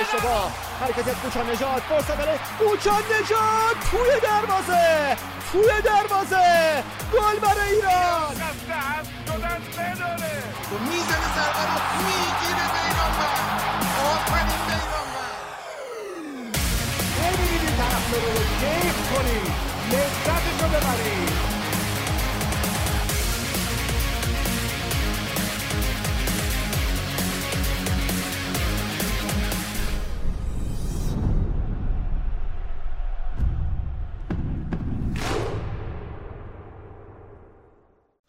اشتباه حرکت کوچا نجات فرصت برای نجات توی دروازه توی دروازه گل برای ایران می‌زنه ضربه رو می‌گیره بیرانوند آفرین بیرانوند ببینید این طرف رو کیف کنید لذتش رو ببرید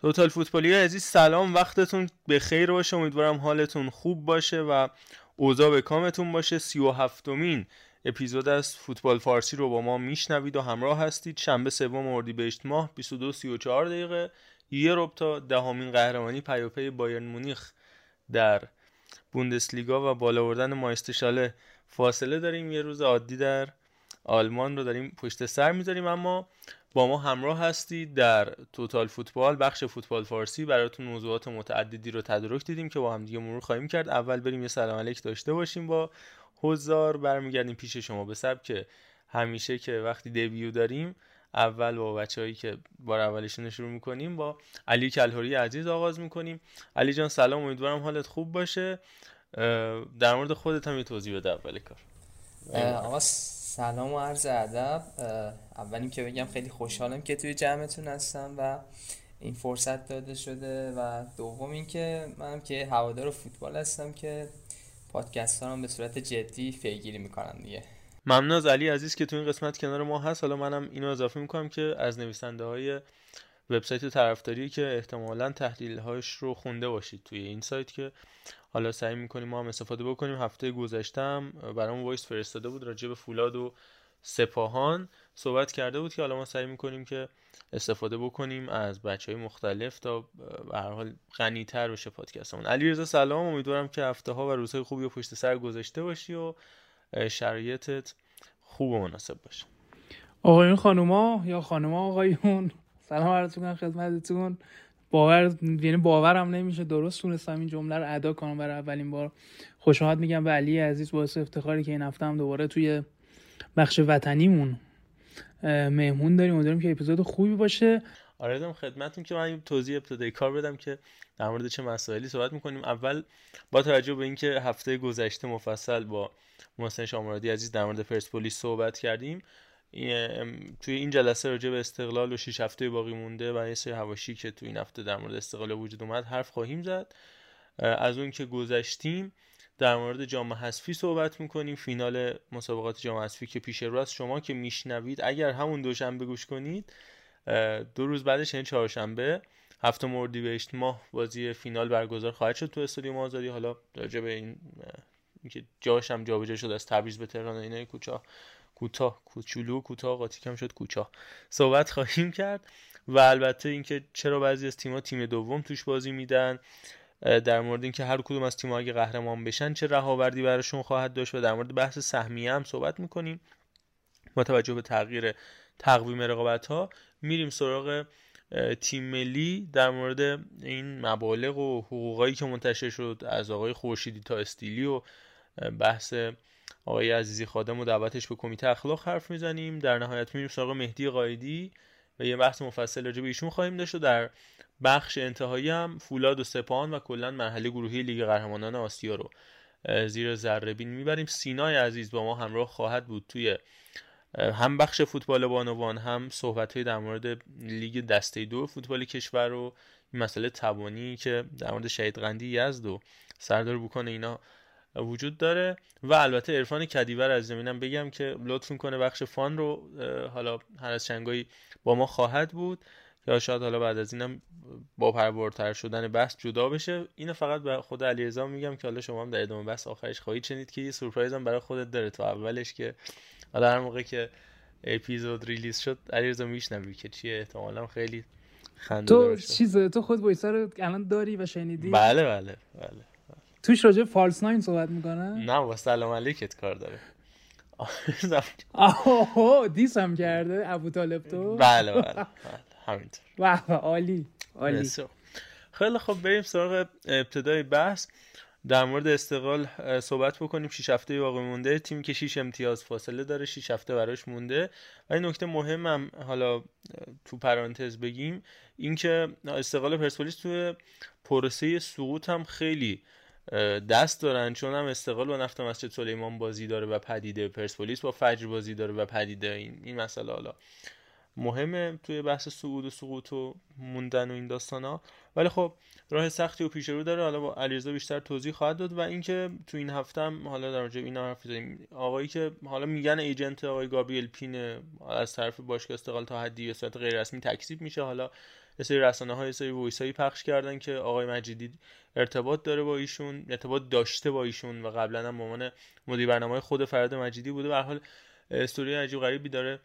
توتال فوتبالی. عزیز سلام. وقتتون به خیر باشه. امیدوارم حالتون خوب باشه و اوضاع به کامتون باشه. سی و هفتمین اپیزود از فوتبال فارسی رو با ما میشنوید و همراه هستید. شنبه سوم اردیبهشت ماه 22 34 دقیقه. یه رب تا دهمین قهرمانی پیاپی بایرن مونیخ در بوندسلیگا و بالا آوردن مایستشاله فاصله داریم. یه روز عادی در آلمان رو داریم پشت سر می‌ذاریم. اما با ما همراه هستید در توتال فوتبال بخش فوتبال فارسی. براتون موضوعات متعددی رو تدارک دیدیم که با هم دیگه مرور خواهیم کرد. اول بریم یه سلام علیک داشته باشیم با حضار. برمیگردیم پیش شما به سبب که همیشه که وقتی دیبیو داریم اول با بچههایی که بار اولشون شروع می‌کنیم با علی کلهوری عزیز آغاز می‌کنیم. علی جان سلام. امیدوارم حالت خوب باشه. در مورد خودت هم یه توضیح بده اول کار. سلام و عرض ادب. اول که بگم خیلی خوشحالم که توی جمعتون هستم و این فرصت داده شده و دوم اینکه منم که هوادار فوتبال هستم که پادکست هم به صورت جدی پیگیری می‌کنم دیگه. ممنون از علی عزیز که تو این قسمت کنار ما هست. حالا منم اینو اضافه می‌کنم که از نویسنده های وبسایت طرفداری که احتمالا تحلیل هاش رو خونده باشید توی این سایت که حالا سعی می‌کنیم ما هم استفاده بکنیم. هفته گذشتم برامون voice فرستاده بود راجع به فولاد و سپاهان صحبت کرده بود که حالا ما سعی می‌کنیم که استفاده بکنیم از بچه های مختلف تا به هر حال غنیتر بشه پادکستمون. علی رضا سلام امیدوارم که هفته ها و روزهای خوبی و پشت سر گذاشته باشی و شرایطت خوب و مناسب باشه. آقایون خانوما یا خانوما آقایون؟ سلام عرض می‌کنم خدمتتون. باور یعنی باورم نمیشه. درست تونستم این جمله رو ادا کنم. برای اولین بار خوشحال میگم به علی عزیز باعث افتخاری که این هفته هم دوباره توی بخش وطنیمون مهمون داریم. امیدواریم که اپیزود خوبی باشه. آره دم خدمتتون که من توضیح ابتدایی کار بدم که در مورد چه مسائلی صحبت می‌کنیم. اول با توجه به اینکه هفته گذشته مفصل با محسن شامرادی عزیز در مورد پرسپولیس صحبت کردیم توی این جلسه راجع به استقلال و 6 هفته باقی مونده و یه سری هواشی که توی این هفته در مورد استقلال وجود اومد حرف خواهیم زد. از اون که گذشتیم در مورد جام حذفی صحبت می‌کنیم. فینال مسابقات جام حذفی که پیش رو است. شما که میشنوید اگر همون دوشنبه گوش کنید دو روز بعدش یعنی چهارشنبه هفته اردیبهشت ماه بازی فینال برگزار خواهد شد تو استادیوم آزادی. حالا راجع به این اینکه جاش هم جابجا شد از تبریز به تهران اینا کوچا. کوتاه کوچولو کوتاه قاطی کم شد کوچاه. صحبت خواهیم کرد و البته اینکه چرا بعضی از تیم‌ها تیم دوم توش بازی میدن در مورد اینکه هر کدوم از تیم‌ها اگه قهرمان بشن چه رهاوردی براشون خواهد داشت و در مورد بحث سهمیه هم صحبت می‌کنیم. با توجه به تغییر تقویم رقابت ها میریم سراغ تیم ملی در مورد این مبالغ و حقوقایی که منتشر شد از آقای خورشیدی تا استیلی و بحث آقای عزیزی خادم و دعوتش به کمیته اخلاق حرف می‌زنیم. در نهایت میریم سراغ مهدی قایدی و یه بحث مفصل راجع به ایشون خواهیم داشت و در بخش انتهایی هم فولاد و سپاهان و کلا مرحله گروهی لیگ قهرمانان آسیا رو زیر ذره بین می‌بریم. سینای عزیز با ما همراه خواهد بود توی هم بخش فوتبال بانوان هم صحبت های در مورد لیگ دسته دو فوتبال کشور و مسئله توانی که در مورد شهید قندی یزد و سردار بوکان اینا وجود داره و البته عرفان کدیور از زمینم بگم که لطف کنه بخش فان رو حالا هر از چندگاهی با ما خواهد بود. یا شاید حالا بعد از اینم با پربارتر شدن بحث جدا بشه. اینو فقط به خود علیرضا میگم که حالا شما هم در ادامه بحث آخرش خواهید شنید که یه سورپرایز هم برای خودت داره تو اولش که حالا هر موقع که اپیزود release شد علیرضا میشنوی که چیه. احتمالا خیلی خنده تو. چیزه تو خود voice ا رو الان داری و شنیدی؟ بله بله بله. توش راجع false nine صحبت می‌کنه؟ نه با سلام علیکت کار داره. آهو دیس هم کرده ابو طالب تو؟ بله بله بله همینطور. واه واه، عالی عالی. بسیار. خیلی خب بریم سراغ ابتدای بحث. در مورد استقلال صحبت بکنیم. 6 هفته باقی مونده. تیمی که 6 امتیاز فاصله داره 6 هفته براش مونده. و این نکته مهمم حالا تو پرانتز بگیم اینکه استقلال پرسپولیس تو پروسه سقوط هم خیلی دست دارن چون هم استقلال با نفت مسجد سلیمان بازی داره و پدیده پرسپولیس با فجر بازی داره و پدیده این این مسئله حالا. مهمه توی بحث صعود و سقوط و موندن و این داستان ها ولی خب راه سختی و پیش رو داره. حالا با علیرضا بیشتر توضیح خواهد داد و اینکه تو این هفته هم حالا در مورد اینا حرف زدیم آقایی که حالا میگن ایجنت آقای گابریل پین از طرف باشگاه استقلال تا حدی به صورت غیر رسمی تکذیب میشه. حالا یه سری رسانه های سری voice هایی پخش کردن که آقای مجیدی ارتباط داره با ایشون ارتباط داشته با ایشون و قبلا هم عنوان مدیر برنامه خود فرهاد مجیدی بوده. به حال استوری عجیب غریبی داره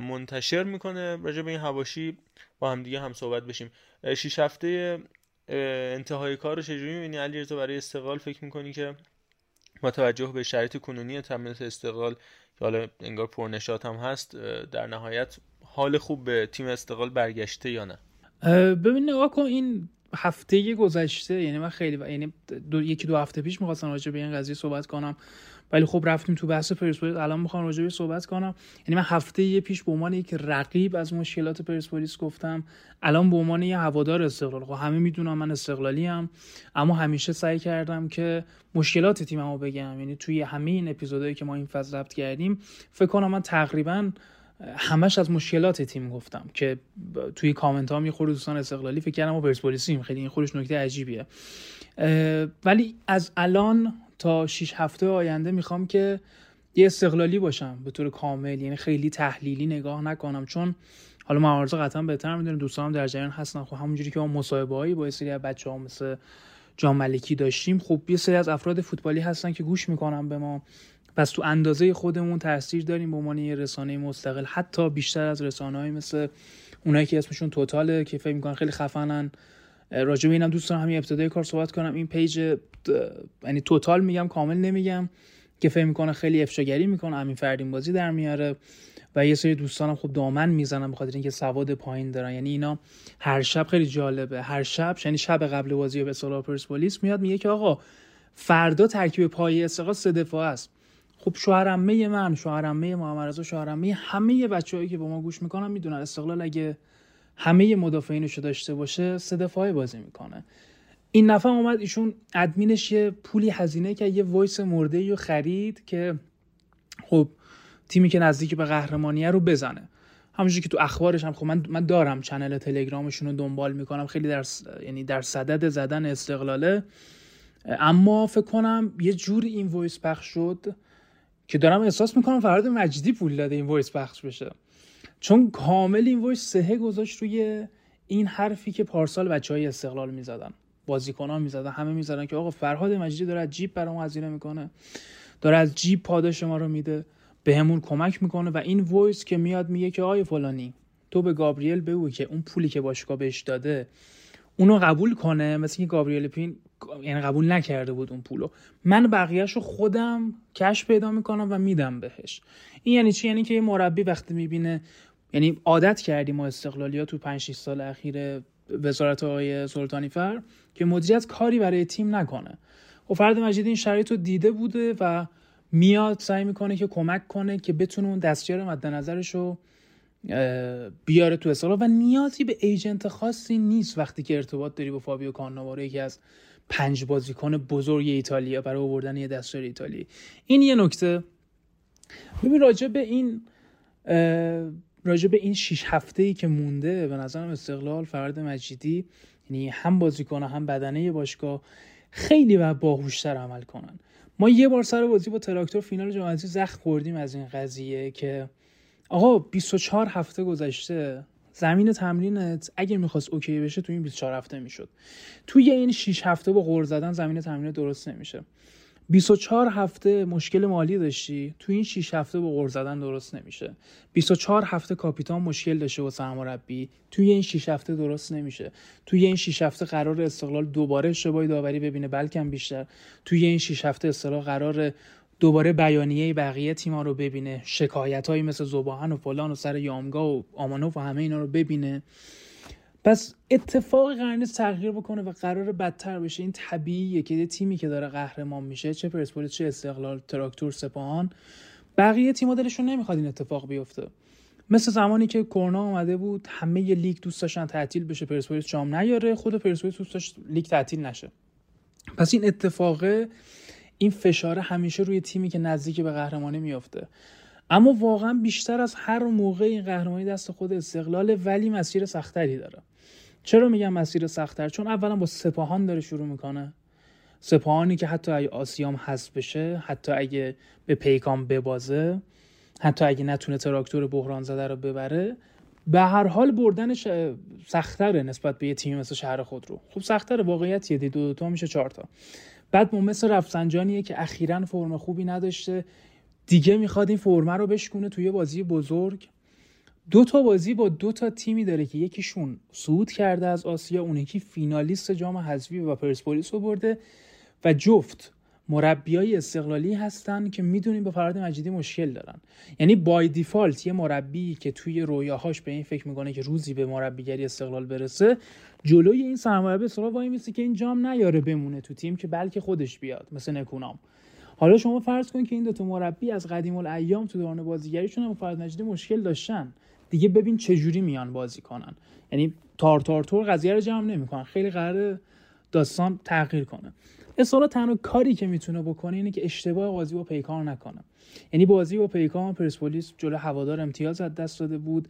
منتشر می‌کنه. راجع به این حواشی با هم دیگه هم صحبت بشیم. شیش هفته انتهای کار رو چجوری می‌بینی؟ علیرضا برای استقلال فکر می‌کنی که با توجه به شرایط کنونی تمرینات استقلال که حالا انگار پرنشاط هم هست در نهایت حال خوب به تیم استقلال برگشته یا نه؟ ببین نگاه کن این هفته گذشته یعنی من خیلی. یعنی دو... یکی دو هفته پیش می‌خواستم راجع به این قضیه صحبت کنم ولی خب رفتیم تو بحث پرسپولیس. الان می‌خوام راجع به صحبت کنم. یعنی من هفته پیش به عنوان یک رقیب از مشکلات پرسپولیس گفتم. الان به عنوان یه هوادار استقلال خب همه می‌دونم من استقلالی ام اما همیشه سعی کردم که مشکلات تیممو بگم. یعنی توی همه این اپیزودهایی که ما این فصل ضبط کردیم فکر کنم من تقریبا همش از مشکلات تیم گفتم که توی کامنت هم یه خورده دوستان استقلالی فکر کردم ما پرسپولیسیم خیلی این خودش نکته عجیبیه. ولی از الان تا 6 هفته آینده می‌خوام که یه استقلالی باشم. به طور کامل یعنی خیلی تحلیلی نگاه نکنم. چون حالا معارضه قطعا بهتر می‌دونم دوستانم در جریان هستن. خب همونجوری که ما مصاحبه هایی با سری از بچه ها مثل جان ملکی داشتیم خب یه سری از افراد فوتبالی هستن که گوش می‌کنن به ما. پس تو اندازه خودمون تاثیر داریم به عنوان یه رسانه مستقل حتی بیشتر از رسانه‌های مثل اونایی که اسمشون توتاله که فکر می‌کنن خیلی خفنن. راجع به اینم دوست دارم همین ابتدای کار صحبت کنم. این پیج یعنی توتال میگم کامل نمیگم که فکر می‌کنه خیلی افشاگری می‌کنه همین فردین بازی در میاره و یه سری دوستانم خب دامن می‌زنن به خاطر اینکه سواد پایین دارن. یعنی اینا هر شب خیلی جالبه. هر شب یعنی شب قبل بازی به اصطلاح پرسپولیس میاد میگه که آقا فردا ترکیب پایه استقلال سه دفاع است. خب شوهرمه من شوهرمه محمد رضا شوهرمه همه بچه‌هایی که با ما گوش می‌کنن می‌دونن استقلال اگه همه مدافعینشو داشته باشه سه دفاعه بازی می‌کنه. این نفر اومد ایشون ادمینش یه پولی هزینه که یه voice مرده رو خرید که خب تیمی که نزدیک به قهرمانیه رو بزنه. همونجوری که تو اخبارش هم خب من من دارم channel تلگرامشون رو دنبال می‌کنم خیلی در یعنی در صدد زدن استقلاله. اما فکر کنم یه جور این voice پخش شد که دارم احساس می‌کنم فرهاد مجیدی پول داده این voice پخش بشه. چون کامل این voice سهه گذاشت روی این حرفی که پارسال بچه های استقلال می‌زدن. بازیکن ها می‌زدن همه می‌زدن که آقا فرهاد مجیدی داره از جیب برامون هزینه می‌کنه. داره از جیب پاداش ما رو میده. بهمون کمک می‌کنه و این وایس که میاد میگه که آقای فلانی تو به گابریل بگو که اون پولی که باشگاه بهش داده اونو قبول کنه. مثل که گابریل پین یعنی قبول نکرده بود اون پولو. من بقیهش رو خودم کش پیدا می‌کنم و میدم بهش. این یعنی چی؟ یعنی که یه مربی وقتی می‌بینه یعنی عادت کردیم ما استقلالی ها تو 5 6 سال اخیر وزارت آقای سلطانی فر که مدیریت کاری برای تیم نکنه. و فرد مجیدی این شرایط رو دیده بوده و میاد سعی می‌کنه که کمک کنه که بتونه اون دستیار مد نظرش رو بیاره تو استقلال و نیازی به ایجنت خاصی نیست وقتی که ارتباط داری با فابیو کاناوارو یکی از پنج بازیکن بزرگ ایتالیا برای آوردن یه دستیار ایتالیایی این یه نکته. ببین راجع به این راجع به این شیش هفته ای که مونده به نظرم استقلال فرد مجیدی یعنی هم بازیکن هم بدنه باشگاه خیلی و باهوشتر عمل کنن. ما یه بار سر بازی با تراکتور فینال جام حذفی زخم خوردیم از این قضیه که آقا 24 هفته گذشته. زمین تمرینت اگه می‌خواست اوکی بشه تو این 24 هفته می‌شد. توی این 6 هفته با غور زدن زمین تمرین درست نمیشه. 24 هفته مشکل مالی داشتی تو این 6 هفته با غور زدن درست نمیشه. 24 هفته کاپیتان مشکل داشته با سرمربی توی این 6 هفته درست نمیشه. توی این 6 هفته قرار استقلال دوباره اشتباهی داوری ببینه بلکه بیشتر. توی این 6 هفته استقلال قرار دوباره بیانیه بقیه تیما رو ببینه. شکایت هایی مثل زباهن و فلان و سر یامگا و آمانوف و همه اینا رو ببینه. پس اتفاقی قرار نیست تغییر بکنه و قرار بدتر بشه. این طبیعیه که یه تیمی که داره قهرمان میشه چه پرسپولیس چه استقلال تراکتور سپاهان بقیه تیم‌ها دلشون نمی‌خواد این اتفاق بیفته. مثل زمانی که کرونا اومده بود همه یه لیگ دوست داشتن تعطیل بشه پرسپولیس جام نیاره خود پرسپولیس دوست داشت لیگ تعطیل نشه. پس این اتفاقه این فشار همیشه روی تیمی که نزدیک به قهرمانی میافته. اما واقعا بیشتر از هر موقع این قهرمانی دست خود استقلال ولی مسیر سختری داره. چرا میگم مسیر سختتر چون اولا با سپاهان داره شروع می‌کنه. سپاهانی که حتی اگه آسیام حذف بشه حتی اگه به پیکام ببازه حتی اگه نتونه تراکتور بحران زده رو ببره به هر حال بردنش سختره نسبت به یه تیم مثل شهر خود رو خب سختره واقعیتیه دی دو, دو تا میشه چهار تا. بعد مثل رفسنجانیه که اخیرا فرم خوبی نداشته. دیگه می‌خواد این فرمه رو بشکونه توی بازی بزرگ. دو تا بازی با دو تا تیمی داره که یکیشون صعود کرده از آسیا اون یکی فینالیست جام حذفی و پرسپولیس رو برده و جفت مربیای استقلالی هستن که می‌دونیم با فراد مجیدی مشکل دارن. یعنی بای دیفالت یه مربی که توی رویاهاش به این فکر می‌کنه که روزی به مربیگری استقلال برسه جلوی این سرمربی استقلال وای میسه که این جام نیاره بمونه تو تیم که بلکه خودش بیاد مثل نکونام. حالا شما فرض کن که این دو تا مربی از قدیم الایام تو دوران بازیگریشون هم فراد مجیدی مشکل داشتن. دیگه ببین چه جوری میان بازی کنن. یعنی تار تار تور قضیه رو جمع نمی‌کنن. خیلی قرار داستان تغییر کنه. اصلا تنها کاری که می‌تونه بکنه اینه که اشتباه بازی با پیکار نکنه. یعنی بازی با پیکار پرسپولیس جلو هوادار امتیاز از دست داده بود.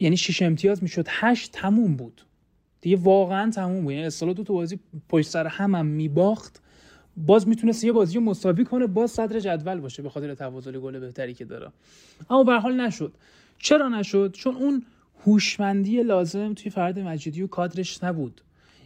یعنی شش امتیاز می‌شد. هشت تموم بود. دیگه واقعا تموم بود. یعنی دو تا بازی پشت سر هم, هم میباخت. باز می‌تونست یه بازی رو مساوی کنه باز صدر جدول باشه به خاطر تفاضل گل بهتری که داره. اما به حال نشد. چرا نشد؟ چون اون هوشمندی لازم توی فرد مجیدی و کادرش نبود.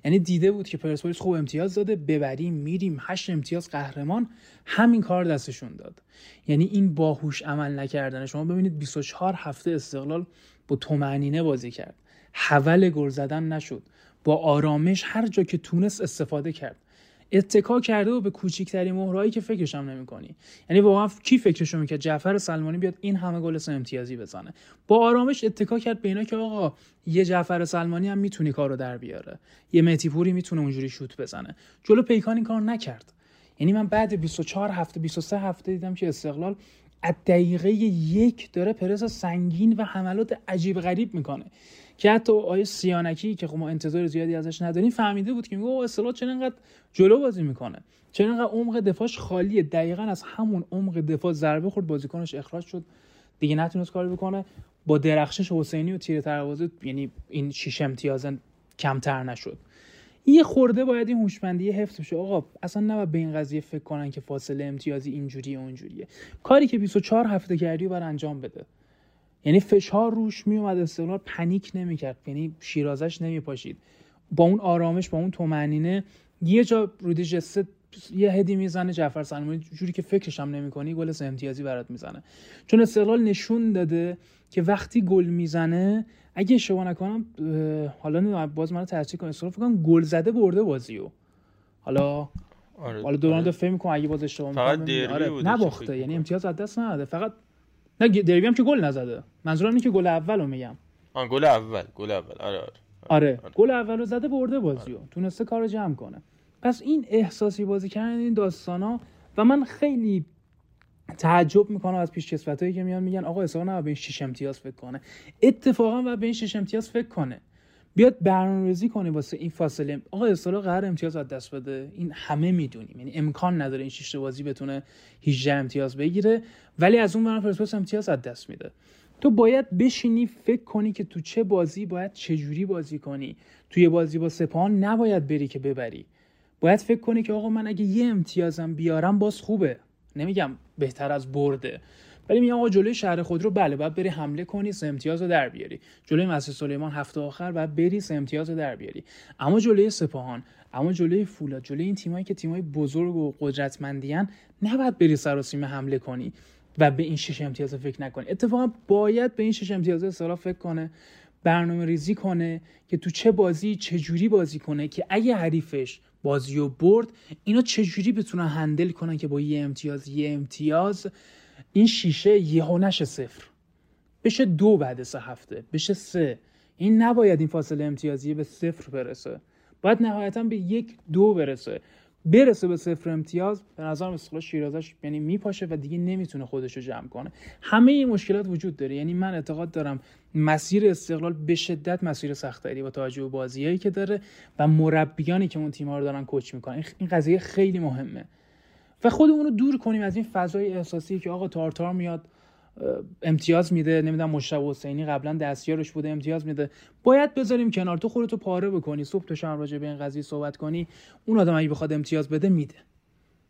یعنی دیده بود که پرسپولیس خوب امتیاز داده ببریم میریم. هشت امتیاز قهرمان همین کار دستشون داد. یعنی این باهوش عمل نکردن. شما ببینید 24 هفته استقلال با تومعنینه بازی کرد. حول گل زدن نشد. با آرامش هر جا که تونست استفاده کرد. اتکا کرده و به کوچیکترین مهرایی که فکرش هم نمی‌کنی یعنی واقعا کی فکرشو می‌کرد؟ جعفر سلمانی بیاد این همه گل امتیازی بزنه. با آرامش اتکا کرد به اینا که آقا یه جعفر سلمانی هم می‌تونی کارو در بیاره. یه مهدی پوری می‌تونه اونجوری شوت بزنه. جلو پیکان این کار نکرد. یعنی من بعد 24 هفته 23 هفته دیدم که استقلال از دقیقه یک داره پرس سنگین و حملات عجیب غریب می‌کنه. که حتی آیه سیانکی که خب ما انتظار زیادی ازش نداریم فهمیده بود که میگه او اصطلاح چرا انقدر جلو بازی می‌کنه؟ چرا انقدر عمق دفاعش خالیه؟ دقیقا از همون عمق دفاع ضربه خورد بازیکنش اخراج شد. دیگه نتونست کاری بکنه. با درخشش حسینی و تیر تروازه یعنی این شیش امتیاز کمتر نشد. یه خورده باید این هوشمندی حفظ بشه. آقا اصلا نباید به این قضیه فکر کنن که فاصله امتیازی اینجوریه اونجوریه. کاری که 24 هفته کردی و انجام بده. یعنی فشار روش میومد استقلال پنیک نمی‌کرد یعنی شیرازش نمیپاشید. با اون آرامش با اون تومنینه یه جا رودی جسد یه هدی می‌زنه جعفر سلمانی جوری که فکرش هم نمی‌کنی گل امتیازی برات می‌زنه. چون استقلال نشون داده که وقتی گل می‌زنه اگه اشتباه نکنم حالا باز منو تصحیح کن استقلال فکر کنم گل زده برده بازیو. حالا آره حالا دوران آره. فهم کنم اگه باز اشتباه می‌کنم آره نباخته یعنی امتیاز از دست نداده فقط نه دربی هم که گل نزده. منظورم اینه که گل اولو میگم. آن گل اول گل اول. آره آره. آره, آره. گل اولو زده برده بازیو. آره. تونسته کارو جمع کنه. پس این احساسی بازی کردن این داستانا و من خیلی تعجب می‌کنم از پیش کسفتایی که میان میگن آقا اصلا نه به این شش امتیاز فکر کنه. اتفاقا و به این شش امتیاز فکر کنه. بیاد برنامه‌ریزی کنه واسه این فاصله. آقا اصلا قرار امتیاز از دست بده. این همه می‌دونیم. یعنی امکان نداره این شش بازی بتونه 18 امتیاز بگیره. ولی از اون برنامه پرسپولیس امتیاز از دست میده. تو باید بشینی فکر کنی که تو چه بازی باید چه جوری بازی کنی. توی بازی با سپاهان نباید بری که ببری. باید فکر کنی که آقا من اگه یه امتیازم بیارم باز خوبه. نمیگم بهتر از برده. ولی میگم آقا جلوی شهر خود رو بله باید بری حمله کنی سه امتیاز رو در بیاری. جلوی مسجد سلیمان هفته آخر باید بری سه امتیاز رو در بیاری. اما جلوی سپاهان اما جلوی فولاد جلوی این تیمایی که تیمای بزرگ و قدرتمندیان نباید بری سراسیمه حمله کنی و به این شش امتیاز فکر نکنی. اتفاقا باید به این شش امتیاز اصلا فکر کنه برنامه ریزی کنه که تو چه بازی چه جوری بازی کنه که اگه حریفش بازی و برد اینا چجوری بتونن هندل کنن که با یه امتیاز یه امتیاز این شیشه یهو نشه صفر. بشه دو بعد سه هفته بشه سه. این نباید این فاصله امتیازی به صفر برسه. باید نهایتا به یک دو برسه. برسه به صفر امتیاز به نظرم استقلال شیرازش یعنی میپاشه و دیگه نمی‌تونه خودش رو جمع کنه. همه این مشکلات وجود داره. یعنی من اعتقاد دارم مسیر استقلال به شدت مسیر سختری با توجه به بازیایی که داره و مربیانی که اون تیم‌ها رو دارن کوچ می‌کنن. این قضیه خیلی مهمه. و خودمون رو دور کنیم از این فضای احساسی که آقا تارتار میاد امتیاز میده نمی‌دونم مشتاق حسینی قبلا دستیارش بوده امتیاز میده. باید بذاریم کنار. تو خودتو پاره بکنی. صبح تو شام راجع به این قضیه صحبت کنی اون آدم اگه بخواد امتیاز بده میده.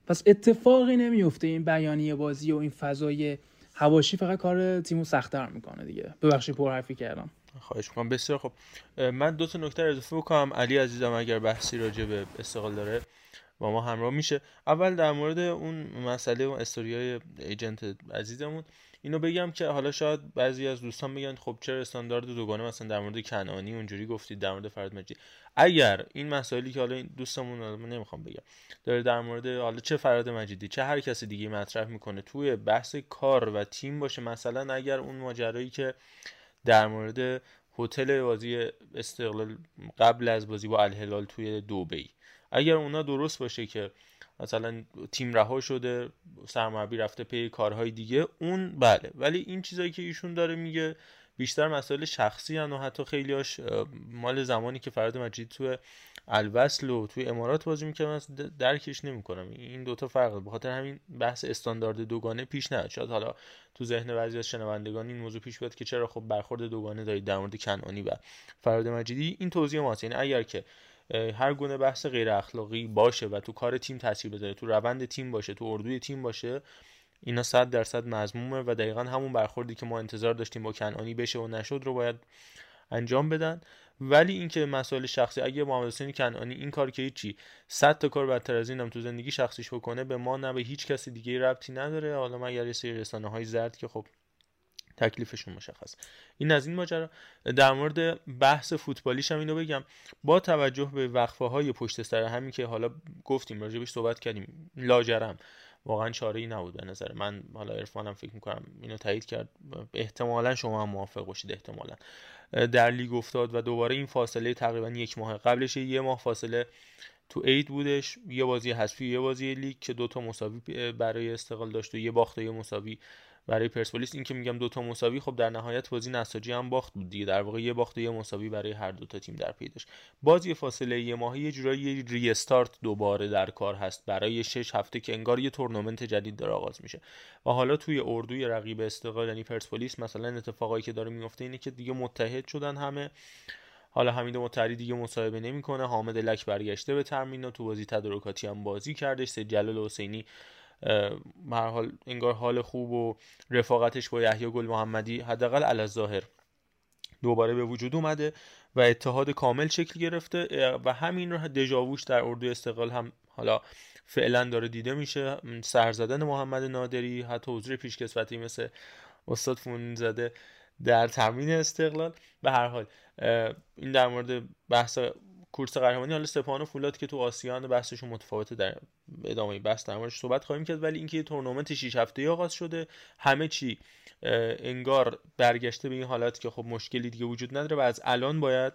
پس اتفاقی نمیفته این بیانیه بازی و این فضای هواشی فقط کار تیمو سختتر می‌کنه دیگه. ببخشید پر حرفی کردم. خواهش می‌کنم. بسیار خب من دو تا نکته اضافه بکنم. علی عزیزم اگر بحثی راجع به استقلال داره. با ما همراه میشه. اول در مورد اون مسئله اون استوریای ایجنت عزیزمون اینو بگم که حالا شاید بعضی از دوستان بگن خب چرا استاندارد دوگانه؟ مثلا در مورد کنانی اونجوری گفتید در مورد فرد مجید اگر این مسائلی که حالا این دوستمون من نمی‌خوام بگم داره در مورد حالا چه فراد مجیدی چه هر کسی دیگه مطرح می‌کنه توی بحث کار و تیم باشه. مثلا اگر اون ماجرایی که در مورد هتل بازی استقلال قبل از بازی با الهلال توی دوبی اگر اونا درست باشه که مثلا تیم رها شده سرمربی رفته پی کارهای دیگه اون بله. ولی این چیزایی که ایشون داره میگه بیشتر مسائل شخصی هن و حتی خیلیاش مال زمانی که فراد مجید تو الوصل و توی امارات بازی می‌کردن درکش نمی‌کنم. این دوتا فرق به خاطر همین بحث استاندارد دوگانه پیش نیاد. شاید حالا تو ذهن بعضی از شنوندگان این موضوع پیش بیاد که چرا خب برخورد دوگانه دارید در مورد کنانی و فراد مجیدی. این توضیح ماست. یعنی اگر که هر گونه بحث غیر اخلاقی باشه و تو کار تیم تاثیر بذاره تو روند تیم باشه تو اردوی تیم باشه اینا صد درصد مضمومه و دقیقا همون برخوردی که ما انتظار داشتیم با کنانی بشه و نشد رو باید انجام بدن. ولی اینکه مسائل شخصی اگه محمد حسین کنانی این کار که هیچی صد تا کار بدتر از اینم تو زندگی شخصیش بکنه به ما نه به هیچ کسی دیگه ربطی نداره. حالا مگر یه سری رسانه های زرد که خب تکلیفشون مشخص. این از این ماجرا. در مورد بحث فوتبالیش هم اینو بگم. با توجه به وقفه های پشت سر همین که حالا گفتیم راجبش صحبت کردیم لاجرم. واقعا چاره ای نبود به نظر من. حالا عرفانم فکر می‌کنم اینو تایید کرد. احتمالا شما هم موافق باشید احتمالا. در لیگ افتاد و دوباره این فاصله تقریبا یک ماه قبلش یه ماه فاصله تو عید بودش. یه بازی حذفی یه بازی لیگ که دوتا مساوی برای استقلال داشت و یه باخت و یه مساوی برای پرسپولیس این که میگم دوتا مساوی خب در نهایت بازی نساجی هم باخت بود دیگه. در واقع یه باخت و یه مساوی برای هر دوتا تیم در پی داشت. بازی فاصله یه ماه یه جورایی restart دوباره در کار هست. برای شش هفته که انگار یه تورنمنت جدید داره آغاز میشه. و حالا توی اردوی رقیب استقلال یعنی پرسپولیس مثلا اتفاقایی که داره میفته اینه که دیگه متحد شدن همه. حالا حمید متحری دیگه مصاحبه نمی‌کنه. حامد لک برگشته به ترمین تو بازی تدارکاتی هم بازی کردش. سید جلال حسینی هر حال انگار حال خوب و رفاقتش با یحیی گل محمدی حداقل علی ظاهر دوباره به وجود اومده و اتحاد کامل شکل گرفته. و همین رو دژاووش در اردو استقلال هم حالا فعلا داره دیده میشه. سر زدن محمد نادری حتی حضور پیشکسوتی مثل استاد فون زده در تمرین استقلال. به هر حال این در مورد بحث کورس قهرمانی حالا سپاهان و فولاد که تو آسیان بحثشون متفاوته در ادامه بحث در موردش صحبت خواهیم کرد ولی اینکه تورنمنت 6 هفته آغاز شده همه چی انگار برگشته به این حالت که خب مشکلی دیگه وجود نداره و از الان باید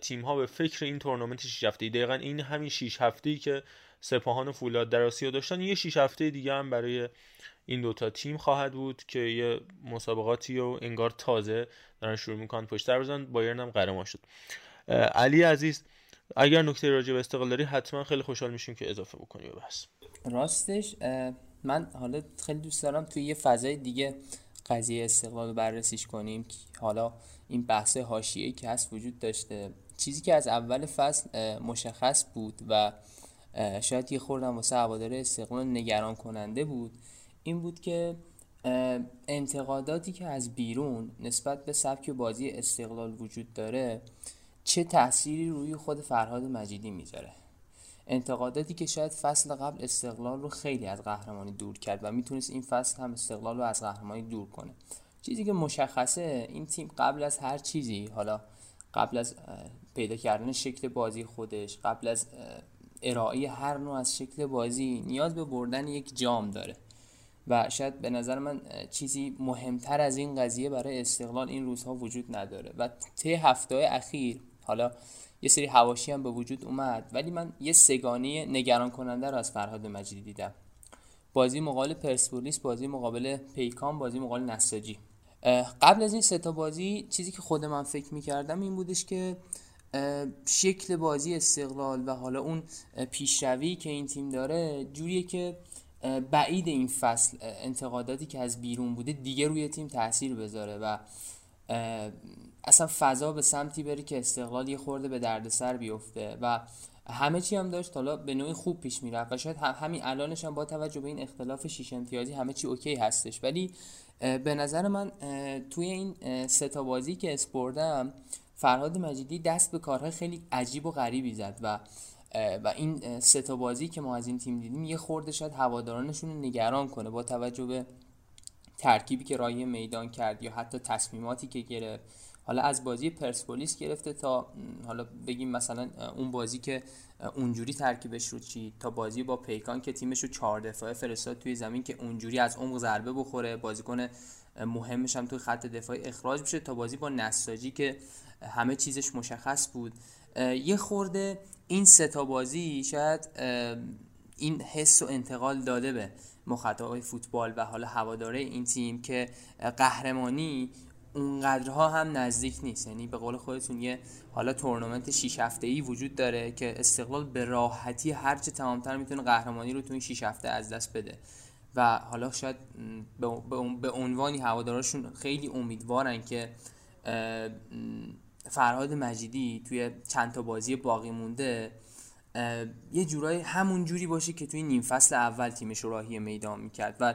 تیم ها به فکر این تورنمنت 6 هفته دقیقا این همین 6 هفته ای که سپاهان و فولاد در آسیا داشتن یه 6 هفته دیگه هم برای این دوتا تیم خواهد بود که یه مسابقاتی و انگار تازه دارن شروع می‌کنن پشت در بزن بایرن هم قهرمان شد. علی عزیز اگر نکته راجع به استقلال داری حتما خیلی خوشحال میشیم که اضافه بکنی به بحث. راستش من حالا خیلی دوست دارم توی یه فضای دیگه قضیه استقلال رو بررسیش کنیم. حالا این بحث حاشیه‌ای که هست وجود داشته. چیزی که از اول فصل مشخص بود و شاید یه خوردم واسه هوادار استقلال نگران کننده بود این بود که انتقاداتی که از بیرون نسبت به سبک بازی استقلال وجود داره چه تأثیری روی خود فرهاد مجیدی می‌ذاره؟ انتقاداتی که شاید فصل قبل استقلال رو خیلی از قهرمانی دور کرد و می‌تونست این فصل هم استقلال رو از قهرمانی دور کنه. چیزی که مشخصه این تیم قبل از هر چیزی حالا قبل از پیدا کردن شکل بازی خودش قبل از ارائه هر نوع از شکل بازی نیاز به بردن یک جام داره. و شاید به نظر من چیزی مهمتر از این قضیه برای استقلال این روزها وجود نداره. و طی هفته اخیر حالا یه سری هواشی هم به وجود اومد ولی من یه سگانه نگران کننده رو از فرهاد مجیدی دیدم. بازی مقابل پرسپولیس بازی مقابل پیکان بازی مقابل نساجی. قبل از این ستا بازی چیزی که خود من فکر می‌کردم این بودش که شکل بازی استقلال و حالا اون پیشروی که این تیم داره جوریه که بعید این فصل انتقاداتی که از بیرون بوده دیگه روی تیم تاثیر بذاره و اصلا فضا به سمتی بره که استقلال یه خورده به دردسر بیفته و همه چی هم داشت. حالا به نوعی خوب پیش می‌رفت و شاید همین الانش هم با توجه به این اختلاف شیش امتیازی همه چی اوکی هستش. ولی به نظر من توی این ستا بازی که اسپردم فرهاد مجیدی دست به کارهای خیلی عجیب و غریبی زد و و این ستا بازی که ما از این تیم دیدیم یه خورده شاید هوادارانشون رو نگران کنه با توجه به ترکیبی که رای میدان کرد یا حتی تصمیماتی که گرفت. حالا از بازی پرسپولیس گرفته تا حالا بگیم مثلا اون بازی که اونجوری ترکیبش رو چی تا بازی با پیکان که تیمش رو چهار دفاعه فرستاد توی زمین که اونجوری از عمق ضربه بخوره بازیکن مهمش هم توی خط دفاعی اخراج بشه تا بازی با نساجی که همه چیزش مشخص بود. یه خورده این ستا بازی شاید این حس و انتقال داده به مخاطبای فوتبال و حالا هواداره این تیم که قهرمانی اونقدرها هم نزدیک نیست. یعنی به قول خودتون یه حالا تورنمنت 6 هفته ای وجود داره که استقلال به راحتی هرچه تمامتر می‌تونه قهرمانی رو تو این 6 هفته از دست بده. و حالا شاید به عنوانی هواداراشون خیلی امیدوارن که فرهاد مجیدی توی چند تا بازی باقی مونده یه جورایی همون جوری باشه که توی نیم فصل اول تیمش راهی میدان می‌کرد. و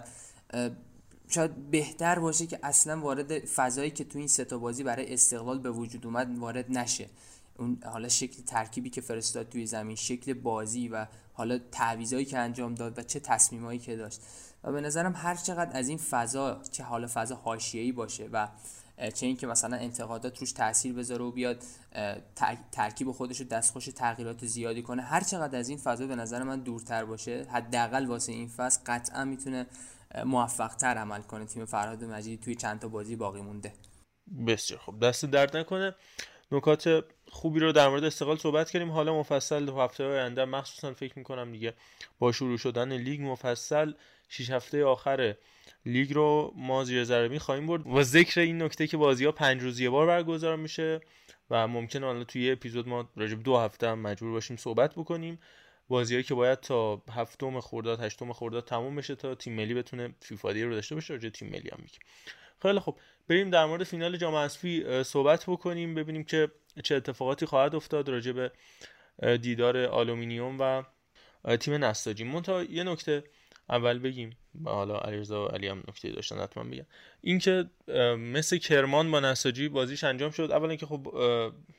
شاید بهتر باشه که اصلا وارد فضایی که تو این ستا بازی برای استقلال به وجود اومد وارد نشه. اون حالا شکل ترکیبی که فرستاد توی زمین شکل بازی و حالا تعویضایی که انجام داد و چه تصمیمایی که داشت. و به نظرم هر چقدر از این فضا چه حالا فضا حاشیه‌ای باشه و چه اینکه مثلا انتقادات روش تاثیر بذاره و بیاد ترکیب خودش رو دستخوش تغییرات زیادی کنه هر چقدر از این فضا به نظر من دورتر باشه حداقل واسه این فصل قطعا می‌تونه موفق تر عمل کنه. تیم فرهاد مجیدی توی چند تا بازی باقی مونده. بسیار خب دست درد نکنه. نکات خوبی رو در مورد استقلال صحبت کردیم. حالا مفصل دو هفته آینده مخصوصا فکر می‌کنم دیگه با شروع شدن لیگ مفصل 6 هفته آخر لیگ رو ما زیر ذره خواهیم برد. و ذکر این نکته که بازی ها پنج روز یه بار برگزار میشه و ممکن حالا توی یه اپیزود ما راجع دو هفته هم مجبور باشیم صحبت بکنیم. بازیهایی که باید تا هفتم خرداد هشتم خرداد تموم بشه تا تیم ملی بتونه فیفا رو داشته باشه راجع تیم ملی هم میگیم. خیلی خب بریم در مورد فینال جام حذفی صحبت بکنیم ببینیم که چه اتفاقاتی خواهد افتاد راجع به دیدار آلومینیوم و تیم نساجی. منتها یه نکته اول بگیم. حالا علیرضا و علی هم نکته داشتن حتما بگم اینکه مس کرمان با نساجی بازیش انجام شد. اولا که خب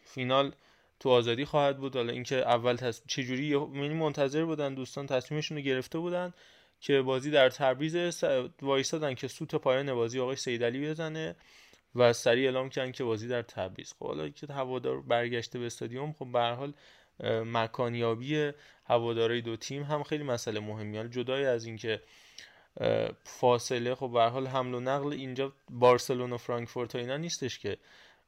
فینال تو آزادی خواهد بود. حالا اینکه اول تص... چجوری یعنی منتظر بودن دوستان تصمیمشون رو گرفته بودن که بازی در تبریز س... وایسادن که سوت پایان بازی آقای سیدعلی بزنه و سریع اعلام کردن که بازی در تبریز خب. حالا که هوادار برگشته به استادیوم خب به حال مکانیابی هوادارای دو تیم هم خیلی مسئله مهمی. جدای از اینکه فاصله خب به حال حمل و نقل اینجا بارسلونا و فرانکفورت و اینا نیستش که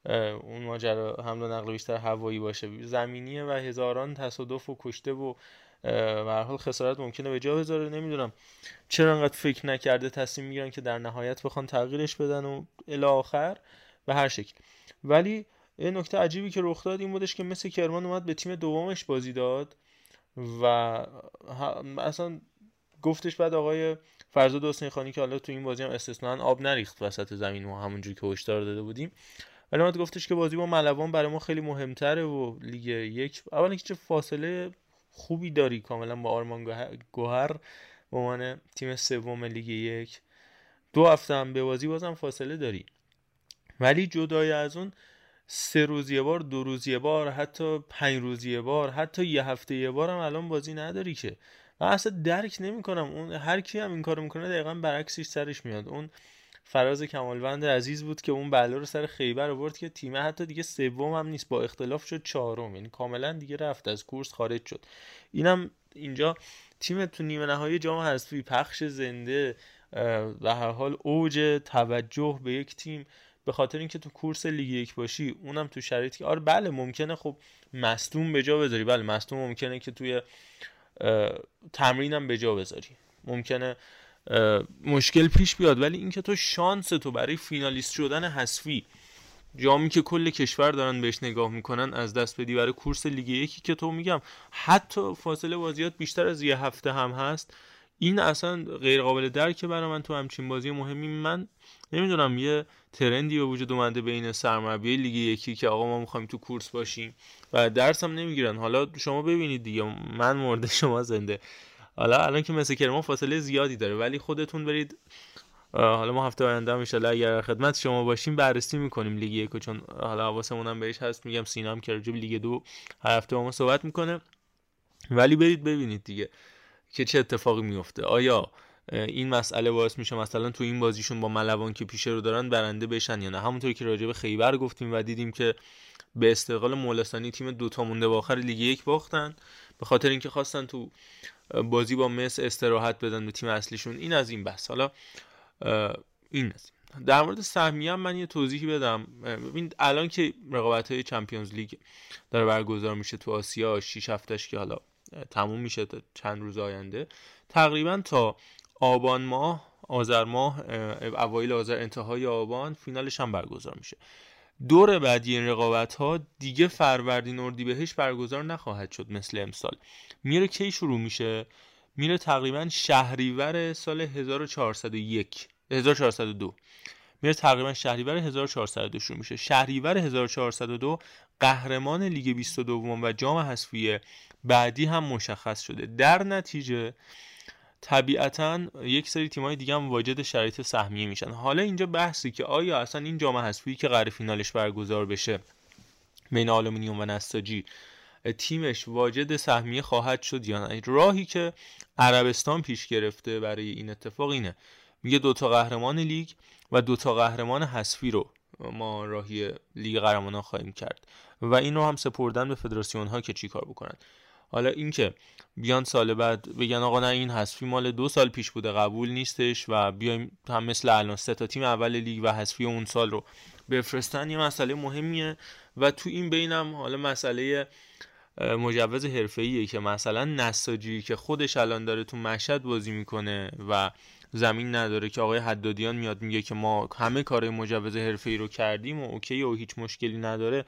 اون ماجرا حمل و نقل بیشتر هوایی باشه. زمینیه و هزاران تصادف و کشته و به حال خسارت ممکنه به جا بذاره نمی‌دونم. چرا انقدر فکر نکرده تصمیم می‌گیرن که در نهایت بخوان تغییرش بدن و الی آخر؟ به هر شکل. ولی یه نکته عجیبی که رخ داد این بودش که مثل کرمان اومد به تیم دومش بازی داد و اصلا گفتش بعد آقای فرزاد حسین خانی که حالا تو این بازی هم استثنا آب نریخت وسط زمین ما همونجوری که هشدار داده بودیم. اومد گفتش که بازی با ملوان برای ما خیلی مهمتره و لیگ یک. اولا که چه فاصله خوبی داری کاملا با آرمان گوهر به عنوان تیم سوم لیگ یک. دو هفته هم به بازی بازم فاصله داری. ولی جدای از اون سه روز یه بار دو روز یه بار حتی پنج روز یه بار حتی یه هفته یه بار هم الان بازی نداری که. من اصلا درک نمی‌کنم. اون هر کی هم این کارو می‌کنه دقیقا برعکسش سرش میاد. اون فراز کمالوند عزیز بود که اون بلا رو سر خیبر آورد که تیم حتی دیگه سوم هم نیست با اختلاف شد چهارم. یعنی کاملا دیگه رفت از کورس خارج شد. اینم اینجا تیم تو نیمه نهایی جام حذفی پخش زنده و هر حال اوج توجه به یک تیم. به خاطر اینکه تو کورس لیگ یک باشی اونم تو شرایطی که آره بله ممکنه خب مصدوم به جا بذاری. بله مصدوم ممکنه که توی تمرینم به جا بذاری. ممکنه مشکل پیش بیاد. ولی اینکه تو شانس تو برای فینالیست شدن حذفی جامی که کل کشور دارن بهش نگاه می‌کنن از دست بدی برای کورس لیگ یکی که تو میگم حتی فاصله بازیات بیشتر از یه هفته هم هست. این اصلا غیر قابل درکه برای من تو همچین بازی مهمی. من نمی‌دونم یه ترندی به وجود اومده بین سرمربی لیگ یکی که آقا ما می‌خوایم تو کورس باشیم و درس هم نمی‌گیرن. حالا شما ببینید دیگه. من مورد شما زنده. حالا الان که مثل کرمان فاصله زیادی داره ولی خودتون برید حالا ما هفته آینده ان اگر خدمت شما باشیم بررسی می‌کنیم لیگ یک چون حالا حواسمون هم بهش هست میگم سینام که راجب لیگ دو هر هفته با ما صحبت می‌کنه. ولی برید ببینید دیگه که چه اتفاقی میفته آیا این مسئله باعث میشه مثلا تو این بازیشون با ملوان که پیشه رو دارن برنده بشن یا نه؟ همونطور که راجع به خیبر گفتیم و دیدیم که به استقلال مولستانی تیم دوتا مونده با آخر لیگ یک باختن. به خاطر اینکه خواستن تو بازی با مس استراحت بدن به تیم اصلیشون. این از این بحث. حالا این از در مورد سهمیه هم من یه توضیحی بدم. ببین الان که رقابت های چمپیونز لیگ داره برگزار میشه تو آسیا 6 هفتهش که حالا تموم میشه تا چند روز آینده. تقریبا تا آبان ماه آذر ماه اوایل آذر انتهای آبان فینالش هم برگزار میشه. دور بعدی این رقابت ها دیگه فروردین بهش برگزار نخواهد شد مثل امسال. میره کی شروع میشه؟ میره تقریبا شهریور سال 1401 1402 میره تقریبا شهریور 1402 شروع میشه. شهریور 1402 قهرمان لیگ 22 و جام حذفی بعدی هم مشخص شده. در نتیجه طبیعتا یک سری تیمای دیگه هم واجد شرایط سهمیه میشن. حالا اینجا بحثی که آیا اصلا این جام حذفی که قرار فینالش برگزار بشه بین آلومینیوم و نساجی تیمش واجد سهمیه خواهد شد یا نه؟ راهی که عربستان پیش گرفته برای این اتفاق اینه. میگه دوتا قهرمان لیگ و دوتا قهرمان حذفی رو ما راهی لیگ قهرمانان خواهیم کرد. و این رو هم سپردن به فدراسیون ها که چیکار بکنن؟ حالا اینکه بیان سال بعد بگن آقا نه این حذفی مال دو سال پیش بوده قبول نیستش و بیایم هم مثل الان سه تا تیم اول لیگ و حذفی اون سال رو بفرستن. یه مسئله مهمیه و تو این بینم حالا مسئله مجوز حرفه‌ایه که مثلا نساجی که خودش الان داره تو مشهد بازی می‌کنه و زمین نداره که آقای حدادیان میاد میگه که ما همه کار مجوز حرفه‌ای رو کردیم و اوکی و هیچ مشکلی نداره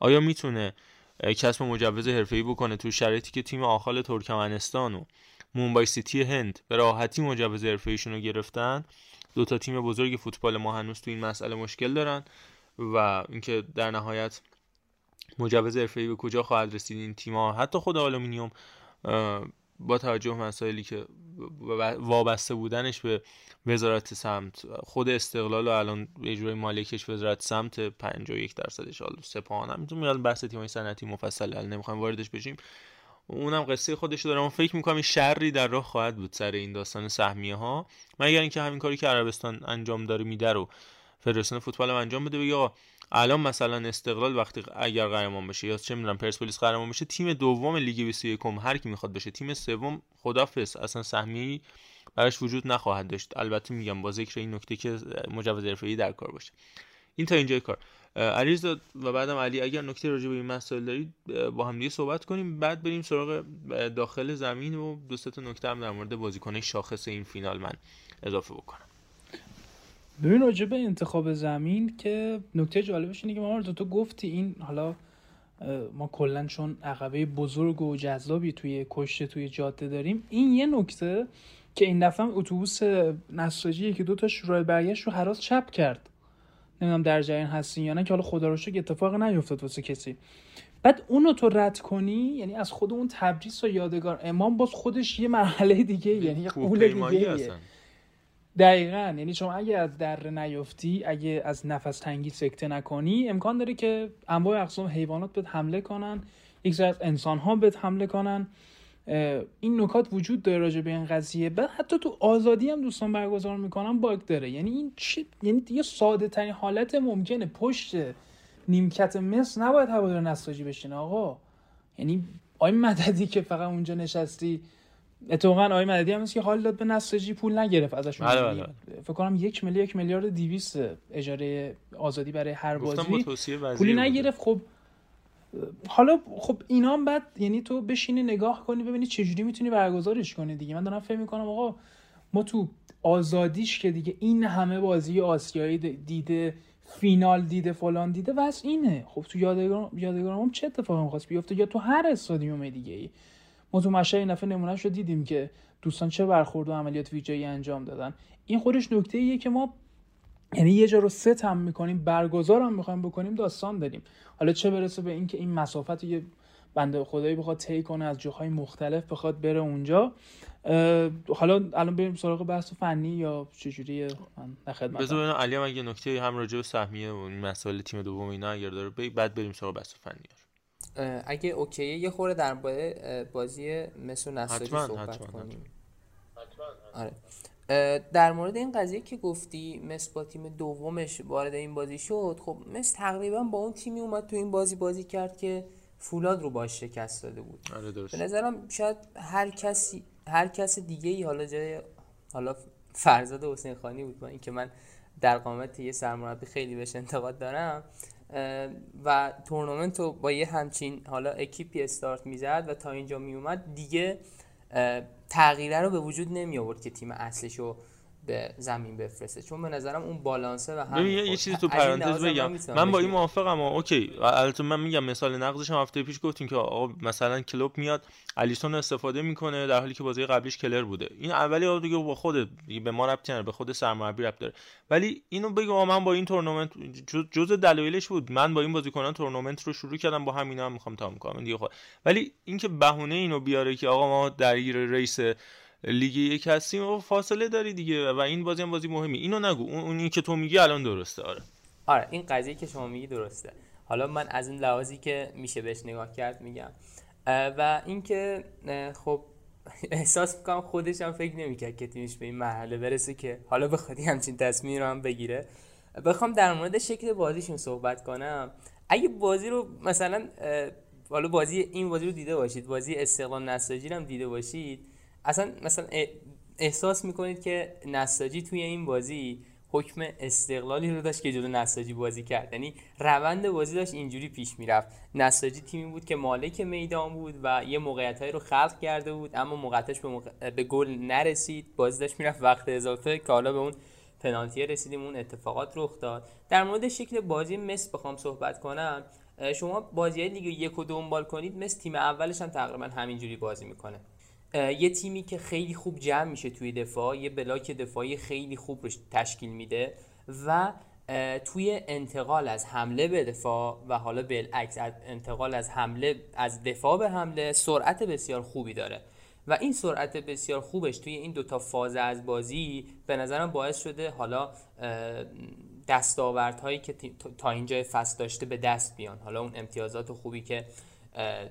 آیا می‌تونه کسب مجوز حرفه‌ای بکنه تو شرایطی که تیم آخال ترکمنستان و مومبای سیتی هند به راحتی مجوز حرفه‌ایشون رو گرفتن. دو تا تیم بزرگ فوتبال ما هنوز تو این مسئله مشکل دارن و اینکه در نهایت مجوز حرفه‌ای به کجا خواهد رسید این تیم‌ها. حتی خود آلومینیوم با توجه مسائلی که وابسته بودنش به وزارت سمت خود استقلال و الان اجرای مالکش وزارت سمت 51 درصدش حالا سپاهان هم. می‌تونم بحث تیم‌های صنعتی مفصل حل نمی‌خوایم واردش بشیم. اونم قصه خودش داره. اما فکر می‌کنم شری در راه خواهد بود سر این داستان سهمیه ها مگر اینکه همین کاری که عربستان انجام داره میده رو فدراسیون فوتبال انجام بده بگه آقا الان مثلا استقلال وقتی اگر قهرمان بشه یا چه می‌دونم پرسپولیس قهرمان بشه تیم دوم لیگ 21 هر کی می‌خواد بشه تیم سوم خدافظ. اصلا سهمیه براش وجود نخواهد داشت. البته میگم با ذکر این نکته که مجوز حرفه‌ای در کار باشه. این تا اینجای کار. علیرضا و بعدم علی اگر نکته راجع به این مسائل دارید با هم دیگه صحبت کنیم. بعد بریم سراغ داخل زمین و دو تا نکته هم در مورد بازیکن شاخص این فینال من اضافه بکنم. ببین راجع انتخاب زمین که نکته جالبش اینه که ما تو گفتی این حالا ما کلا چون عقبه بزرگ و جذابی توی کشته توی جاده داریم این یه نکته که این دفعه اتوبوس نساجی که دو تا شروع برگشت رو حراس چپ کرد. نمی‌دونم در جریان هستین یا نه که حالا خدا رو شکر اتفاق نیفتاد واسه کسی. بعد اونو تو رد کنی یعنی از خود اون تبریز و یادگار امام باز خودش یه مرحله دیگه یعنی یه قول دیگه دقیقا. یعنی شما اگه از در نیفتی اگه از نفس تنگی سکته نکنی امکان داره که انواع اقسام حیوانات بهت حمله کنن یک از انسان ها بهت حمله کنن. این نکات وجود داره راجع به این قضیه. بعد حتی تو آزادی هم دوستان برگزار می‌کنن باگ داره. یعنی این چی؟ یعنی یه ساده ترین حالت ممکنه. پشت نیمکت مصر نباید هوادار نساجی بشینه آقا. یعنی آی مددی که فقط اونجا نشستی اتفاقا آقای مددی هم که حال داد به نساجی پول نگرفت ازشون. بله بله. فکر کنم یک میلیارد یک میلیارد 200 اجاره آزادی برای هر بازی. پولی. نگرفت. خب حالا خب اینا هم بعد یعنی تو بشینی نگاه کنی ببینی چجوری می‌تونی برگزارش کنی دیگه. من دارم فکر می‌کنم آقا ما تو آزادیش که دیگه این همه بازی آسیایی دیده فینال دیده فلان دیده واسه اینه. خب تو یادگار یادگارم چه اتفاقی می‌خواست بیفته؟ یا تو هر استادیوم دیگه ای ما تو مشهد این دفعه نمونهش رو دیدیم که دوستان چه برخورد و عملیات ویژه‌ای انجام دادن. این خودش نکته ایه که ما یعنی یه جا رو ست هم می‌کنیم برگزار هم می‌خوایم بکنیم داستان داریم. حالا چه برسه به اینکه این مسافت یه بنده خدایی بخواد طی کنه از جاهای مختلف بخواد بره اونجا حالا الان بریم سراغ بحث فنی یا چجوریه من در خدمتم. بذار علی هم اگه نکته هم راجع به سهمیه و مسائل تیم دوم اینا اگر داره بعد بریم سراغ بحث فنی. اگه اوکیه یه خورده در بازی مثل نساجی حتما، صحبت حتما، کنیم. آره. اه، در مورد این قضیه که گفتی مس با تیم دومش وارد این بازی شد خب مس تقریبا با اون تیمی اومد تو این بازی بازی کرد که فولاد رو باش شکست داده بود. آره درست. به نظرم شاید هر کسی هر کس دیگه ای حالا جای حالا فرزاد حسین خانی بود با اینکه من در قامت یه سرمربی خیلی بهش انتقاد دارم و تورنمنت رو با یه همچین حالا اکیپی استارت می‌زد و تا اینجا میومد دیگه تغییره رو به وجود نمی آورد که تیم اصلش رو به زمین بفرسته. چون به نظرم اون بالانسه و هم یه- چیزی تو پرانتز بگم. من با این موافقم. OK. البته من میگم مثال نقضش هم هفته پیش گفتیم که آقا مثلا کلوپ میاد الیسون استفاده می‌کنه در حالی که بازی قبلیش کلهر بوده. این اولی آقا دیگه با خود به ما ربطی نداره به خود سرمربی ربط داره. ولی اینو بگم من با این تورنمنت جز, جز دلایلش بود. من با این بازیکنان تورنمنت رو شروع کردم با همینا هم می‌خوام تمام کنم. دیگه خود ولی اینکه بهونه اینو بیاره که آقا ما درگیر race لیگ یک هستیم و فاصله داری دیگه و این بازی هم بازی مهمی. اینو نگو. اون اونی که تو میگی الان درسته. آره. آره این قضیه که شما میگی درسته. حالا من از این لحاظی که میشه بهش نگاه کرد میگم. و اینکه خب احساس می‌کنم خودش هم فکر نمی‌کرد که تیمش به این مرحله برسه که حالا بخواد یه همچین تصمیمی رو هم بگیره. بخوام در مورد شکل بازیشون صحبت کنم. اگه بازی رو مثلا حالا بازی این بازی رو دیده باشید بازی استقلال نساجی هم دیده باشید. اصلا مثلا احساس می‌کنید که نساجی توی این بازی حکم استقلالی رو داشت که جلو نساجی بازی کرد. یعنی روند بازی داشت اینجوری پیش می‌رفت. نساجی تیمی بود که مالک میدان بود و یه موقعیت رو خلق کرده بود اما موقعیتش به, موقع- به گل نرسید. بازی داشت می‌رفت وقت اضافه که حالا به اون پنالتی رسیدیم اون اتفاقات رخ داد. در مورد شکل بازی مس بخوام صحبت کنم. شما بازی های لیگ یک و دنبال کنید. مثل تیم اولش هم تقریبا همینجوری بازی می‌کنه. یه تیمی که خیلی خوب جمع میشه توی دفاع یه بلاک دفاعی خیلی خوب تشکیل میده و توی انتقال از حمله به دفاع و حالا بالعکس از انتقال از حمله از دفاع به حمله سرعت بسیار خوبی داره. و این سرعت بسیار خوبش توی این دوتا فاز از بازی به نظرم باعث شده حالا دستاوردهایی که تا اینجا فصل داشته به دست بیان. حالا اون امتیازات خوبی که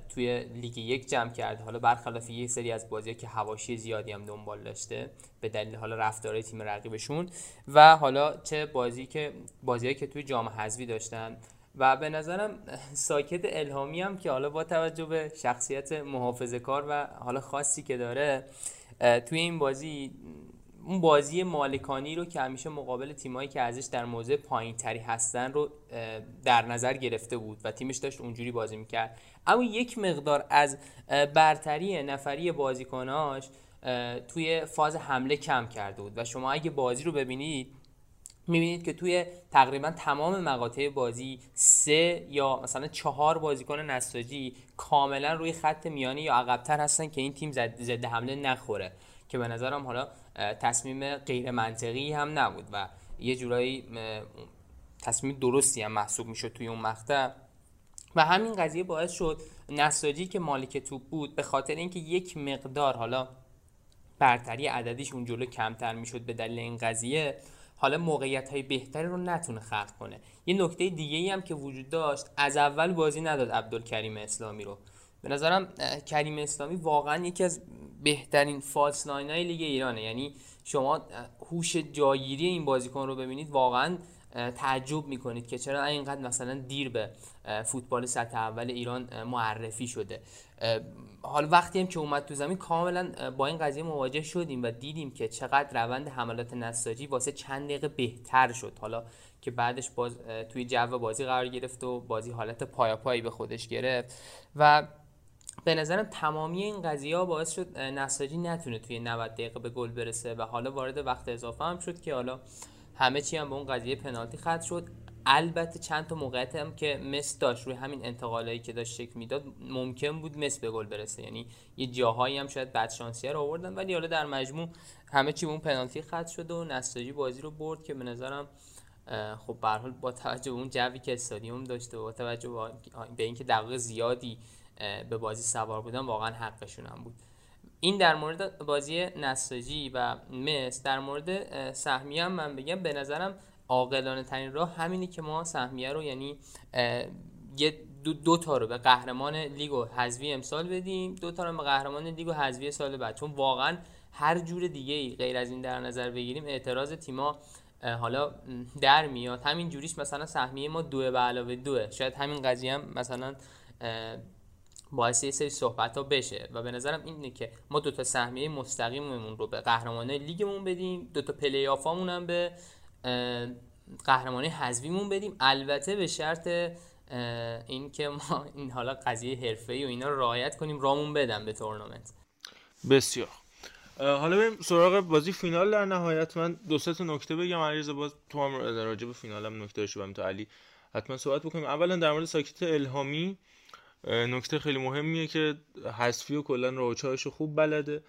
توی لیگ یک جمع کرد حالا برخلاف یه سری از بازی که هواشی زیادی هم دنبال داشته به دلیل حالا رفتارهای تیم رقیبشون. و حالا چه بازی که بازیایی که توی جام حذفی داشتن. و به نظرم ساکت الهامی هم که حالا با توجه به شخصیت محافظه کار و حالا خاصی که داره توی این بازی اون بازی مالکانی رو که همیشه مقابل تیمایی که ازش در موضع پایین تری هستن رو در نظر گرفته بود و تیمش داشت اونجوری بازی می‌کرد. اما یک مقدار از برتری نفری بازیکناش توی فاز حمله کم کرده بود. و شما اگه بازی رو ببینید می‌بینید که توی تقریبا تمام مقاطع بازی سه یا مثلا چهار بازیکن نساجی کاملا روی خط میانی یا عقبتر هستن که این تیم زد حمله نخوره. که به نظرم حالا تصمیم غیر منطقی هم نبود و یه جورایی تصمیم درستی هم محسوب می‌شد توی اون مقطع. و همین قضیه باعث شد نساجی که مالک توپ بود به خاطر اینکه یک مقدار حالا برتری عددیشون جلو کمتر می‌شد به دلیل این قضیه حالا موقعیت های بهتری رو نتونه خلق کنه. یه نکته دیگه ای هم که وجود داشت از اول بازی نداد عبدالکریم اسلامی رو. به نظرم کریم اسلامی واقعا یکی از بهترین false nine های لیگ ایرانه. یعنی شما هوش جایگیری این بازیکن رو ببینید واقعا تعجب می‌کنید که چرا اینقدر مثلا دیر به فوتبال سطح اول ایران معرفی شده. حالا وقتی هم که اومد تو زمین کاملا با این قضیه مواجه شدیم و دیدیم که چقدر روند حملات نساجی واسه چند دقیقه بهتر شد. حالا که بعدش باز توی جو بازی قرار گرفت و بازی حالت پایا به خودش گرفت و به نظرم تمامی این قضیه ها باعث شد نساجی نتونه توی 90 دقیقه به گل برسه و حالا وارد وقت اضافه هم شد که حالا همه چی هم به اون قضیه پنالتی ختم شد. البته چند تا موقعیت هم که مس داشت روی همین انتقالایی که داشت شکل می‌داد ممکن بود مس به گل برسه. یعنی یه جاهایی هم شاید بد شانسی رو آوردن ولی حالا در مجموع همه چی اون پنالتی ختم شد و نساجی بازی رو برد که به نظرم خب به با توجه به اون جوی که استادیوم داشته و با توجه به اینکه دقیقه زیادی به بازی سوار بودن واقعا حقشون هم بود. این در مورد بازی نساجی و مس در مورد سهمیه هم من بگم به نظرم عاقلانه ترین راه همینی که ما سهمیه رو یعنی یه دو, دو تا رو به قهرمان لیگ و حذفی امسال بدیم دو تا رو به قهرمان لیگ و حذفی سال بعد. چون واقعا هر جور دیگه ای غیر از این در نظر بگیریم اعتراض تیما حالا در میاد. همین جوریش مثلا سهمیه ما دو به علاوه دوه. شاید همین قضیه هم مثلا باعث یه سری صحبت ها بشه. و به نظرم اینه که ما دوتا سهمیه مستقیممون رو به قهرمانه لیگمون بدیم دوتا پلی هم به قهرمانی حذویمون بدیم. البته به شرط این که ما این حالا قضیه حرفه‌ای و اینا رو رعایت کنیم رامون بدم به تورنمنت. بسیار. حالا بریم سراغ بازی فینال در نهایت. من دو سه تا نکته بگم. علیرضا باز تو هم راجع به فینالم نکته داشته تو علی. حتما صحبت بکنیم. اولا در مورد ساکت الهامی. نکته خیلی مهمیه که حذفی و کلا روچهاش خوب بلده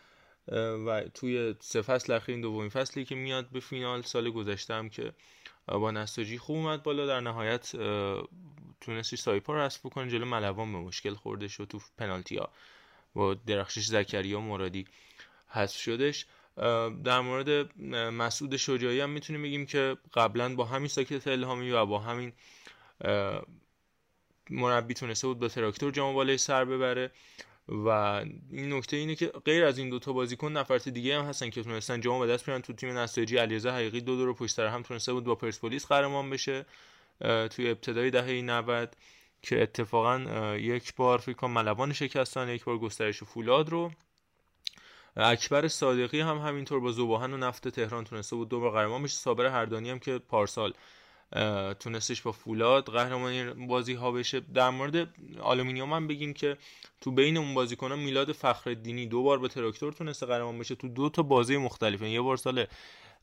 و توی سه فصل اخیر این دومین فصلی که میاد به فینال سال گذشته هم که با نساجی خوب اومد بالا. در نهایت تونستی سایپا رو حذف بکنه جلو ملوان به مشکل خورده شد تو پنالتی ها با درخشش زکریا مرادی حذف شدش. در مورد مسعود شجاعی هم می‌تونیم بگیم که قبلا با همین ساکت الهامی و با همین مربی تونسته بود با تراکتور جام بالای سر ببره. و این نکته اینه که غیر از این دوتا بازیکن نفرت دیگه هم هستن که تونستن جام به دست بیارن. تو تیم نساجی علیرضا حقیقی دو دو پشت سر هم تونسته بود با پرسپولیس قهرمان بشه. توی ابتدای دهه 90 که اتفاقا یک بار فکر کنم ملوان شکستن یک بار گسترش فولاد رو. اکبر صادقی هم همینطور با ذوب آهن و نفت تهران تونسته بود دو بار قهرمان بشه. صابر حردانی هم که پارسال تونستش با فولاد قهرمانی بازی ها بشه. در مورد آلومینیوم هم بگیم که تو بین اون بازیکن میلاد فخرالدینی دو بار به تراکتور تونسته قهرمان بشه. تو دو تا بازی مختلف یه بار سال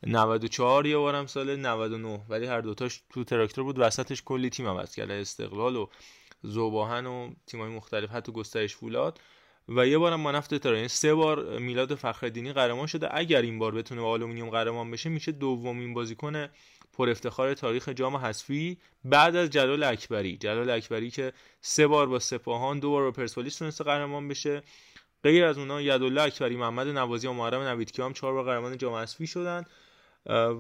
94 یه بارم سال 99 ولی هر دوتاش تو تراکتور بود. وسطش کلی تیم عوض کرده استقلال و ذوب آهن و تیمای مختلف حتی گسترش فولاد. و یه بارم نفت تهران یعنی سه بار میلاد فخرالدینی قهرمان شده. اگر این بار بتونه با آلومینیوم قهرمان بشه میشه دومین بازیکن پر افتخار تاریخ جام حذفی بعد از جلال اکبری. جلال اکبری که سه بار با سپاهان دو بار با پرسپولیس تونسته قهرمان بشه. غیر از اونها یدالله اکبری محمد نوازی و محرم نویدکی هم چهار بار قهرمان جام حذفی شدن.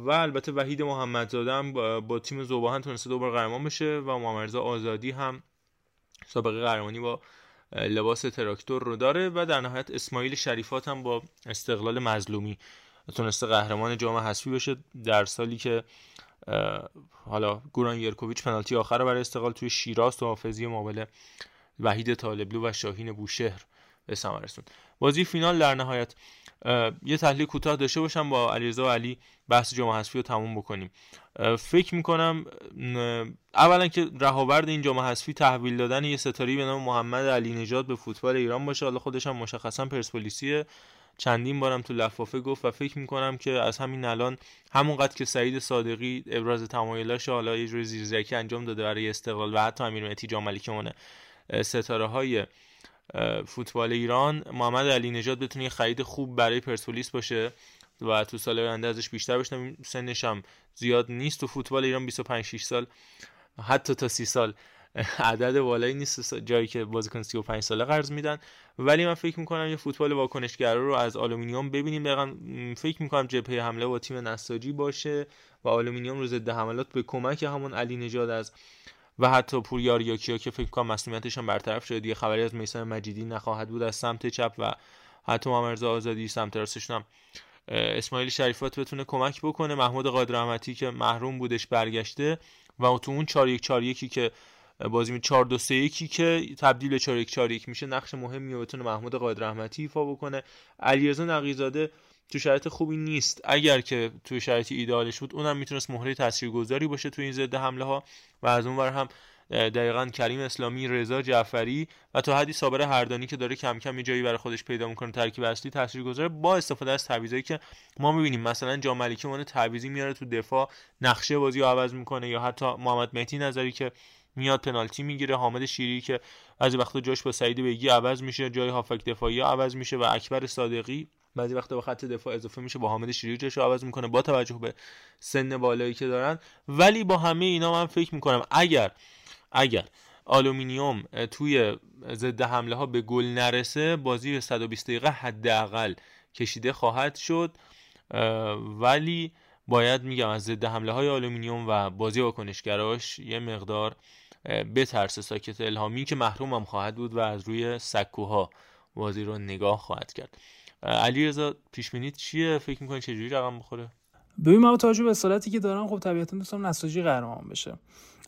و البته وحید محمدزاده هم با تیم زوباهن تونسته دو بار قهرمان بشه و محمدرضا آزادی هم سابقه قهرمانی با لباس تراکتور رو داره. و در نهایت اسماعیل شریفات هم با استقلال مظلومی تونسته قهرمان جام حذفی بشه در سالی که حالا گوران یرکوویچ پنالتی آخر برای استقلال توی شیراز تو حافظی مقابل وحید طالبلو و شاهین بوشهر به ثمر رسوند. بازی فینال در نهایت یه تحلیل کوتاه داشته باشم با علیرضا و علی بحث جام حذفی رو تموم بکنیم. فکر می‌کنم اولا که رهاورد این جام حذفی تحویل دادن یه ستاری به نام محمد علی نژاد به فوتبال ایران باشه. حالا خودش هم مشخصا پرسپولیسیه. چندین بارم تو لفافه گفت و فکر می‌کنم که از همین الان همونقدر که سعید صادقی ابراز تمایلاش حالا یه جوری زیرزکی انجام داده برای استقلال و حتی امیر مهدی جام مونه ستاره های فوتبال ایران محمد علی نژاد بتونه خرید خوب برای پرسپولیس باشه و تو سال آینده ازش بیشتر بشنویم سنش هم زیاد نیست تو فوتبال ایران 25 6 سال حتی تا 30 سال. عدد بالایی نیست جایی که بازیکن 35 ساله قرض میدن. ولی من فکر می‌کنم یه فوتبال واکنشگرا رو از آلومینیوم ببینیم. دقیقا فکر می‌کنم جبهه حمله با تیم نساجی باشه و آلومینیوم رو ضد حملات به کمک همون علی نژاد از و حتی پوریار یاکیا که فکر کنم مسئولیتش هم برطرف شده. دیگه خبری از میسان مجیدی نخواهد بود از سمت چپ و حتی مامرزا آزادی سمت راستشون هم اسماعیل شریفات بتونه کمک بکنه. محمود قادر که محروم بودش برگشته و تو اون 4 1 4 1 که بازی می 4 2 3 1 که تبدیل به 4 1 4 1 میشه نقش مهمی رو بتونه محمود قادر رحمتی ایفا بکنه. علیرضا نقیزاده تو شرایط خوبی نیست. اگر که تو شرایط ایدالش بود اونم می‌تونست مهره تاثیرگذاری باشه تو این ضد حمله ها و از اونور هم دقیقا کریم اسلامی رضا جعفری و تا حدی صابر هردانی که داره کم کم جایی برای خودش پیدا می‌کنه ترکیب اصلی تاثیرگذار با استفاده از تعویضایی که ما می‌بینیم. مثلا جام ملکی اون تعویضی میاره تو دفاع نقشه بازی رو عوض می‌کنه یا حتی محمد مهدی نظری که میاد پنالتی می‌گیره حامد شیری که بعضی وقتا جاش با سعید بیگی عوض میشه جای هافک دفاعی عوض میشه و اکبر صادقی بعضی وقتا با خط دفاع اضافه میشه با حامد شیری جاش عوض می‌کنه با توجه به سن بالایی که دارن. ولی با همه اینا من فکر می‌کنم اگر اگر آلومینیوم توی ضد حمله ها به گل نرسه بازی به 120 دقیقه حداقل کشیده خواهد شد. ولی باید میگم از ضد حمله های آلومینیوم و بازی واکنشگراش یه مقدار بترسه ساکت الهامی که محروم هم خواهد بود و از روی سکوها بازی رو نگاه خواهد کرد. علی رضا پیش چیه؟ فکر می‌کنی چجوری رقم بخوره؟ ببین من توجه به اصالتی که دارم خب طبیعتا دوستم نساجی قهرمان بشه.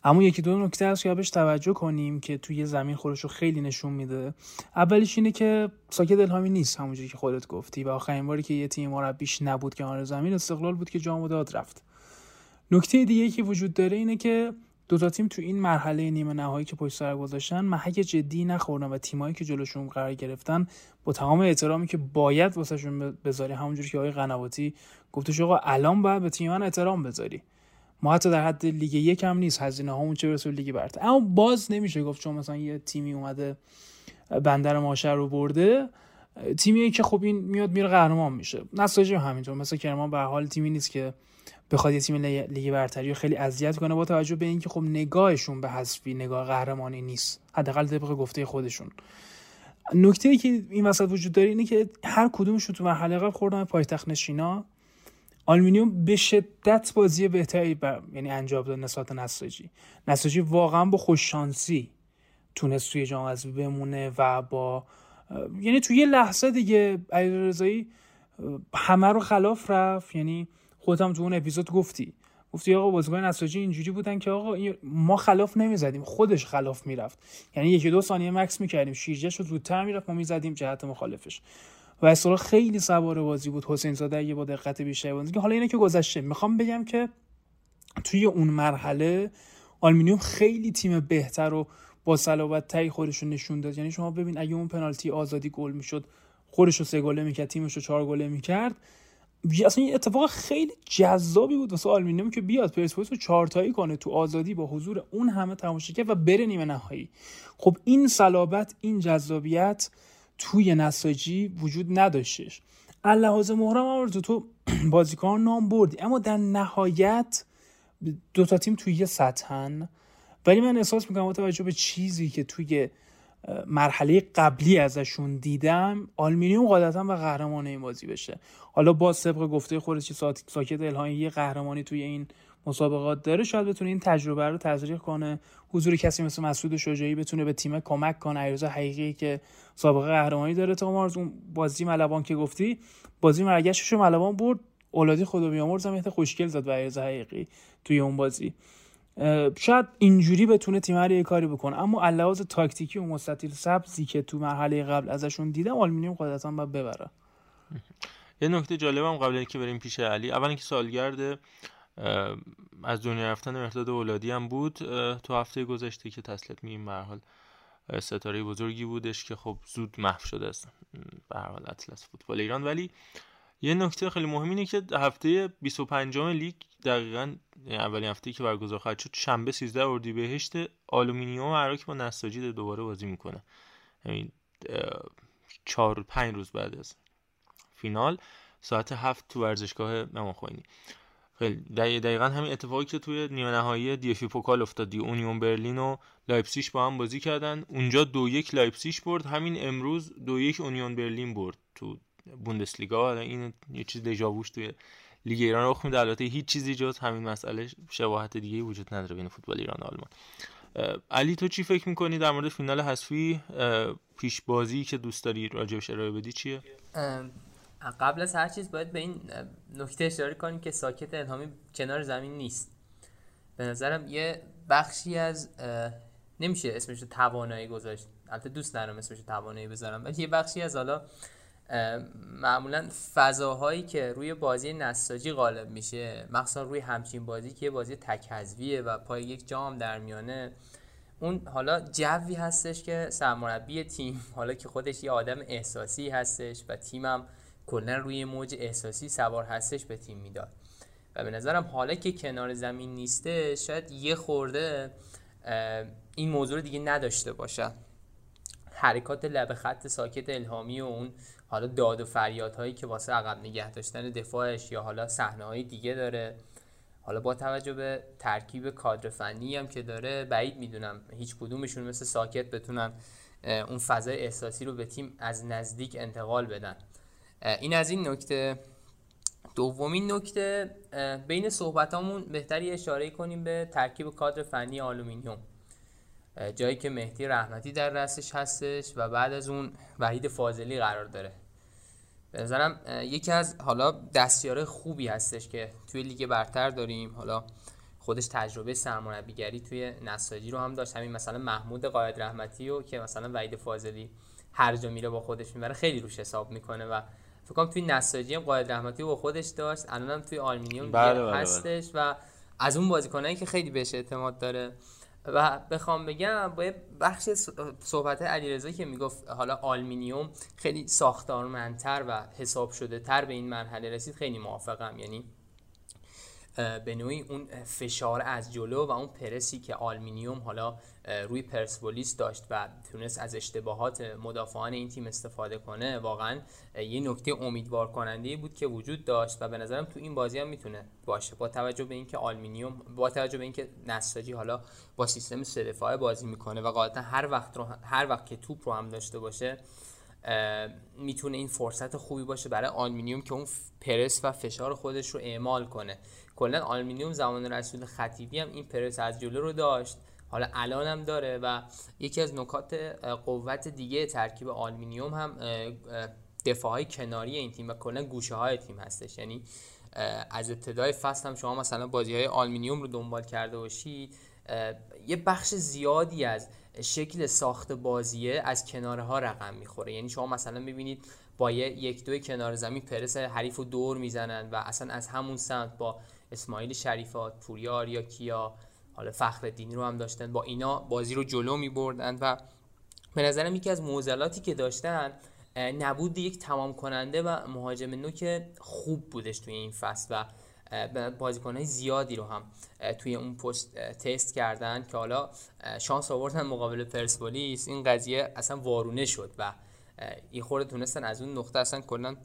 اما یکی دو نکته هست که بهش توجه کنیم که توی زمین خودش رو خیلی نشون میده. اولیش اینه که ساکت الهامی نیست همونجوری که خودت گفتی. و آخرین باری که یه تیم مربیش نبود که آن زمین استقلال بود که جام داد رفت. نکته دیگه که وجود داره اینه که دو تا تیم تو این مرحله نیمه نهایی که پشت سر گذاشتن محک جدی نخوردن و تیمایی که جلوشون قرار گرفتن با تمام احترامی که باید واسهشون بذاری همونجوری که آقای قنواتی گفتش آقا الان باید به تیم من احترام بذاری. ما حتی در حد لیگ یک هم نیست هزینه هامون چه برسه لیگ برتر. اما باز نمیشه گفت چون مثلا یه تیمی اومده بندر ماشر رو برده تیمی که خب این میاد میره قهرمان میشه. نساجی همینطور مثل کرمان به حال تیمی نیست که بخواد یه تیم لیگ برتری رو خیلی اذیت کنه با توجه به اینکه خب نگاهشون به حذفی نگاه قهرمانی نیست. حداقل طبق گفته خودشون. نکته ای که این وسط وجود داره اینه که هر کدومشون تو مرحله قبل خوردن پایتخت نشینا. آلومینیوم به شدت بازی بهتری بر... یعنی انجام داد نسبت به نساجی. نساجی واقعا با خوششانسی تونست توی جام بمونه و با یعنی توی یه لحظه دیگه علیرضایی همه رو خلاف رفت. یعنی خودت هم تو اون اپیزود گفتی. گفتی آقا بازیکن نساجی اینجوری بودن که آقا ما خلاف نمی‌زدیم خودش خلاف می‌رفت. یعنی یکی دو ثانیه مکث می‌کردیم شیرجه شد زودتر می‌رفت ما می‌زدیم جهت مخالفش. و اصلا خیلی سوار بازی بود حسین زاده یه با دقت بیشتری بود حالا اینه که گذشته می‌خوام بگم که توی اون مرحله آلومینیوم خیلی تیم بهتر و با صلابت تری خودش نشون داد. یعنی شما ببین اگه اون پنالتی آزادی گل می‌شد خودش رو سه گله می‌کرد تیمش رو چهار گله می‌کرد اصلا این اتفاق خیلی جذابی بود واسه آلومینیوم که بیاد پرسپولیس رو چهارتایی کنه تو آزادی با حضور اون همه تماشاگر و بره نیمه نهایی. خب این صلابت این جذابیت توی نساجی وجود نداشتش اللحاظ محرم آورد تو بازیکن نام بردی. اما در نهایت دو تا تیم توی یه سطحن. ولی من احساس می‌کنم با توجه به چیزی که توی مرحله قبلی ازشون دیدم آلمینیوم قاعدتا و قهرمان این بازی بشه. حالا با سبق گفته خودش ساکت الهانی یه قهرمانی توی این مسابقات داره شاید بتونه این تجربه رو تزریق کنه. حضور کسی مثل مسعود شجاعی بتونه به تیم کمک کنه. ایرزا حقیقی که سابقه قهرمانی داره. تا مارز اون بازی ملبان که گفتی بازی مرگشش ملبان برد. اولادی خدا بیامرز هم خوشگل زد به ایرزا حقیقی توی اون بازی. شاید اینجوری بتونه تیم رو یه کاری بکنه. اما علاوه تاکتیکی و مستطیل سبزی که تو مرحله قبل ازشون دیدم آلمینیوم قاعدتا باید ببره. یه نکته جالبم قبل اینکه بریم پیش علی اول اینکه سالگرد از دنیا رفتن مهرداد اولادی هم بود تو هفته گذشته که تسلیت میگیم این حال ستاره بزرگی بودش که خب زود محو شده است به هر حال اطلس فوتبال ایران. ولی یه نکته خیلی مهم اینه که هفته 25 لیگ دقیقا اولین هفته که برگزار خواهد شد شنبه 13 اردیبهشت آلومینیوم اراک با نساجی دوباره بازی می‌کنه. همین 4 5 روز بعد از فینال ساعت هفت تو ورزشگاه امام خمینی دقیقا همین اتفاقی که توی نیمه نهایی DFB Pokal افتاد دی اونیون برلین و لایپسیش با هم بازی کردن. اونجا دو یک لایپسیش برد. همین امروز دو یک اونیون برلین برد تو بوندسلیگا. این یه چیز دژاووش توی لیگ ایران رخ میده. البته هیچ چیزی جز همین مسئله شباهت دیگه وجود نداره بین فوتبال ایران و آلمان. علی تو چی فکر می‌کنی در مورد فینال حذفی؟ پیش بازی که دوست داری راجبش ارائه بدی چیه؟ قبل از هر چیز باید به این نکته اشاره کنیم که ساکت الهامی کنار زمین نیست. به نظرم یه بخشی از نمیشه اسمش توانایی گذاشت. البته دوست دارم اسمش توانایی بذارم ولی یه بخشی از حالا معمولا فضاهایی که روی بازی نساجی غالب میشه مخصوصا روی همچین بازی که بازی تکهزویه و پای یک جام در میانه. اون حالا جوی هستش که سرمربی تیم حالا که خودش یه آدم احساسی هستش و تیمم کلا روی موج احساسی سوار هستش به تیم می‌داد. و به نظرم حالا که کنار زمین نیسته شاید یه خورده این موضوع دیگه نداشته باشه حرکات لب خط ساکت الهامی و اون حالا داد و فریادهایی که واسه عقب نگه داشتن دفاعش یا حالا صحنه های دیگه داره. حالا با توجه به ترکیب کادر فنی هم که داره بعید می‌دونم هیچ کدومشون مثل ساکت بتونن اون فضای احساسی رو به تیم از نزدیک انتقال بدن. این از این نکته. دومین نکته بین صحبتامون بهتره اشاره کنیم به ترکیب کادر فنی آلومینیوم. جایی که مهدی رحمتی در راسش هستش و بعد از اون وحید فاضلی قرار داره. به نظرم یکی از حالا دستیاره خوبی هستش که توی لیگ برتر داریم. حالا خودش تجربه سرمربیگری توی نساجی رو هم داشت. همین مثلا محمود قاید رحمتی و که مثلا وحید فاضلی هر جا میره با خودش می‌بره خیلی روش حساب می‌کنه و فکر کنم توی نساجی هم قاید رحمتی با خودش داشت. الانم توی آلمینیوم بله بله, بله. هستش و از اون بازیکنایی که خیلی بهش اعتماد داره و بخوام بگم با بخش صحبت علیرضا که می‌گفت حالا آلومینیوم خیلی ساختارمندتر و حساب شده تر به این مرحله رسید خیلی موافقم. یعنی به نوعی اون فشار از جلو و اون پرسی که آلومینیوم حالا روی پرسپولیس داشت و تونست از اشتباهات مدافعان این تیم استفاده کنه واقعا یه نکته امیدوار کننده بود که وجود داشت و به نظرم تو این بازی هم می‌تونه باشه. با توجه به اینکه آلومینیوم با توجه به اینکه نساجی حالا با سیستم سه دفاعه بازی می‌کنه و غالبا هر وقت رو هر وقت که توپ رو هم داشته باشه می‌تونه این فرصت خوبی باشه برای آلومینیوم که اون پرس و فشار خودش رو اعمال کنه. کلا آلومینیوم زمان رسول خطیبی هم این پرس از جلو رو داشت. حالا الان هم داره و یکی از نکات قوت دیگه ترکیب آلومینیوم هم دفاع های کناری این تیم و کلا گوشه های تیم هستش. یعنی از ابتدای فصل هم شما مثلا بازی های آلمینیوم رو دنبال کرده باشید یه بخش زیادی از شکل ساخت بازیه از کناره ها رقم می‌خوره. یعنی شما مثلا می‌بینید با یک دو کنار زمین پرس حریف رو دور می‌زنن و اصلا از همون سمت با اسماعیل شریفات پوریا یا کیا حالا فخر دینی رو هم داشتن با اینا بازی رو جلو می بردن و به نظرم یکی از موزلاتی که داشتن نبود یک تمام کننده و مهاجم نوک خوب بودش توی این فصل و بازیکنهای زیادی رو هم توی اون پست تست کردن که حالا شانس آوردن مقابل پرسپولیس. این قضیه اصلا وارونه شد و این خورده تونستن از اون نقطه اصلا کلا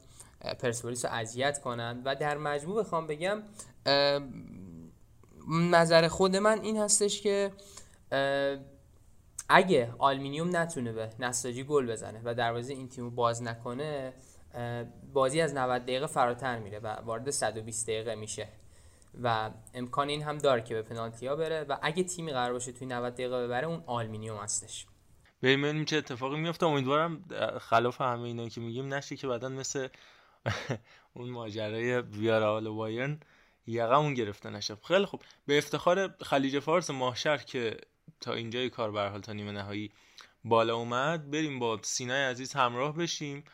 پرسپولیس رو اذیت کنن. و در مجموع بخوام بگم نظر خود من این هستش که اگه آلومینیوم نتونه به نساجی گل بزنه و دروازه این تیمو باز نکنه بازی از 90 دقیقه فراتر میره و وارد 120 دقیقه میشه و امکان این هم داره که به پنالتی ها بره و اگه تیمی قرار باشه توی 90 دقیقه ببره اون آلومینیوم هستش. ببینیم چه اتفاقی میفته امیدوارم خلاف همه اینا که میگیم نشه که بعدا مثل اون ماجرای ویارئال و بایرن یقه‌مون گرفته نشه. خیلی خوب. به افتخار خلیج فارس ماهشهر که تا اینجای کار به تا نیمه نهایی بالا اومد بریم با سینای عزیز همراه بشیم.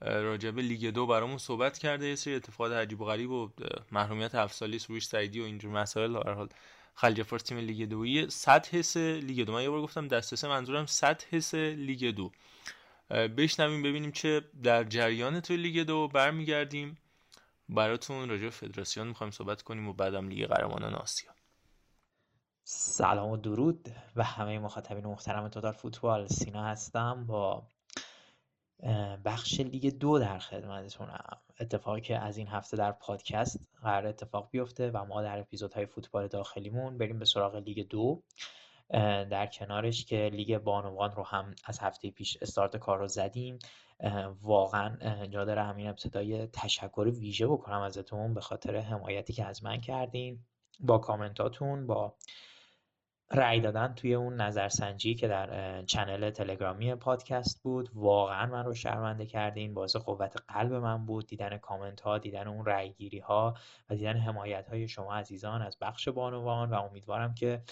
راجب لیگ دو برامون صحبت کرده. یه سری اتفاقات عجیب و غریب و محرومیت افسالی سروش سعیدی و اینجور مسائل. در حال خلیج فارس تیم لیگ دویی 100 حس لیگ دو. من یه بار گفتم دست منظورم 100 حس لیگ دو. بشنویم ببینیم چه در جریان توی لیگ دو برمیگردیم. براتون راجع فدراسیون می‌خوایم صحبت کنیم و بعدم لیگ قهرمانان آسیا. سلام و درود و همه مخاطبین محترم توتال فوتبال. سینا هستم با بخش لیگ دو در خدمتتونم. اتفاقی که از این هفته در پادکست قرار اتفاق بیفته و ما در اپیزودهای فوتبال داخلیمون بریم به سراغ لیگ دو. در کنارش که لیگ بانوان رو هم از هفته پیش استارت کار رو زدیم. واقعا جا داره همین ابتدای تشکر ویژه بکنم ازتون به خاطر حمایتی که از من کردین. با کامنتاتون با رأی دادن توی اون نظرسنجی که در چنل تلگرامی پادکست بود. واقعا من رو شرمنده کردین. باعث قوت قلب من بود. دیدن کامنت ها دیدن اون رأی گیری ها و دیدن حمایت های شما عزیزان از بخش بانوان. و امیدوارم که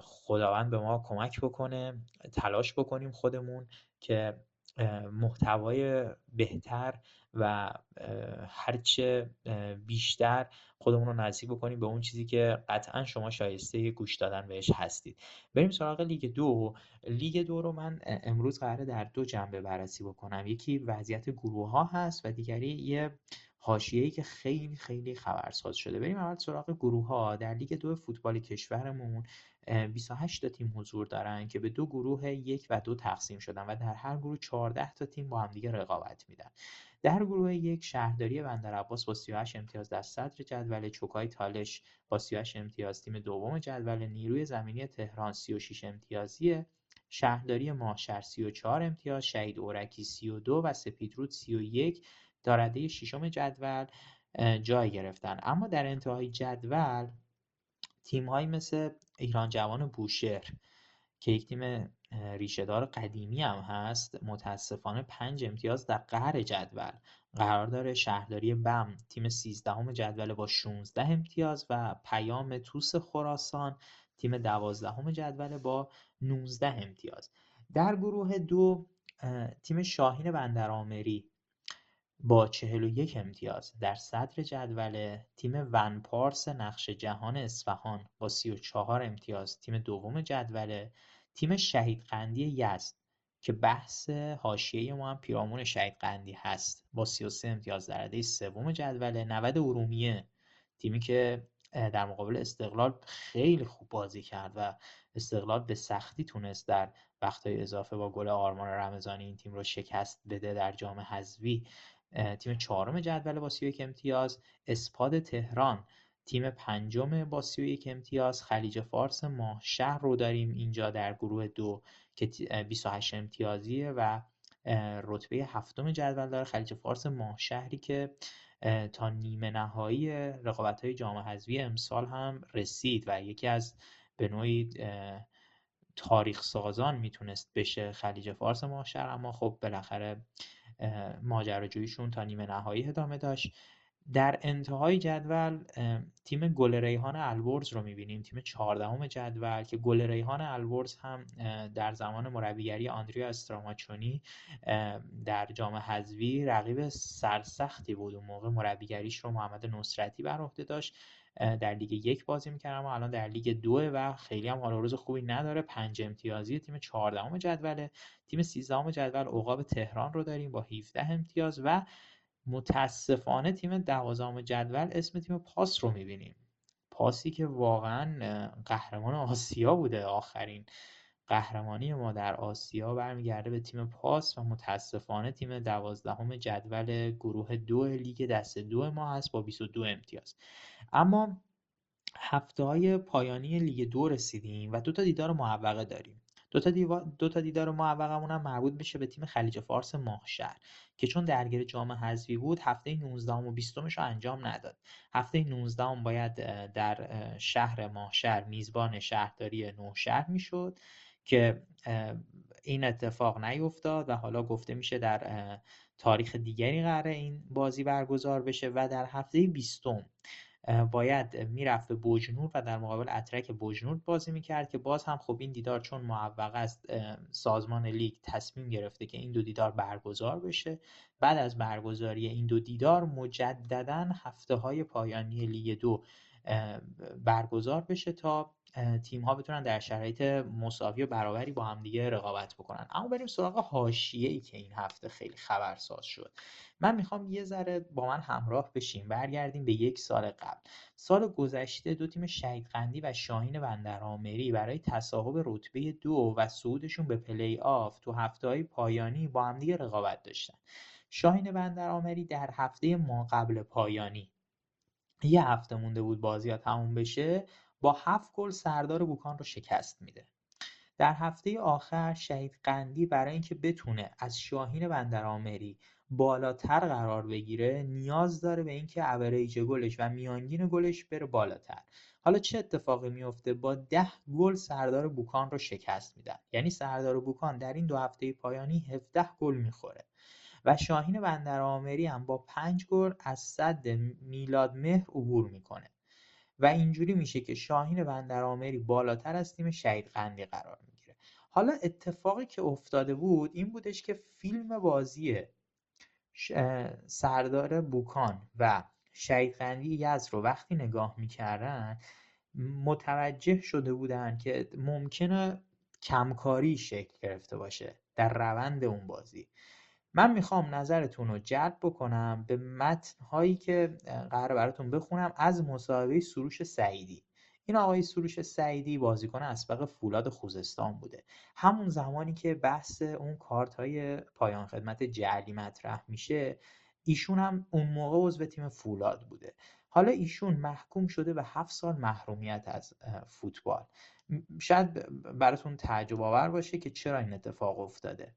خداوند به ما کمک بکنه تلاش بکنیم خودمون که محتوای بهتر و هرچه بیشتر خودمون رو نزدیک بکنیم به اون چیزی که قطعا شما شایسته گوش دادن بهش هستید. بریم سراغ لیگ دو. لیگ دو رو من امروز قراره در دو جنبه بررسی بکنم. یکی وضعیت گروه ها هست و دیگری یه حاشیه‌ای که خیلی خیلی خبرساز شده. بریم اول سراغ گروه ها در لیگ دو فوتبال کشورمون 28 تا تیم حضور دارن که به دو گروه یک و دو تقسیم شدن و در هر گروه 14 تا تیم با همدیگه رقابت میدن. در گروه یک شهرداری بندر عباس با 38 امتیاز در صدر جدول چوکای تالش با 38 امتیاز تیم دوم جدول نیروی زمینی تهران 36 امتیازیه شهرداری ماهشهر 34 امتیاز شهید اورکی 32 و سپیدرود 31 دارده ششم جدول جای گرفتن. اما در انتهای جدول تیمهایی مثل ایران جوان بوشهر که یک تیم ریشهدار قدیمی هم هست متاسفانه پنج امتیاز در قهر جدول. قرار داره شهرداری بم تیم سیزدهم جدول با 16 امتیاز و پیام توس خراسان تیم دوازدهم جدول با 19 امتیاز. در گروه دو تیم شاهین بندرآمری با 41 امتیاز در صدر جدول تیم ونپارس نقش جهان اصفهان با 34 امتیاز تیم دوم جدول تیم شهید قندی یزد که بحث حاشیه ما هم پیرامون شهید قندی هست. با 33 امتیاز در رده سوم جدول 90 ارومیه تیمی که در مقابل استقلال خیلی خوب بازی کرد و استقلال به سختی تونست در وقتهای اضافه با گل آرمان رمضانی این تیم رو شکست بده در جام حذفی. تیم چهارم جدول با 31 امتیاز اسپاد تهران تیم پنجم با 31 امتیاز خلیج فارس ما شهر رو داریم اینجا در گروه دو که 28 امتیازیه و رتبه هفتم جدول داره خلیج فارس ماه شهری که تا نیمه نهایی رقابت های جام حذفی امسال هم رسید و یکی از به نوعی تاریخ سازان می‌تونست بشه خلیج فارس ماهشهر اما خب بالاخره ماجراجوییشون تا نیمه نهایی ادامه داشت. در انتهای جدول تیم گل ریحان الورز رو می‌بینیم تیم چهاردهم جدول که گل ریحان الورز هم در زمان مربیگری آندریا استراماچونی در جام حذفی رقیب سرسختی بود. اون موقع مربیگریش رو محمد نصرتی بر عهده داشت. در لیگ یک بازی می‌کرد اما الان در لیگ دو و خیلی هم حال روز خوبی نداره. پنج امتیازی تیم چهاردهم جدوله تیم سیزدهم جدول عقاب تهران رو داریم با 17 امتیاز و متاسفانه تیم دوازدهم جدول اسم تیم پاس رو می‌بینیم. پاسی که واقعا قهرمان آسیا بوده آخرین قهرمانی ما در آسیا برمیگرده به تیم پاس و متاسفانه تیم دوازدهم جدول گروه دو لیگ دست دو ما هست با 22 امتیاز. اما هفته های پایانی لیگ دو رسیدیم و دو تا دیدار معوقه داریم. دو تا, دو تا دیدار معوقمون هم مربوط میشه به تیم خلیج فارس ماهشهر که چون درگیر جام حذفی بود هفته 19 و 20 رو انجام نداد. هفته 19 هم باید در شهر ماهشهر میزبان شهرداری نوشهر می‌شد. که این اتفاق نیفتاد و حالا گفته میشه در تاریخ دیگری قراره این بازی برگزار بشه و در هفته بیستم باید می‌رفت به بوجنور و در مقابل اترک بوجنور بازی می‌کرد که باز هم خب این دیدار چون معوق است سازمان لیگ تصمیم گرفته که این دو دیدار برگزار بشه. بعد از برگزاری این دو دیدار مجددا هفته های پایانی لیگ دو برگزار بشه تا تیم ها بتونن در شرایط مساوی و برابری با همدیگه رقابت بکنن. اما بریم سراغ حاشیه ای که این هفته خیلی خبرساز شد. من می‌خوام یه ذره با من همراه بشیم. برگردیم به یک سال قبل. سال گذشته دو تیم شهیدقندی و شاهین بندر عامری برای تصاحب رتبه دو و صعودشون به پلی آف تو هفته های پایانی با همدیگه رقابت داشتن. شاهین بندرآمری در هفته ما قبل پایانی یه هفته مونده بود بازی ها تموم بشه. با هفت گل سردار بوکان رو شکست میده. در هفته آخر شهید قندی برای اینکه بتونه از شاهین بندرآمری بالاتر قرار بگیره نیاز داره به اینکه اوریج گلش و میانگین گلش بره بالاتر. حالا چه اتفاقی میفته با ده گل سردار بوکان رو شکست میدن. یعنی سردار بوکان در این دو هفته پایانی 17 گل می‌خوره. و شاهین بندرآمری هم با پنج گل از صد میلاد مهر عبور می‌کنه. و اینجوری میشه که شاهین بندرآمری بالاتر از تیم شهید قندی قرار می‌گیره. حالا اتفاقی که افتاده بود این بودش که فیلم بازی سردار بوکان و شهید قندی یزد رو وقتی نگاه می‌کردن متوجه شده بودن که ممکنه کمکاری شکل گرفته باشه در روند اون بازی. من می‌خوام نظرتون رو جلب بکنم به متنهایی که قرار براتون بخونم از مصاحبه سروش سعیدی. این آقای سروش سعیدی بازیکن اسبق فولاد خوزستان بوده. همون زمانی که بحث اون کارت های پایان خدمت جعلی مطرح میشه ایشون هم اون موقع عضو تیم فولاد بوده. حالا ایشون محکوم شده به هفت سال محرومیت از فوتبال. شاید براتون تعجب آور باشه که چرا این اتفاق افتاده.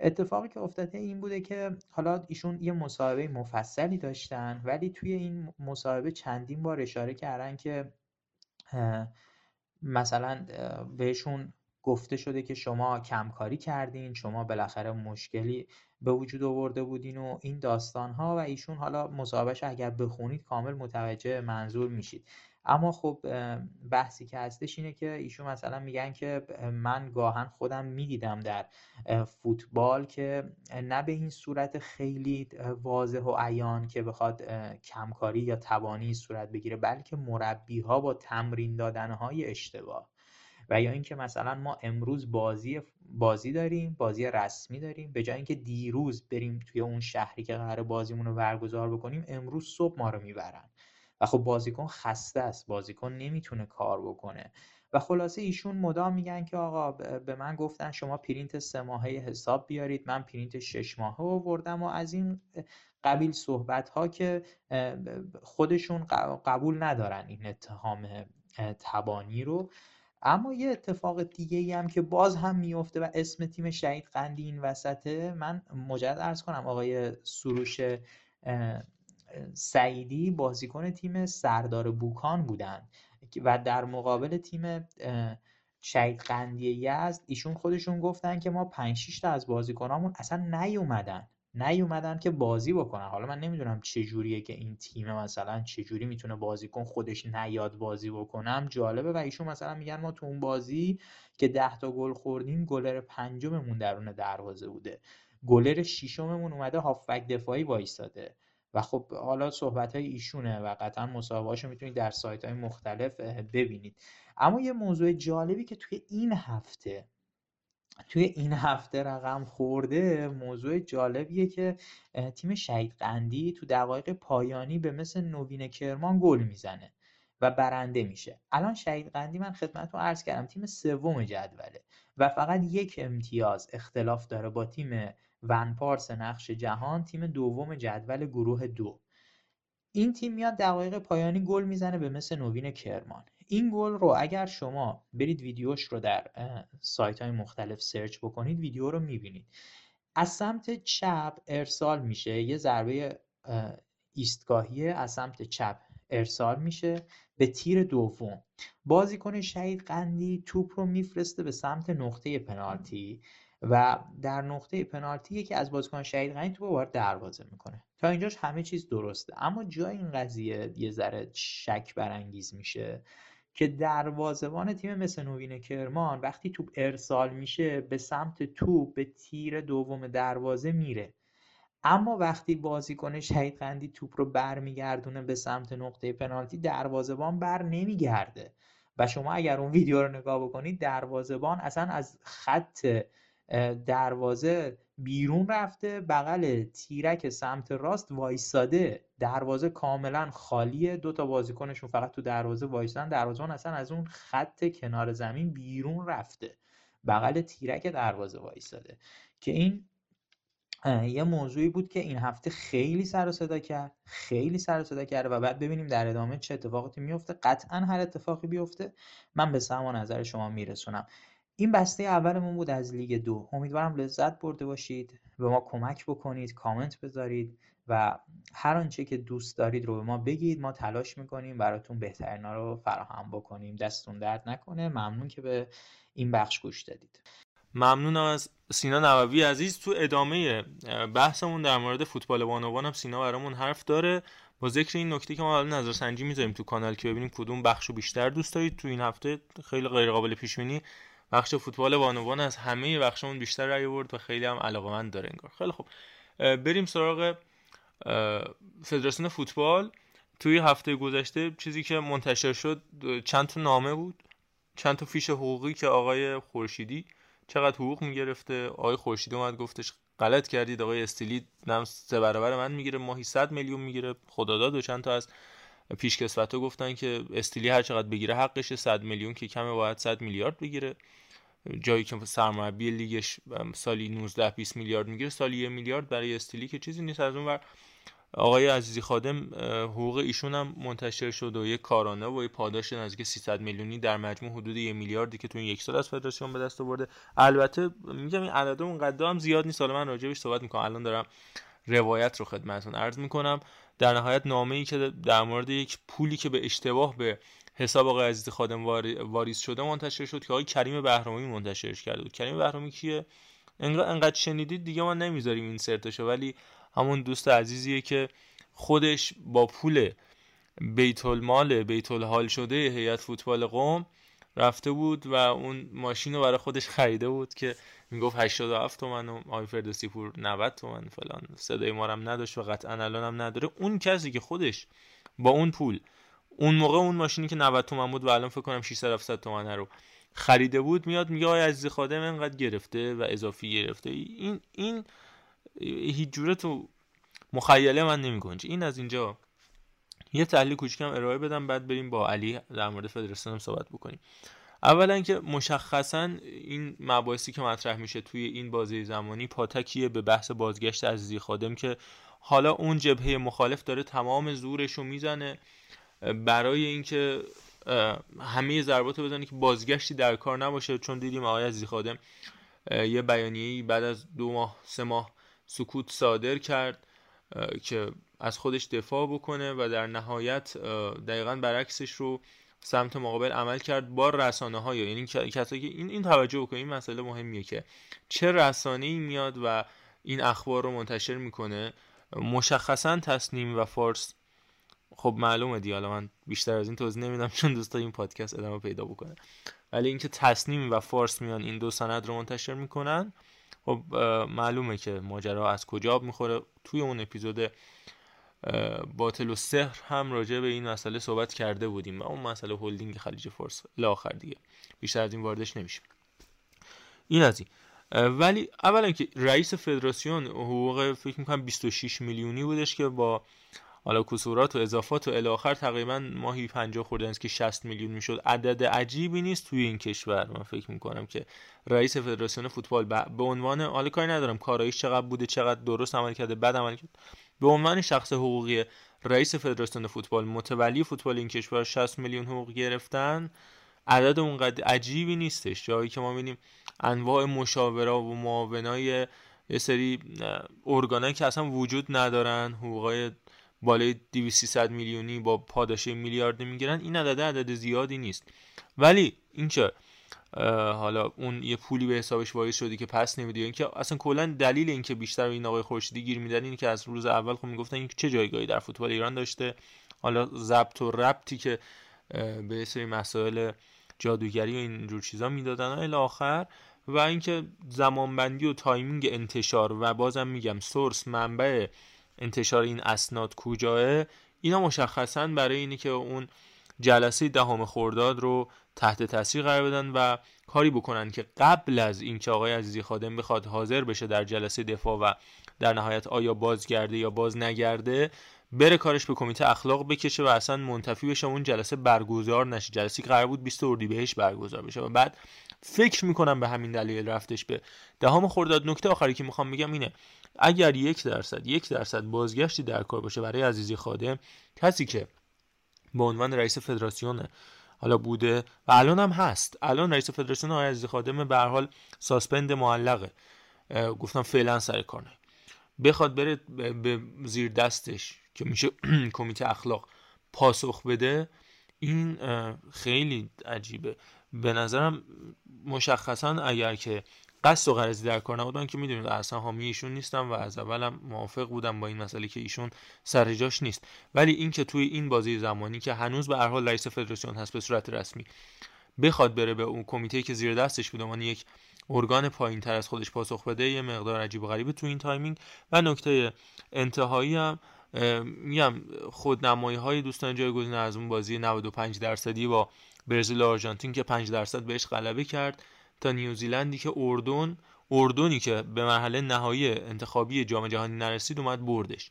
اتفاقی که افتاده این بوده که حالا ایشون یه مصاحبه مفصلی داشتن ولی توی این مصاحبه چندین بار اشاره کردن که مثلا بهشون گفته شده که شما کمکاری کردین شما بالاخره مشکلی به وجود آورده بودین و این داستان ها و ایشون حالا مصاحبهش اگر بخونید کامل متوجه منظور میشید. اما خب بحثی که هستش اینه که ایشون مثلا میگن که من گاهن خودم می‌دیدم در فوتبال که نه به این صورت خیلی واضح و عیان که بخواد کمکاری یا توانی صورت بگیره بلکه مربی ها با تمرین دادن های اشتباه. و یا اینکه مثلا ما امروز بازی بازی داریم بازی رسمی داریم به جای اینکه دیروز بریم توی اون شهری که قرار بازیمون رو برگزار بکنیم امروز صبح ما رو می‌برن. و خب بازیکن خسته است بازیکن نمی‌تونه کار بکنه. و خلاصه ایشون مدام میگن که آقا به من گفتن شما پرینت سه ماهه حساب بیارید من پرینت شش ماهه آوردم و از این قبیل صحبت ها که خودشون قبول ندارن این اتهام تبانی رو. اما یه اتفاق دیگه ای هم که باز هم میفته و اسم تیم شهید قندی این وسطه من مجدد عرض کنم آقای سروش سعیدی بازیکن تیم سردار بوکان بودن و در مقابل تیم شهید قندی یزد ایشون خودشون گفتن که ما 5 6 تا از بازیکنامون اصلا نیومدن. نیومدن که بازی بکنن. حالا من نمی‌دونم چه جوریه که این تیم مثلا چه جوری می‌تونه بازیکن خودش نیاد بازی بکنم. جالبه و ایشون مثلا میگن ما تو اون بازی که 10 تا گل خوردیم گلر پنجممون درون دروازه بوده. گلر ششممون اومده هافبک دفاعی وایساده و خب حالا صحبت های ایشونه و قطعا مصاحبه می‌تونید در سایت های مختلف ببینید. اما یه موضوع جالبی که توی این هفته توی این هفته رقم خورده موضوع جالبیه که تیم شهید قندی تو دقایق پایانی به مثل نوین کرمان گل می‌زنه و برنده میشه. الان شهید قندی من خدمتتون عرض کردم تیم سوم جدوله و فقط یک امتیاز اختلاف داره با تیم ونپارس نقش جهان تیم دوم جدول گروه دو. این تیم میاد دقایق پایانی گل می‌زنه به مثل نوین کرمان. این گل رو اگر شما برید ویدیوش رو در سایت های مختلف سرچ بکنید ویدیو رو می‌بینید. از سمت چپ ارسال میشه. یه ضربه ایستگاهی از سمت چپ ارسال میشه. به تیر دوم. بازیکن شهید قندی توپ رو میفرسته به سمت نقطه پنالتی و در نقطه پنالتی یکی از بازیکن شهید قندی توپ وارد دروازه می‌کنه. تا اینجاش همه چیز درسته. اما جای این قضیه یه ذره شک برانگیز میشه. که دروازه‌بان تیم مثل نوین کرمان وقتی توپ ارسال میشه به سمت توپ به تیر دوم دروازه میره. اما وقتی بازیکن شهید قندی توپ رو برمیگردونه به سمت نقطه پنالتی دروازهبان بر نمیگرده. و شما اگر اون ویدیو رو نگاه بکنید دروازهبان اصلا از خط دروازه بیرون رفته بغل تیرک سمت راست وایساده دروازه کاملا خالیه. دو تا بازیکنشون فقط تو دروازه وایسادن دروازهبان اصلا از اون خط کنار زمین بیرون رفته. بغل تیرک دروازه وایساده که این یه موضوعی بود که این هفته خیلی سر و صدا کرد. خیلی سر و صدا کرده و بعد ببینیم در ادامه چه اتفاقاتی میفته قطعا هر اتفاقی بیفته. من به سهم نظر شما میرسونم. این بسته اولمون بود از لیگ دو. امیدوارم لذت برده باشید به ما کمک بکنید کامنت بذارید و هر آنچه که دوست دارید رو به ما بگید. ما تلاش می‌کنیم براتون بهترینا رو فراهم بکنیم. دستون درد نکنه. ممنون که به این بخش گوش دادید. ممنونم از سینا نووی عزیز. تو ادامه بحثمون در مورد فوتبال بانوان هم سینا برامون حرف داره. با ذکر این نکته که ما حالا نظر سنجی می‌ذاریم تو کانال که ببینیم کدوم بخشو بیشتر دوست دارید. تو این هفته خیلی غیر قابل پیش بخش فوتبال بانوان از همه بخشمون بیشتر رای برد و خیلی هم علاقمند داره انگار. خیلی خوب. بریم سراغ فدراسیون فوتبال. توی هفته گذشته چیزی که منتشر شد چند تا نامه بود چند تا فیش حقوقی که آقای خورشیدی چقدر حقوق می‌گرفته. آقای خورشیدی اومد گفتش غلط کردید آقای استیلی نم سه برابر من می‌گیره ماهی 100 میلیون می‌گیره خداداد و چند تا از پیشکسوتا گفتن که استیلی هر چقدر بگیره حقش 100 میلیون که کمه باید 100 میلیارد بگیره. جایی که سرمربی لیگش سالی 19 20 میلیارد می‌گیره سالی 1 میلیارد برای استیلی که چیزی نیست. از اون ور آقای عزیزی خادم حقوق ایشون هم منتشر شد و یک کارانه و یک پاداش نزدیک 300 میلیونی در مجموع حدود یک میلیاردی که تو این یک سال از فدراسیون به دست آورده. البته میگم این عدد اون هم زیاد نیست. حالا من راجبش صحبت می‌کنم. الان دارم روایت رو خدمتتون عرض می‌کنم. در نهایت نامه ای که در مورد یک پولی که به اشتباه به حساب آقای عزیزی خادم واریز شده منتشر شد که آقای کریم بهرامی منتشرش کرده بود. کریم بهرامی کیه؟ انقدر شنیدید دیگه ما نمی‌ذاریم این سرتشو ولی همون دوست عزیزیه که خودش با پول بیت المال بیت الحال شده هیئت فوتبال قوم رفته بود و اون ماشین رو برای خودش خریده بود که می‌گفت 87 تومن و آقای فردوسی پور 90 تومن فلان. صدای ما هم نداشت و قطعا الان هم نداره. اون کسی که خودش با اون پول اون موقع اون ماشینی که 90 تومن بود و الان فکر کنم 600 700 تومن رو خریده بود میاد میگه آقای عزیز خادم انقدر گرفته و اضافی گرفته. این این هیچ جوره تو مخیله من نمیگنجه این از اینجا یه تحلیل کوچیکم ارائه بدم بعد بریم با علی در مورد فدراسیون هم صحبت بکنیم. اولا که مشخصا این مباحثی که مطرح میشه توی این بازی زمانی پاتکیه به بحث بازگشت عزیزی خادم که حالا اون جبهه مخالف داره تمام زورش رو می‌زنه برای اینکه همه ضربات رو بزنه که بازگشتی در کار نباشه. چون دیدیم آقای عزیزی خادم یه بیانیه‌ای بعد از دو ماه سه ماه سکوت صادر کرد که از خودش دفاع بکنه و در نهایت دقیقا برعکسش رو سمت مقابل عمل کرد با رسانه های یعنی کسایی که این این توجه بکنید این مسئله مهمیه که چه رسانه ای میاد و این اخبار رو منتشر می‌کنه. مشخصا تصنیم و فارس خب معلومه دی حالا من بیشتر از این توضیح نمیدم چون دوستا این پادکست ادامه پیدا بکنه. ولی اینکه تصنیم و فارس میان این دو سند رو منتشر می‌کنن خب معلومه که ماجرا از کجا می‌خوره. توی اون اپیزود باطل و سحر هم راجع به این مسئله صحبت کرده بودیم و اون مسئله هلدینگ خلیج فارس لاخر دیگه. بیشتر از این واردش نمیشیم. این از این. ولی اولا که رئیس فدراسیون حقوق فکر می‌کنم 26 میلیونی بودش که با حالا کسورات و اضافات و الاخر تقریبا ماهی 50 خوردن که 60 میلیون می‌شد. عدد عجیبی نیست توی این کشور. من فکر می‌کنم که رئیس فدراسیون فوتبال به عنوان حالا کاری ندارم کارایش چقدر بوده چقدر درست عمل کرده بد عمل کرده به عنوان شخص حقوقی رئیس فدراسیون فوتبال متولی فوتبال این کشور 60 میلیون حقوق گرفتن عدد اونقدر عجیبی نیستش. جایی که ما ببینیم انواع مشاوره و معاونای یه سری ارگانایی که اصلا وجود ندارن حقوقای بالای 200 میلیونی با پاداش میلیارد می‌گیرن این عدد عدد زیادی نیست. ولی اینکه حالا اون یه پولی به حسابش واریز شده که پس نمیده. اینکه اصلا کلا دلیل اینکه بیشتر این آقای خورشیدی گیر میدن اینه که از روز اول خب می‌گفتن این چه جایگاهی در فوتبال ایران داشته. حالا ضبط و ربطی که به سری مسائل جادوگری و اینجور چیزا می‌دادن الی آخر. و اینکه زمانبندی و timing انتشار و بازم میگم source منبع انتشار این اسناد کجاست اینا مشخصا برای اینی که اون جلسه دهم خرداد رو تحت تاثیر قرار بدن و کاری بکنن که قبل از اینکه آقای عزیزی خادم بخواد حاضر بشه در جلسه دفاع و در نهایت آیا بازگرده یا باز نگرده بره کارش به کمیته اخلاق بکشه و اصلا منتفی بشه اون جلسه برگزار نشه. جلسه که قرار بود 20 اردیبهشت برگزار بشه و بعد فکر می‌کنم به همین دلیل رفتش به دهم خرداد. نکته آخری که می‌خوام بگم اینه اگر یک درصد یک درصد بازگشتی در کار باشه برای عزیزی خادم کسی که به عنوان رئیس فدراسیون حالا بوده و الان هم هست. الان رئیس فدراسیون آقای عزیزی خادم به حال ساسپند معلقه. گفتم فعلا سر کار نه. بخواد بره به زیر دستش که میشه کمیته اخلاق پاسخ بده این خیلی عجیبه. به نظرم مشخصا اگر که قصد و غرضی در کار نبودن که می‌دونید اصلا حامی ایشون نیستم و از اولم موافق بودم با این مسئله که ایشون سر جاش نیست. ولی اینکه توی این بازی زمانی که هنوز به هر حال رئیس فدراسیون هست به صورت رسمی بخواد بره به اون کمیته که زیر دستش بود عنوان یک ارگان پایین تر از خودش پاسخ بده یه مقدار عجیب و غریبه تو این timing. و نکته انتهایی هم میگم خودنمایی های دوستان جایگزین از اون بازی 95 درصدی با برزیل و آرژانتین که 5 درصد بهش غلبه کرد. تا نیوزیلندی که اردن اردنی که به مرحله نهایی انتخابی جام جهانی نرسید اومد بردش.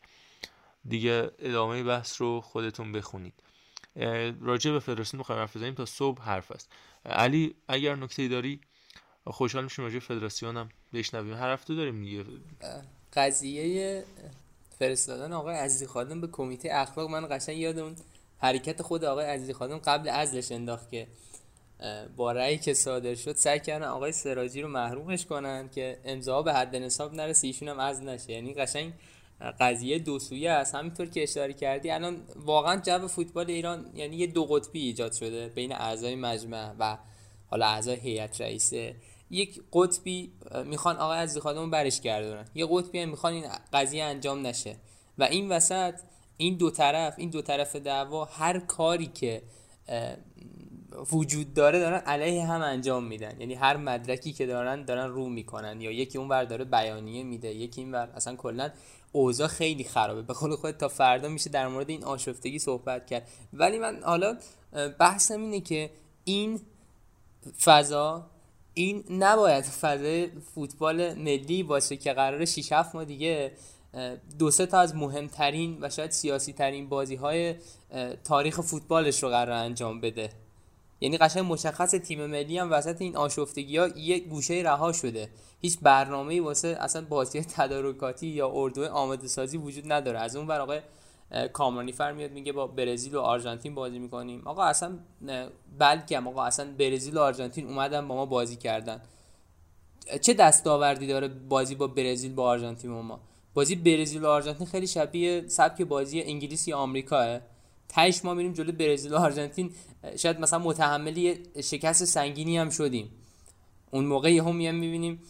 دیگه ادامه بحث رو خودتون بخونید. راجع به فدراسیون می‌خوایم حرف بزنیم تا صبح حرف است. علی اگر نکته داری خوشحال میشیم راجع فدراسیون هم بشنویم. هر هفته داریم دیگه. قضیه فرستادن آقای عزیزی خادم به کمیته اخلاق من قشنگ یاد اون حرکت خود آقای عزیزی خادم قبل ازلش انداخت که با رأی که صادر شد سعی کردن آقای سراجی رو محرومش کنن که امضا به حد نصاب نرسه ایشون هم از نشه. یعنی قشنگ قضیه دو سویه است. همینطور که اشاره کردی الان واقعا جو فوتبال ایران یعنی یه دو قطبی ایجاد شده بین اعضای مجمع و حالا اعضای هیئت رئیسه یک قطبی می‌خوان آقای عزیزی خادم برش گردونن. یه قطبی هم می‌خوان این قضیه انجام نشه. و این وسط این دو طرف این دو طرف دعوا هر کاری که وجود داره دارن علیه هم انجام میدن. یعنی هر مدرکی که دارن دارن رو می‌کنن. یا یکی اون ور داره بیانیه میده یکی این ور. اصلا کلا اوضاع خیلی خرابه. به قول خود تا فردا میشه در مورد این آشفتگی صحبت کرد. ولی من حالا بحثم اینه که این فضا این نباید فضای فوتبال ملی باشه که قرار 6 7 ماه دیگه دو سه تا از مهمترین و شاید سیاسی ترین بازی های تاریخ فوتبالش رو قرار انجام بده. یعنی قشنگ مشخص تیم ملی هم وسط این آشفتگی ها یه گوشه رها شده. هیچ برنامه‌ای واسه اصلا بازی تدارکاتی یا اردو آماده سازی وجود نداره. از اون ور کامرانی فر میاد میگه با برزیل و آرژانتین بازی می‌کنیم. آقا اصلا بلکه آقا اصلا برزیل و آرژانتین اومدن با ما بازی کردن. چه دستاوردی داره بازی با برزیل با آرژانتین با ما؟ بازی برزیل و آرژانتین خیلی شبیه سبک بازی انگلیس یا آمریکاه. تهش ما میریم جلو برزیل و آرژانتین شاید مثلا متحمل شکست سنگینی هم شدیم. اون موقع هم میام می‌بینیم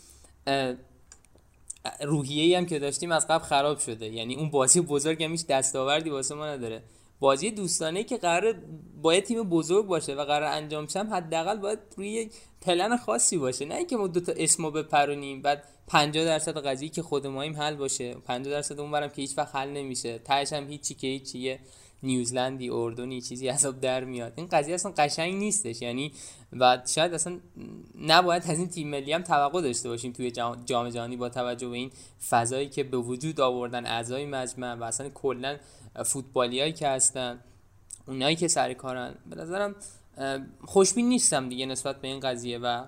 روحیه هم که داشتیم از قبل خراب شده. یعنی اون بازی بزرگ هم هیچ دستاوردی واسه ما نداره. بازی دوستانه که قرار باید تیم بزرگ باشه و قرار انجام شم حداقل باید روی یک پلن خاصی باشه. نه اینکه ما دو تا اسمو بپرونیم بعد 50 درصد قضیه که خود ماییم حل باشه. 50 درصد اونورم که هیچ وقت حل نمیشه. تهش هم هیچی که هیچیه. نیوزلندی اردنی چیزی حساب در میاد. این قضیه اصلا قشنگ نیستش. یعنی و شاید اصلا نباید از این تیم ملی هم توقع داشته باشیم توی جام جهانی با توجه به این فضایی که به وجود آوردن اعضای مجمع و اصلا کلا فوتبالیایی که هستن اونایی که سر کارن. به نظرم خوشبین نیستم دیگه نسبت به این قضیه و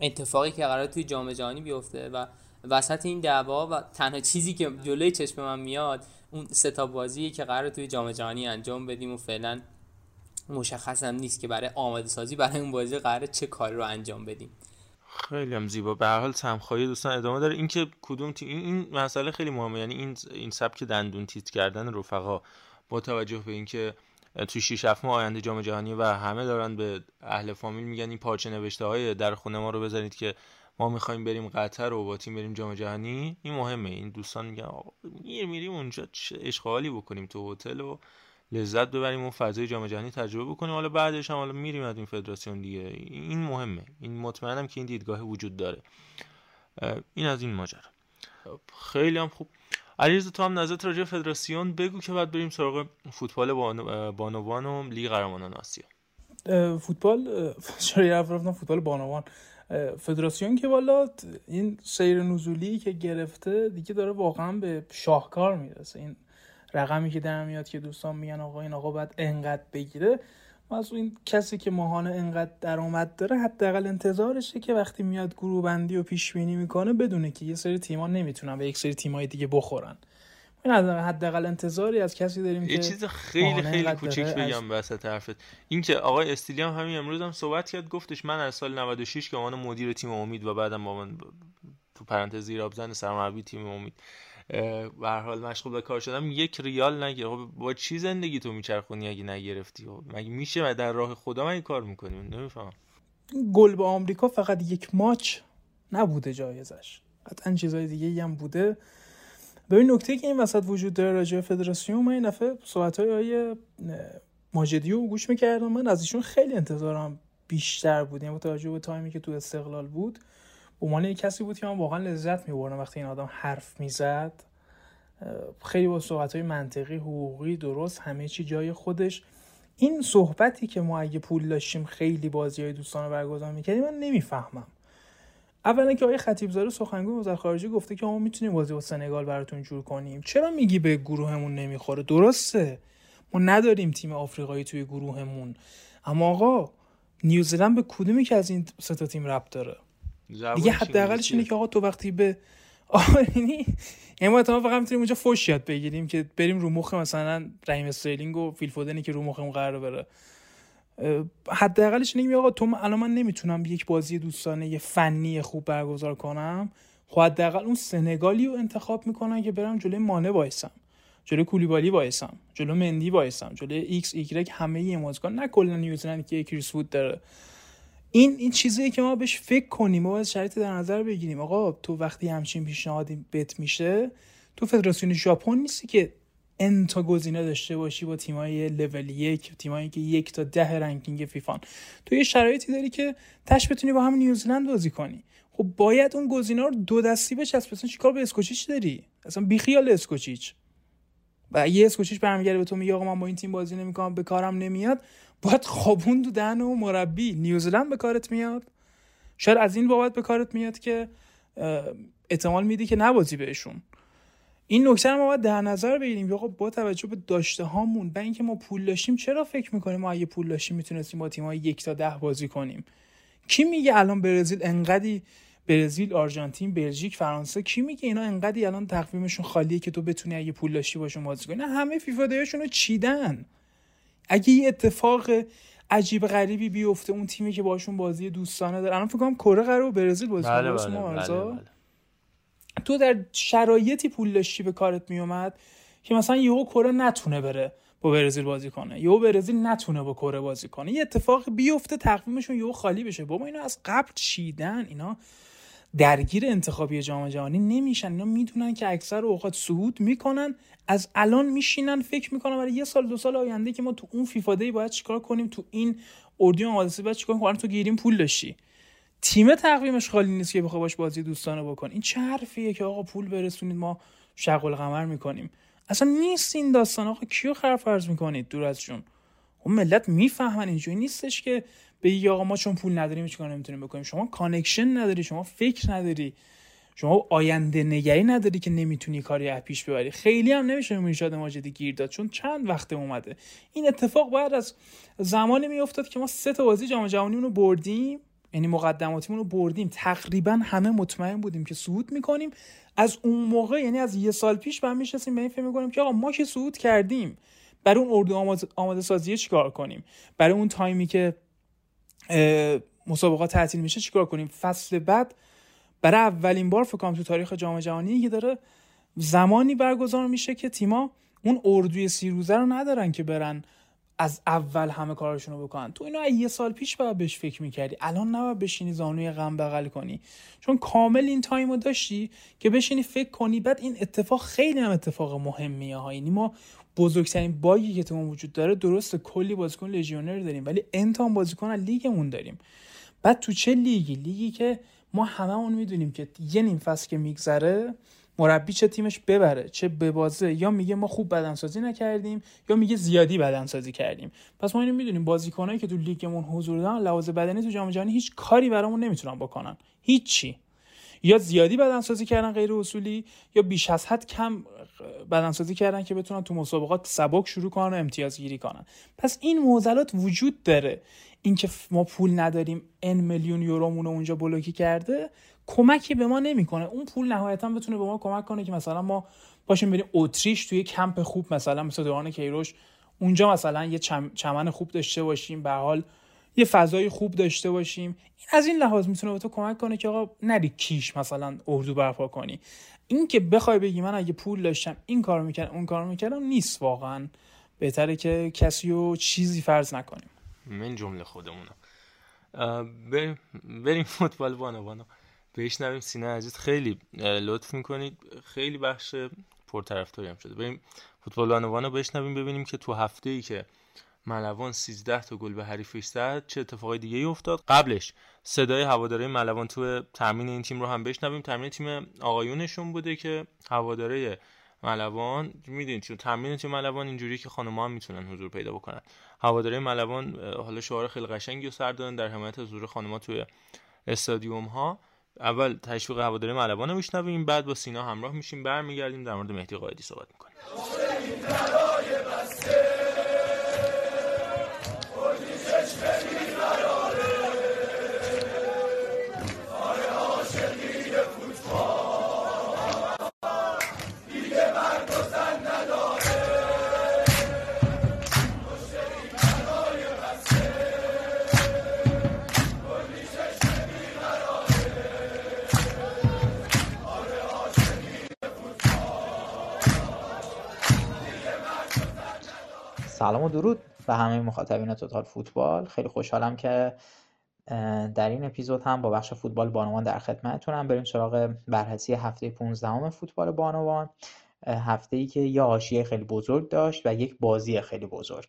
اتفاقی که قرار توی جام جهانی بیفته و وسط این دعوا و تنها چیزی که جلوی چشم من میاد اون ستا بازی که قرار توی جام جهانی انجام بدیم و فعلا مشخص هم نیست که برای آماده سازی برای اون بازی قرار چه کاری رو انجام بدیم. خیلی هم زیبا. به هر حال تمخواهی دوستان ادامه داره. اینکه کدوم تیم این مسئله خیلی مهمه. یعنی این این سبک دندون تیت کردن رفقا. با توجه به اینکه تو 6 7 ماه آینده جام جهانی و همه دارن به اهل فامیل میگن این پارچه نوشته های در خونه ما رو بزنید که ما می‌خوایم بریم قطر و با تیم بریم جام جهانی؟ این مهمه. این دوستان میگن میر میریم اونجا اشغالی بکنیم تو هتل و لذت ببریم اون فضای جام جهانی تجربه بکنیم. حالا بعدش هم حالا میریم از این فدراسیون دیگه. این مهمه. این مطمئنم که این دیدگاه وجود داره. این از این ماجرا. خیلی هم خوب. علیرضا تو هم نظرت راجع فدراسیون بگو که بعد بریم سراغ فوتبال بانوان و لیگ قهرمانان آسیا. فوتبال چرا رفتم فوتبال بانوان. فدراسیون که والا این سیر نزولی که گرفته دیگه داره واقعا به شاهکار می‌رسه. این رقمی که در میاد که دوستان میگن آقا این آقا باید انقدر بگیره از این کسی که ماهانه انقدر درآمد داره حداقل انتظارشه که وقتی میاد گروه بندی و پیش بینی می‌کنه بدونه که یه سری تیم‌ها نمی‌تونن به یک سری تیم‌های دیگه بخورن. این حداقل انتظاری از کسی داریم یه چیز خیلی خیلی کوچیک بگم وسط حرفت. این که آقای استیلیام همین امروز هم صحبت کرد گفتش من از سال 96 که عنوان مدیر تیم امید و بعدم با من تو پرانتز زیر آبزن سرمربی تیم امید به هر حال مشغول به کار شدم یک ریال نگیر خب با چی زندگی تو میچرخونی اگه نگرفتی؟ خب مگه میشه در راه خدا من این کار می‌کنیم؟ نمیفهم گل به آمریکا فقط یک ماچ نبوده جایزش. قطعا چیزای دیگه هم بوده. ببین نکته که این وسط وجود داره راجع فدراسیون من این دفعه صحبت های ماجدی رو گوش می‌کردم. من از ایشون خیلی انتظارم بیشتر بود. یعنی توجه به تایمی که تو استقلال بود به عنوان کسی بود که من واقعا لذت میبردم وقتی این آدم حرف می‌زد. خیلی با صحبت های منطقی حقوقی درست همه چی جای خودش. این صحبتی که ما اگه پول داشتیم خیلی بازی های دوستان رو برگزار می‌کردیم من نمی‌فهمم. اولا که آقای خطیب زاده سخنگوی وزارت خارجه گفته که ما می‌تونیم بازی با سنگال براتون جور کنیم. چرا میگی به گروهمون نمی‌خوره؟ درسته. ما نداریم تیم آفریقایی توی گروهمون. اما آقا نیوزلند به کدومی که از این سه تا تیم ربط داره؟ دیگه حداقلش اینه که آقا تو وقتی به آرینی یعنی ما فقط می‌تونیم اونجا فوش یاد بگیریم که بریم رو مخ مثلا رحیم استرلینگ و فیل فودنی که رو مخمون قرار بره. حداقلش اینه آقا تو الان من نمی‌تونم یک بازی دوستانه یه فنی خوب برگزار کنم. خب حداقل اون سنگالی رو انتخاب می‌کنن که برم جلوی مانه وایسم جلوی کولیبالی وایسم جلوی مندی وایسم جلوی ایکس ایگرگ همه یه بازیکن نه کلا نیوزلند که یه کریس وود داره. این این چیزیه که ما بهش فکر کنیم. و باید شرایط در نظر بگیریم. آقا تو وقتی همچین پیشنهادی بت میشه تو فدراسیون ژاپن نیستی که n تا گزینه داشته باشی با تیمای لول یک تیمایی که یک تا ده ranking فیفان تو یه شرایطی داری که تهش بتونی با هم نیوزلند بازی کنی. خب باید اون گزینه رو دو دستی بچسبی اصلا چیکار به اسکوچیچ داری؟ اصلا بیخیال اسکوچیچ. و یه اسکوچیچ برمیگرده به تو میگه آقا من با این تیم بازی نمی‌کنم به کارم نمیاد. باید خوابوند تو دهن اون مربی. نیوزلند به کارت میاد. شاید از این بابت به کارت میاد که احتمال میدی که نبازی بهشون. این نکته ما باید در نظر بگیریم آقا با توجه به داشته هامون و اینکه ما پول داشتیم چرا فکر می‌کنیم ما اگه پول داشتیم می‌تونستیم با تیم یک تا ده بازی کنیم؟ کی میگه الان برزیل انقدی برزیل آرژانتین بلژیک فرانسه کی میگه اینا انقدی الان تقویمشون خالیه که تو بتونی اگه پول داشتی باشون بازی کنی؟ نه همه فیفا رو چیدن. اگه یه اتفاق عجیب غریبی بیفته اون تیمی که باشون بازی دوستانه داره. الان فکر کنم کره قرار برزیل بازی بله, بله. تو در شرایطی پول داشتی به کارت میومد که مثلا یهو کره نتونه بره با برزیل بازی کنه. یهو برزیل نتونه با کره بازی کنه. یه اتفاق بیفته تقویمشون یهو خالی بشه. بابا اینا از قبل چیدن؟ اینا درگیر انتخابی جام جهانی نمیشن. اینا می‌دونن که اکثر اوقات صعود می‌کنن از الان میشینن فکر می‌کنن برای یه سال دو سال آینده که ما تو اون فیفا باید چیکار کنیم؟ تو این اردیو آمادسی باید چیکار کنیم؟ تو گیریم پول داشتی. تیم تقویمش خالی نیست که بخوای باش بازی دوستانه بکن این چه حرفیه که آقا پول برسونید ما شق القمر می‌کنیم. اصلا نیست این داستان. آقا کیو خر فرض می‌کنید دور از جون؟ اون ملت می‌فهمن اینجوری نیستش که بگی آقا ما چون پول نداریم چیکار نمی‌تونیم بکنیم. شما connection نداری شما فکر نداری. شما آینده نگری نداری که نمی‌تونی کاری پیش ببری. خیلی هم نمیشه میرشاد ماجدی گیر داد چون چند وقت اومده. این اتفاق باید از زمانی میافتاد که ما سه تا بازی جام جهانی رو بردیم. یعنی مقدماتیمون رو بردیم. تقریبا همه مطمئن بودیم که صعود می‌کنیم. از اون موقع یعنی از یه سال پیش بعد میشستیم به این فکر می‌کنیم که آقا ما که صعود کردیم. برای اون اردو آماده, آماده سازی چیکار کنیم؟ برای اون تایمی که مسابقات تعطیل میشه چیکار کنیم؟ فصل بعد برای اولین بار فکر تو تاریخ جام جهانی که داره زمانی برگزار میشه که تیما اون اردوی سی روزه رو ندارن که برن از اول همه کارشون رو بکنن. تو اینو یه سال پیش باید بهش فکر می‌کردی. الان نباید بشینی زانوی غم بغل کنی. چون کامل این time داشتی که بشینی فکر کنی. بعد این اتفاق خیلی هم اتفاق مهمیه ها. یعنی ما بزرگترین bug ی که تو وجود داره درسته کلی بازیکن لژیونر داریم ولی n تام بازیکن از لیگمون داریم. بعد تو چه لیگی؟ لیگی که ما هممون می‌دونیم که یه نیم فصل که میگذره مربی چه تیمش ببره چه ببازه یا میگه ما خوب بدنسازی نکردیم یا میگه زیادی بدنسازی کردیم. پس ما اینو می‌دونیم بازیکنایی که تو لیگمون حضور دارن لحاظ بدنی تو جام جهانی هیچ کاری برامون نمی‌تونن بکنن. هیچی. یا زیادی بدنسازی کردن غیر اصولی یا بیش از حد کم بدنسازی کردن که بتونن تو مسابقات سبک شروع کنن و امتیاز گیری کنن. پس این معضلات وجود داره. اینکه ما پول نداریم ان میلیون یورومون رو اونجا بلوکی کرده کمکی به ما نمی‌کنه. اون پول نهایتا بتونه به ما کمک کنه که مثلا ما باشیم بریم اتریش توی کمپ خوب مثلا مثل دوران کیروش. اونجا مثلا یه چمن خوب داشته باشیم به حال یه فضای خوب داشته باشیم. این از این لحاظ می‌تونه به تو کمک کنه که آقا نری کیش مثلا اردو برپا کنی. این که بخوای بگی من اگه پول داشتم این کارو می‌کردم اون کارو می‌کردم نیست واقعا. بهتره که کسی رو چیزی فرض نکنیم. من جمله خودمونم. بریم فوتبال بانوانو بشنویم سینه عزیز. خیلی لطف می‌کنید. خیلی بخش پرطرفداری هم شده. بریم فوتبال بانوانو بشنویم ببینیم که تو هفته ای که ملوان 13 تا گل به حریفش زد چه اتفاقای دیگه ای افتاد. قبلش صدای هواداره ملوان تو تامین این تیم رو هم بشنویم. تامین تیم آقایونشون بوده که هواداره ملوان می‌دونید چون تامین تیم ملوان اینجوری که خانم‌ها هم می‌تونن حضور پیدا بکنن. هواداره ملوان حالا شعار خیلی قشنگی و سر دادن در حمایت حضور خانم‌ها توی استادیوم ها اول تشویق هواداره ملوان رو میشنویم بعد با سینا همراه میشیم برمیگردیم در مورد مهدی قائدی صحبت می‌کنیم. سلام و درود به همه مخاطبین توتال فوتبال. خیلی خوشحالم که در این اپیزود هم با بخش فوتبال بانوان در خدمتتونم. بریم سراغ بررسی هفته 15 فوتبال بانوان. هفته ای که یه حاشیه خیلی بزرگ داشت و یک بازی خیلی بزرگ.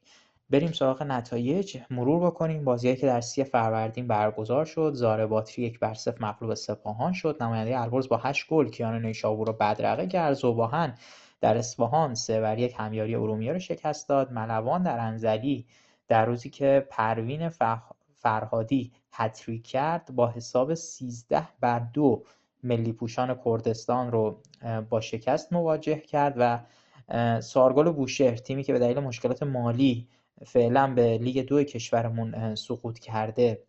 بریم سراغ نتایج مرور بکنیم. بازیهایی که در سی فروردین برگزار شد. زاره باتری یک بر صفر مغلوب سپاهان شد. نماینده البرز با 8 گل کیان نیشابور رو بدرقه کرد. زوباهن در اصفهان سه بر یک همیاری ارومیه رو شکست داد. ملوان در انزلی در روزی که پروین فرهادی هتریک کرد با حساب 13 بر دو ملی پوشان کردستان رو با شکست مواجه کرد و سارگل بوشهر تیمی که به دلیل مشکلات مالی فعلا به لیگ دو کشورمون سقوط کرده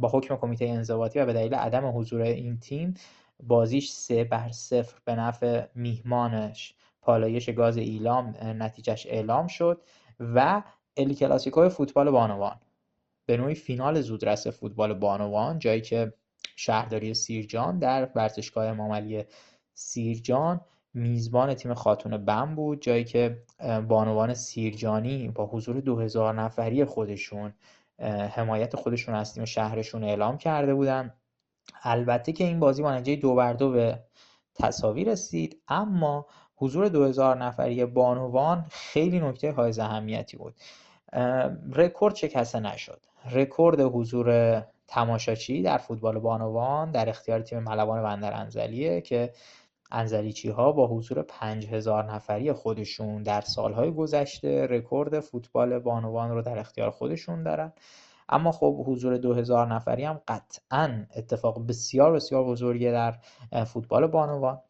با حکم کمیته انضباطی و به دلیل عدم حضور این تیم بازیش سه بر صفر به نفع میهمانش پالایش گاز ایلام نتیجهش اعلام شد و الی کلاسیکو فوتبال بانوان. به نوعی فینال زودرس فوتبال بانوان جایی که شهرداری سیرجان در ورزشگاه ماملی سیرجان میزبان تیم خاتون بم بود جایی که بانوان سیرجانی با حضور 2000 نفری خودشون حمایت خودشون از تیم شهرشون اعلام کرده بودن. البته که این بازی با نتیجه دو بر دو به تساوی رسید اما حضور 2000 نفری بانوان خیلی نکته حائز اهمیتی بود. رکورد شکسته نشد. رکورد حضور تماشاچی در فوتبال بانوان در اختیار تیم ملوان بندر انزلیه که انزلیچی ها با حضور 5000 نفری خودشون در سالهای گذشته رکورد فوتبال بانوان رو در اختیار خودشون دارن. اما خب حضور 2000 نفری هم قطعا اتفاق بسیار بسیار بزرگی در فوتبال بانوان.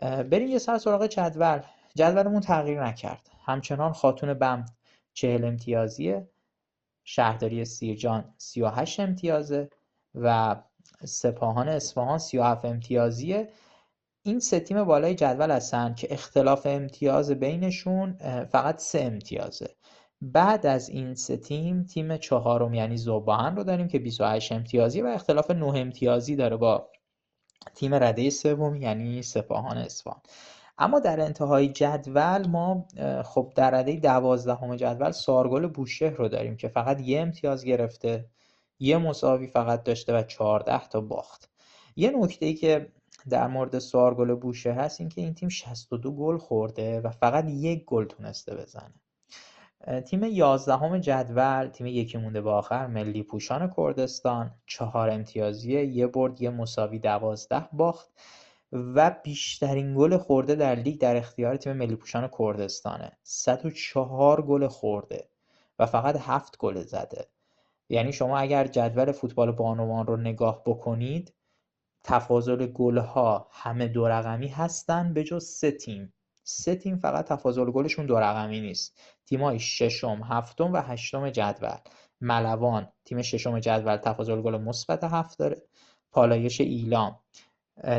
بریم یه سر سراغ جدول. جدولمون تغییر نکرد. همچنان خاتون بم 40 امتیازیه شهرداری سیرجان 38 امتیازه و سپاهان اصفهان 37 امتیازیه. این سه تیم بالای جدول هستن که اختلاف امتیاز بینشون فقط سه امتیازه. بعد از این سه تیم تیم چهارم یعنی زوباهن رو داریم که 28 امتیازی و اختلاف 9 امتیازی داره با تیم رده سوم یعنی سپاهان اصفهان. اما در انتهای جدول ما خب در رده دوازدهم جدول سارگل بوشهر رو داریم که فقط یه امتیاز گرفته یه مساوی فقط داشته و 14 تا باخت. یه نکته ای که در مورد سوار گل بوشه هست اینکه این تیم 62 گل خورده و فقط یک گل تونسته بزنه. تیم یازدهم جدول تیم یکی مونده به آخر ملی پوشان کردستان چهار امتیازیه یه برد یه مساوی دوازده باخت و بیشترین گل خورده در لیگ در اختیار تیم ملی پوشان کردستانه. 104 گل خورده و فقط هفت گل زده. یعنی شما اگر جدول فوتبال بانوان رو نگاه بکنید تفاضل گلها همه دو رقمی هستن به جز سه تیم. سه تیم فقط تفاضل گلشون دو رقمی نیست. تیمای ششم هفتم و هشتم جدول. ملوان تیم ششم جدول تفاضل گل مثبت هفت داره. پالایش ایلام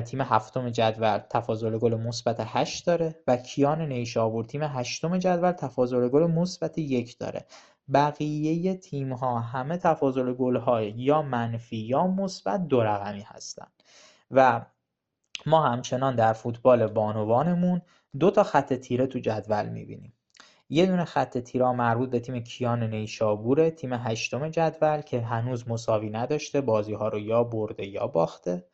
تیم هفتم جدول تفاضل گل مثبت 8 داره. و کیان نیشابور تیم هشتم جدول تفاضل گل مثبت یک داره. بقیه تیم ها همه تفاضل گل های یا منفی یا مثبت دو رقمی هستند و ما همچنان در فوتبال بانوانمون دو تا خط تیره تو جدول می‌بینیم. یه دونه خط تیرا مربوط به تیم کیان نیشابوره تیم هشتم جدول که هنوز مساوی نداشته بازی ها رو یا برده یا باخته.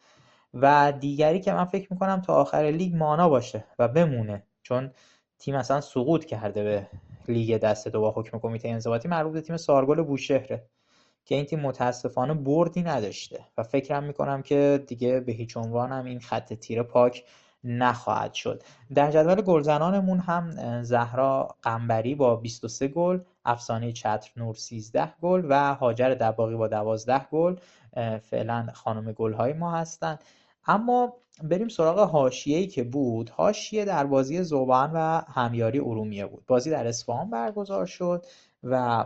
و دیگری که من فکر می‌کنم تا آخر لیگ مانا باشه و بمونه چون تیم اصلا سقوط کرده به لیگ دست دو با حکم کمیته انضباطی مربوط به تیم سارگل بوشهره که این تیم متاسفانه بردی نداشته. و فکرم می‌کنم که دیگه به هیچ عنوان هم این خط تیر پاک نخواهد شد. در جدول گلزنانمون هم زهرا قنبری با 23 گل افسانه چتر نور 13 گل و هاجر دباغی با 12 گل فعلا خانم گل های ما هستند. اما بریم سراغ حاشیه‌ای که بود. حاشیه در بازی زوبان و همیاری ارومیه بود. بازی در اصفهان برگزار شد و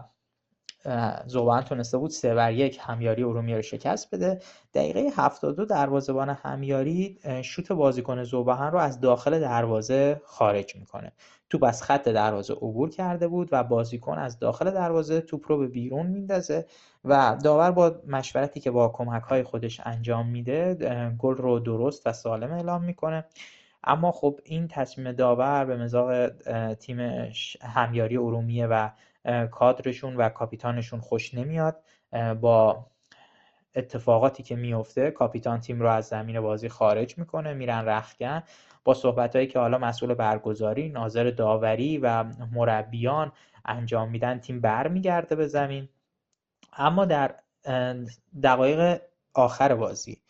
زوبان تونسته بود سه بر یک همیاری ارومیه رو شکست بده. دقیقه 72 دروازه‌بان همیاری شوت بازیکن زوبهن رو از داخل دروازه خارج می‌کنه. توپ از خط دروازه عبور کرده بود و بازیکن از داخل دروازه توپ رو به بیرون میندازه و داور با مشورتی که با کمک های خودش انجام میده گل رو درست و سالم اعلام می‌کنه. اما خب این تصمیم داور به مزاق تیم همیاری ارومیه و کادرشون و کاپیتانشون خوش نمیاد با اتفاقاتی که میفته کاپیتان تیم رو از زمین بازی خارج می‌کنه میرن رخکن با صحبت هایی که حالا مسئول برگزاری ناظر داوری و مربیان انجام میدن تیم برمیگرده به زمین. اما در دقایق آخر بازی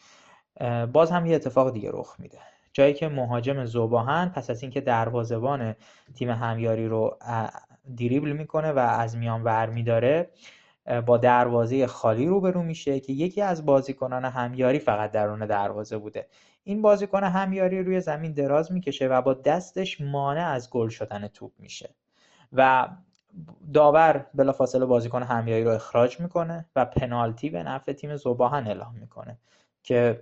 باز هم یه اتفاق دیگه رخ میده. جایی که مهاجم زوباهن پس از اینکه دروازه‌بان تیم همیاری رو دریبل می‌کنه و از میان ور میداره با دروازه خالی روبرو میشه که یکی از بازیکنان همیاری فقط درون دروازه بوده. این بازیکن همیاری روی زمین دراز می‌کشه و با دستش مانع از گل شدن توپ میشه. و داور بلافاصله بازیکن همیاری رو اخراج می‌کنه و پنالتی به نفع تیم زوباهن اعلام می‌کنه که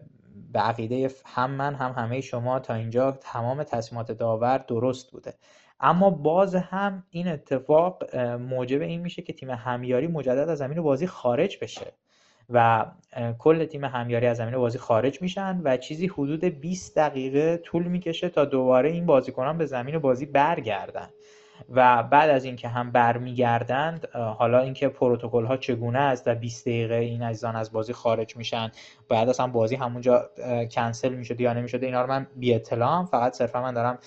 به عقیده هم من هم همه شما تا اینجا تمام تصمیمات داور درست بوده. اما باز هم این اتفاق موجب این میشه که تیم همیاری مجدد از زمین بازی خارج بشه و کل تیم همیاری از زمین بازی خارج میشن و چیزی حدود 20 دقیقه طول می‌کشه تا دوباره این بازیکنان به زمین بازی برگردن و بعد از اینکه هم برمیگردند حالا اینکه پروتکل ها چگونه است و 20 دقیقه این عزیزان از بازی خارج میشن بعد هم بازی همونجا کنسل می‌شد یا نمی‌شد اینا رو من بی اطلاعم فقط صرفا من دارم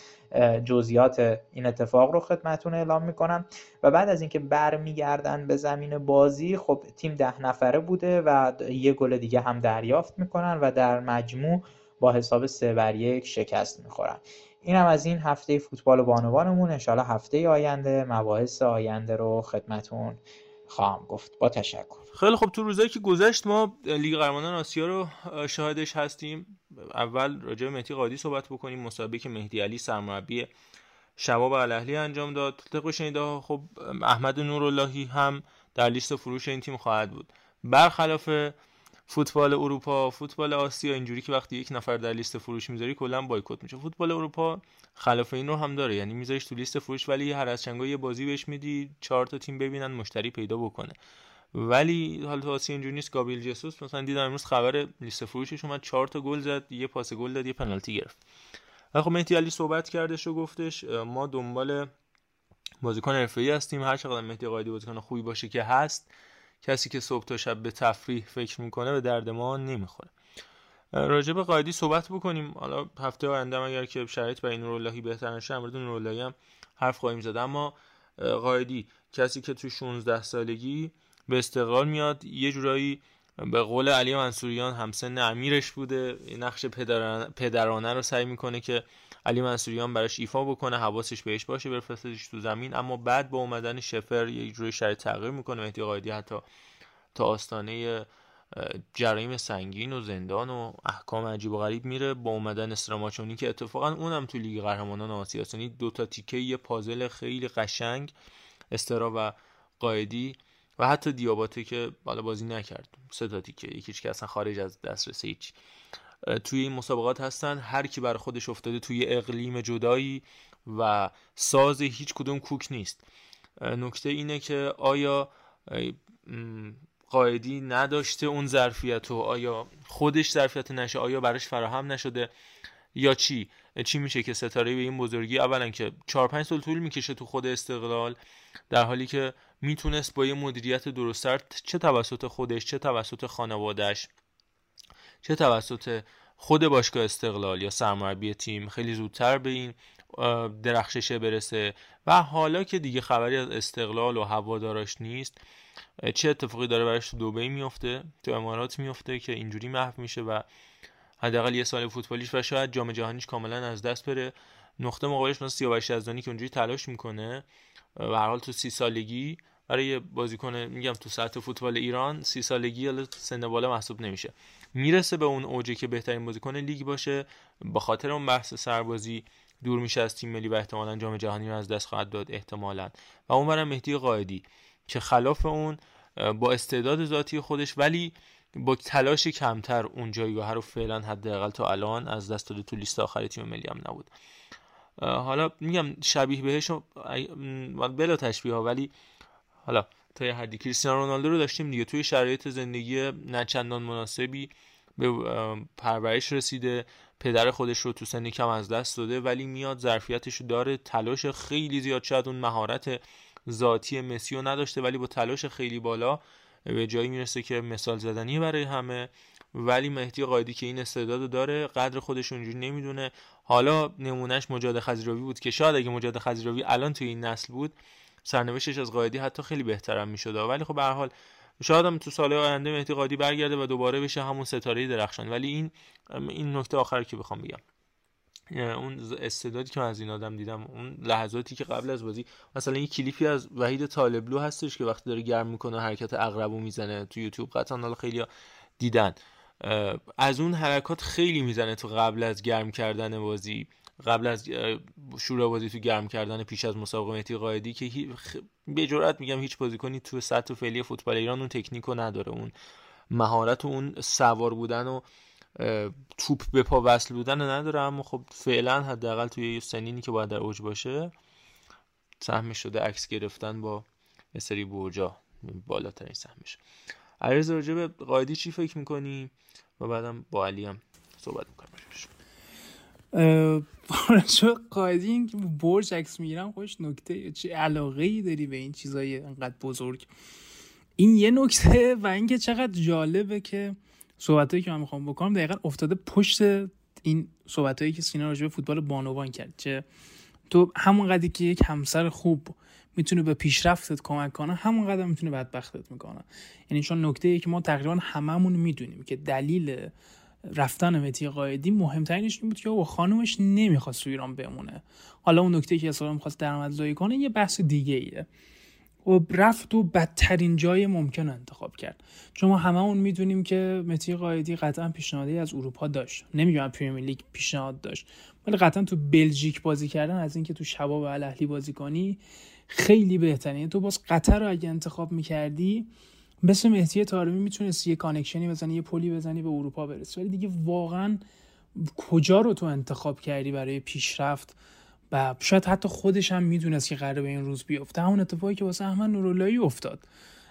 جزئیات این اتفاق رو خدمتتون اعلام می‌کنم. و بعد از اینکه برمیگردن به زمین بازی خب تیم ده نفره بوده و یه گل دیگه هم دریافت می‌کنن و در مجموع با حساب سه بر یک شکست می‌خورن. این هم از این هفته فوتبال بانوانمون. انشالله هفته آینده مباحث آینده رو خدمتون خواهم گفت. با تشکر. خیلی خب تو روزایی که گذشت ما لیگ قهرمانان آسیا رو شاهدش هستیم. اول راجع به مهدی قادی صحبت بکنیم. مسابقه که مهدی علی سرمربی شباب الاهلی انجام داد. طبق شنیده خب احمد نوراللهی هم در لیست فروش این تیم خواهد بود. برخلاف فوتبال اروپا فوتبال آسیا اینجوری که وقتی یک نفر در لیست فروش می‌ذاری کلا بایکوت میشه. فوتبال اروپا خلاف این رو هم داره. یعنی میذاریش تو لیست فروش ولی هر از چنگا یه بازی بهش میدی چهار تا تیم ببینن مشتری پیدا بکنه. ولی حالا تو آسیا اینجوری نیست. گابریل جسوس مثلا دیدم امروز خبر لیست فروشش اومد. چهار تا گل زد یه پاس گل داد یه پنالتی گرفت. خب مهدی علی صحبت کردش و گفتش ما دنبال بازیکن حرفه‌ای هستیم. هر چقدر مهدی قائدی بازیکن خوبی باشه که هست کسی که صبح تا شب به تفریح فکر می‌کنه به درد ما نمی‌خوره. راجع به قایدی صحبت بکنیم. حالا هفته آینده اگر که شرایط برای نوراللهی بهتر نشه مورد نوراللهی هم حرف خواهیم زد. اما قایدی کسی که تو 16 سالگی به استقلال میاد. یه جورایی به قول علی منصوریان همسن امیرش بوده. نقش پدرانه رو سعی می‌کنه که علی منصوریان براش ایفا بکنه حواسش بهش باشه بفرستش تو زمین. اما بعد با اومدن شفر یه جوری شرایط تغییر می‌کنه. مهدی قایدی حتی تا آستانه جرایم سنگین و زندان و احکام عجیب و غریب میره. با اومدن استراماچونی که اتفاقا اونم تو لیگ قهرمانان آسیا یعنی دو تا تیکه یه پازل خیلی قشنگ استرا و قایدی و حتی دیاباته که بالا بازی نکرد. سه تا تیکه. یکیش که اصلا خارج از دسترس هیچ. توی این مسابقات هستن. هر کی بر خودش افتاده توی اقلیم جدایی و ساز هیچ کدوم کوک نیست. نکته اینه که آیا قایدی نداشته اون ظرفیت و آیا خودش ظرفیت نشه آیا براش فراهم نشده یا چی؟ چی میشه که ستاره به این بزرگی اولا که 4 5 سال طول می‌کشه تو خود استقلال در حالی که می‌تونست با یه مدیریت درستتر چه توسط خودش چه توسط خانوادهش چه توسط خود باشگاه استقلال یا سرمربی تیم خیلی زودتر به این درخششه برسه. و حالا که دیگه خبری از استقلال و هواداراش نیست چه اتفاقی داره براش تو دبی میفته تو امارات میفته که اینجوری محو میشه و حداقل یه سال فوتبالیش و شاید جام جهانیش کاملا از دست بره. نقطه مقابلش مثلا سیاوش یزدانی که اونجوری تلاش می‌کنه و هر حال تو سی سالگی برای بازیکن میگم تو سطح فوتبال ایران سی سالگی یا سن بالا محسوب نمیشه. می‌رسه به اون اوجه که بهترین بازیکن لیگ باشه. با خاطر اون بحث سربازی دور میشه از تیم ملی و احتمالا جام جهانی رو از دست خواهد داد احتمالا. و اون برم مهدی قائدی که خلاف اون با استعداد ذاتی خودش ولی با تلاش کمتر اون جایگاه رو فعلا حداقل تا الان از دست داده تو لیست آخر تیم ملی هم نبود. حالا میگم شبیه بهش بلا تشبیه ها ولی حالا تا یه حدی کریستیانو رونالدو رو داشتیم دیگه. توی شرایط زندگی نچندان مناسبی به پرورش رسیده. پدر خودش رو تو سنی کم از دست داده ولی میاد ظرفیتش داره. تلاش خیلی زیاد شاید اون مهارت ذاتی مسی رو نداشته ولی با تلاش خیلی بالا به جایی می‌رسه که مثال زدنی برای همه. ولی مهدی قایدی که این استعداد داره قدر خودش اونجوری نمی‌دونه. حالا نمونهش مجاد خزیراوی بود که شاید اگه مجاد خزیراوی الان توی این نسل بود سرنوشتش از قایدی حتی خیلی بهترم می‌شد. ولی خب به هر حال شاید هم تو سال آینده مهدی قایدی برگرده و دوباره بشه همون ستاره درخشان. ولی این این نکته آخر که بخوام بگم. اون استعدادی که من از این آدم دیدم اون لحظاتی که قبل از بازی مثلا این کلیپی از وحید طالبلو هستش که وقتی داره گرم می‌کنه حرکت اغربو می‌زنه تو یوتیوب قطعا حالا خیلی دیدن. از اون حرکات خیلی می‌زنه تو قبل از گرم کردن بازی قبل از شروع بازی تو گرم کردن پیش از مسابقه مهدی قائدی که به جرات میگم هیچ بازیکنی تو سطح فعلی فوتبال ایران اون تکنیکو نداره اون مهارت و اون سوار بودن و توپ به پا وصل بودن نداره اما خب فعلا حداقل توی سنینی که باید در اوج باشه سهمش شده عکس گرفتن با یه سری برجا بالاترین سهمش. علیرضا راجع به قایدی چی فکر می‌کنی؟ و بعدم با علی هم صحبت می‌کنم چه قایدی این که برج عکس می‌گیرم خوش نکته چه علاقه داری به این چیزای انقدر بزرگ؟ این یه نکته و اینکه چقدر جالبه که صحبتایی که من می‌خوام بکنم دقیقا افتاده پشت این صحبتایی که سینا راجع به فوتبال بانوان کرد چه تو همون قدری که یک همسر خوب می‌تونه به پیشرفتت کمک کنه همون قدر می‌تونه بدبختت می‌کنه. یعنی چون نکته ای که ما تقریبا هممون می‌دونیم که دلیل رفتن متی قایدی مهمترینش این بود که او خانومش نمی‌خواست تو ایران بمونه. حالا اون نکته که اصلا می‌خواست درآمدزایی کنه یه بحث دیگه ایه و رفت و بدترین جای ممکن انتخاب کرد. چون ما هممون می‌دونیم که متی قایدی قطعا پیشنهادی از اروپا داشت. نمیگم پریمیر لیگ پیشنهاد داشت. ولی قطعا تو بلژیک بازی کردن از اینکه تو شباب الاهلی بازی کنی خیلی بهتره تو باز قطر رو اگه انتخاب می‌کردی مثل مهدی تارمی می‌تونستی یه connection ی بزنی یه پلی بزنی به اروپا برسی. ولی دیگه واقعا کجا رو تو انتخاب کردی برای پیشرفت؟ و شاید حتی خودش هم می‌دونست که قراره به این روز بیفته. همون اتفاقی که واسه احمد نوراللهی افتاد.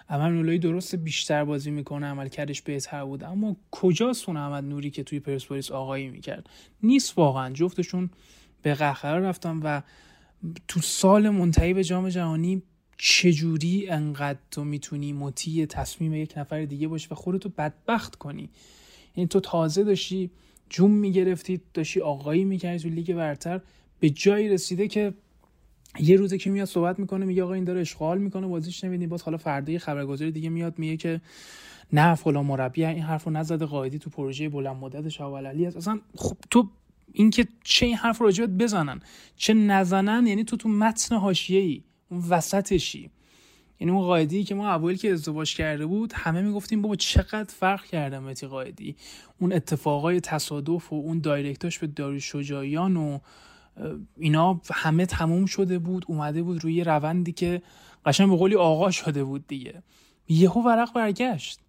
احمد نوراللهی درست بیشتر بازی می‌کنه عملکردش بهتر بود. اما کجاست اون احمد نوری که توی پرسپولیس آقایی می‌کرد؟ نیست واقعا. جفتشون به قهقرا رفتن و تو سال منتهی به جام جهانی چجوری انقدر تو می‌تونی مطیع تصمیم یک نفر دیگه باشی و خودتو بدبخت کنی؟ یعنی تو تازه داشتی جون می‌گرفتی داشتی آقایی می‌کردی تو لیگ برتر. به جایی رسیده که یه روزه که میاد صحبت می‌کنه میگه آقا این داره اشغال می‌کنه بازیش نمیدی باز حالا فردا یه خبرگزاری دیگه میاد میگه که نه فلان مربی این حرفو نزده قائدی تو پروژه بلند مدت شاول علی هست. اصلا خب تو اینکه چه این حرف راجبت بزنن چه نزنن یعنی تو تو متن حاشیه ای اون وسطشی. یعنی اون قائدی که ما اوایل که ازدواج کرده بود همه می‌گفتیم بابا چقدر فرق کرده متی قائدی اون اتفاقای تصادف و اون دایرکتاش به داری شجاعیان و اینا همه تموم شده بود اومده بود روی روندی که قشنگ به قولی آقا شده بود دیگه. یهو ورق برگشت.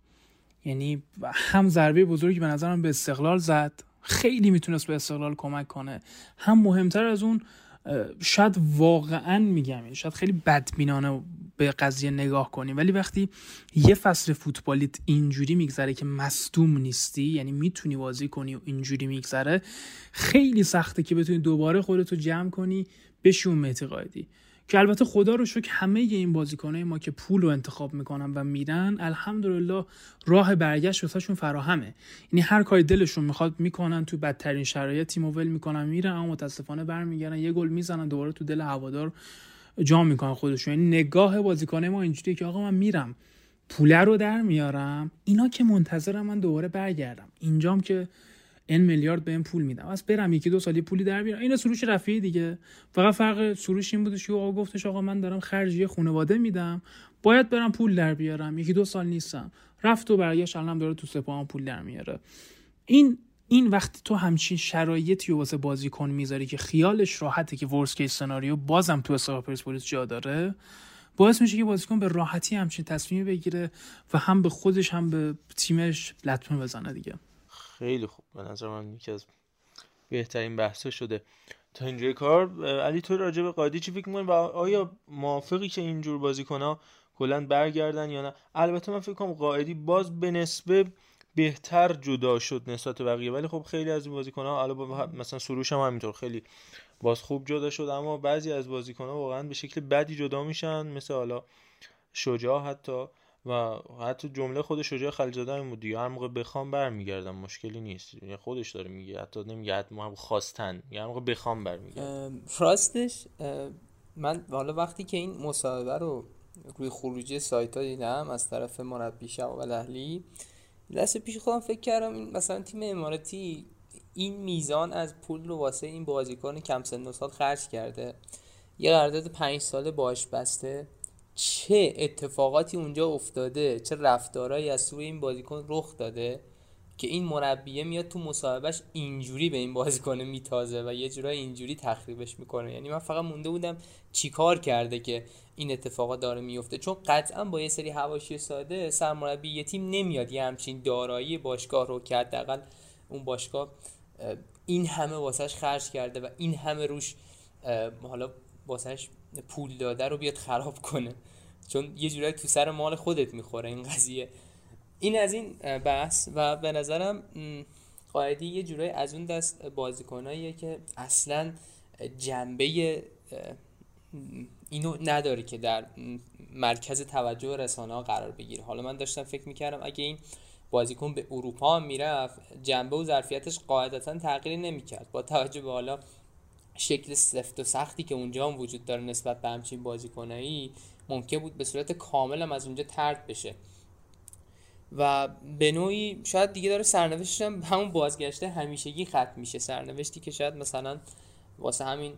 یعنی هم ضربه بزرگی به نظرم به استقلال زد. خیلی می‌تونست به استقلال کمک کنه. هم مهمتر از اون شاید واقعا میگم یعنی شاید خیلی بدبینانه به قضیه نگاه کنیم ولی وقتی یه فصل فوتبالیت اینجوری میگذره که مصدوم نیستی یعنی می‌تونی بازی کنی و اینجوری میگذره خیلی سخته که بتونی دوباره خودتو جمع کنی بشون قایدی. که البته خدا رو شکر همه این بازیکنهای ما که پول رو انتخاب می‌کنن و میرن الحمدلله راه برگشت واسهشون فراهمه. یعنی هر کاری دلشون می‌خواد می‌کنن تو بدترین شرایط تیم ول می‌کنن میرن اما متاسفانه برمیگردن یه گل می‌زنن دوباره تو دل هوادار جا می‌کنن خودشون. یعنی نگاه بازیکنه ما اینجوریه که آقا من میرم پوله رو در میارم اینا که منتظرم من دوباره برگردم. اینجام که این میلیارد به این پول میدم. از برم یکی دو سالی پولی در بیارم. این سروش رفیعی دیگه. فقط فرق سروش این بودش که آقا گفتش آقا من دارم خرج یه خانواده میدم. باید برم پول در بیارم. یکی دو سال نیستم. رفت و برگشت الان داره تو سپاهان پول در میاره. این این وقتی تو همچین شرایطی واسه بازیکن می‌ذاری که خیالش راحته که ورس کیس سناریو بازم تو حساب پرسپولیس جا داره؟ باعث میشه که بازیکن به راحتی همچین تصمیمی بگیره و هم به خودش هم به تیمش لطمه بزنه دیگه. خیلی خوب. به نظر من یکی از بهترین بحثا شده. تا اینجای کار علی تو راجع به قادی چی فکر می‌کنی و آیا موافقی که اینجور بازیکن‌ها کلا برگردن یا نه؟ البته من فکر کنم قائدی باز به نسبه بهتر جدا شد نسبت بقیه. ولی خب خیلی از این بازیکن‌ها حالا مثلا سروش هم همینطور. خیلی باز خوب جدا شد اما بعضی از بازیکن‌ها واقعا به شکل بدی جدا میشن مثل حالا شجاع حتی. و حتی جمله خود شجاع خلیزاده این بود دیگه. هر موقع بخوام برمیگردم مشکلی نیست. یعنی خودش داره میگه حتی نمیگه حتی ما خواستن. یعنی هر موقع بخوام برمیگردم. راستش من حالا وقتی که این مصاحبه رو روی خروجی سایت ها دیدم از طرف مربی شوال اهلی دست پیش خودم فکر کردم این مثلا تیم اماراتی این میزان از پول رو واسه این بازیکن کم سن و سال خرج کرده. یه قرارداد پنج ساله باش بسته. چه اتفاقاتی اونجا افتاده؟ چه رفتارهایی از سوی این بازیکن رخ داده که این مربیه میاد تو مصاحبهش اینجوری به این بازیکن میتازه و یه جورای اینجوری تخریبش می‌کنه؟ یعنی من فقط مونده بودم چیکار کرده که این اتفاقا داره میفته. چون قطعا با یه سری حواشی ساده سرمربی یه تیم نمیاد یه همچین دارایی باشگاه رو که حداقل اون باشگاه این همه واسهش خرج کرده و این همه روش حالا واسهش پول داده رو بیاد خراب کنه. چون یه جورایی تو سر مال خودت می‌خوره این قضیه. این از این بحث و به نظرم قاعدی یه جورایی از اون دست بازیکناییه که اصلا جنبه اینو نداره که در مرکز توجه رسانه ها قرار بگیره. حالا من داشتم فکر می‌کردم اگه این بازیکن به اروپا می‌رفت جنبه و ظرفیتش قاعدتا تغییری نمی‌کرد. با توجه به حالا شکل سفت و سختی که اونجا هم وجود داره نسبت به همچین بازیکنایی ممکن بود به صورت کامل هم از اونجا ترد بشه. و به نوعی شاید دیگه داره سرنوشتش هم همون بازگشته همیشگی ختم میشه. سرنوشتی که شاید مثلا واسه همین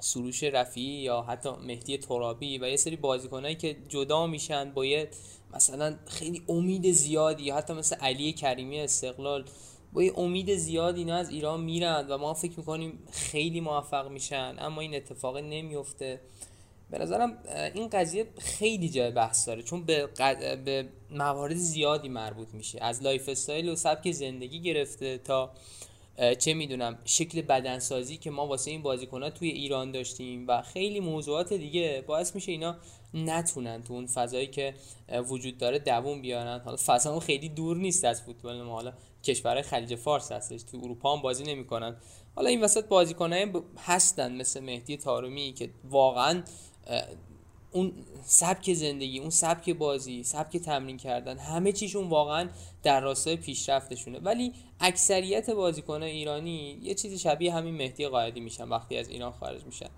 سروش رفیعی یا حتی مهدی ترابی و یه سری بازیکنایی که جدا میشن باید مثلا خیلی امید زیادی یا حتی مثل علی کریمی استقلال با یه امید زیاد اینا از ایران میرن و ما فکر می‌کنیم خیلی موفق میشن اما این اتفاق نمیفته به نظرم این قضیه خیلی جای بحث داره چون به, به موارد زیادی مربوط میشه. از lifestyle و سبک زندگی گرفته تا چه می‌دونم شکل بدنسازی که ما واسه این بازیکنها توی ایران داشتیم و خیلی موضوعات دیگه باعث میشه اینا نتونن تو اون فضایی که وجود داره دووم بیارن. حالا فضا خیلی دور نیست از فوتبال ما. حالا کشور خلیج فارس هستش تو اروپا هم بازی نمی‌کنن. حالا این وسط بازیکنای هستن مثل مهدی تارومی که واقعا اون سبک زندگی اون سبک بازی سبک تمرین کردن همه چیشون واقعا در راستای پیشرفتشونه. ولی اکثریت بازیکنان ایرانی یه چیزی شبیه همین مهدی قائدی میشن وقتی از ایران خارج میشن.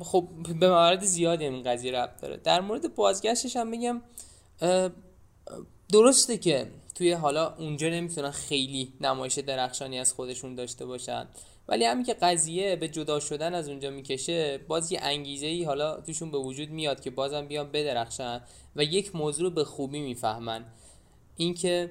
خب به موارد زیادی این قضیه ربط داره. در مورد بازگشتش هم بگم درسته که توی حالا اونجا نمی‌تونن خیلی نمایش درخشانی از خودشون داشته باشن. ولی همین که قضیه به جدا شدن از اونجا می‌کشه باز یه انگیزه ای حالا توشون به وجود میاد که بازم بیان بدرخشن و یک موضوع رو به خوبی می‌فهمن. اینکه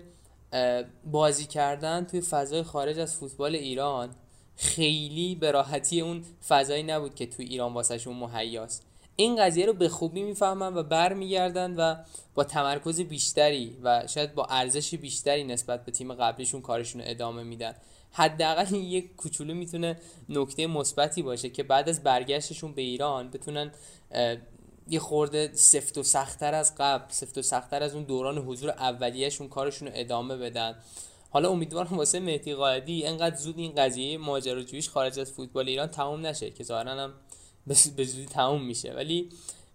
بازی کردن توی فضای خارج از فوتبال ایران خیلی به راحتی اون فضایی نبود که توی ایران واسهشون مهیاست. این قضیه رو به خوبی می‌فهمن و برمیگردن و با تمرکز بیشتری و شاید با ارزش بیشتری نسبت به تیم قبلیشون کارشون رو ادامه میدن. حداقل یک کوچولو می‌تونه نکته مثبتی باشه که بعد از برگشتشون به ایران بتونن یه خورده سفت و سختتر از قبل سفت و سختتر از اون دوران حضور اولیهشون کارشون رو ادامه بدن. حالا امیدوارم واسه مهدی قائدی انقدر زود این قضیه ماجراجوییش خارج از فوتبال ایران تموم نشه که ظاهرا هم به زودی تموم میشه. ولی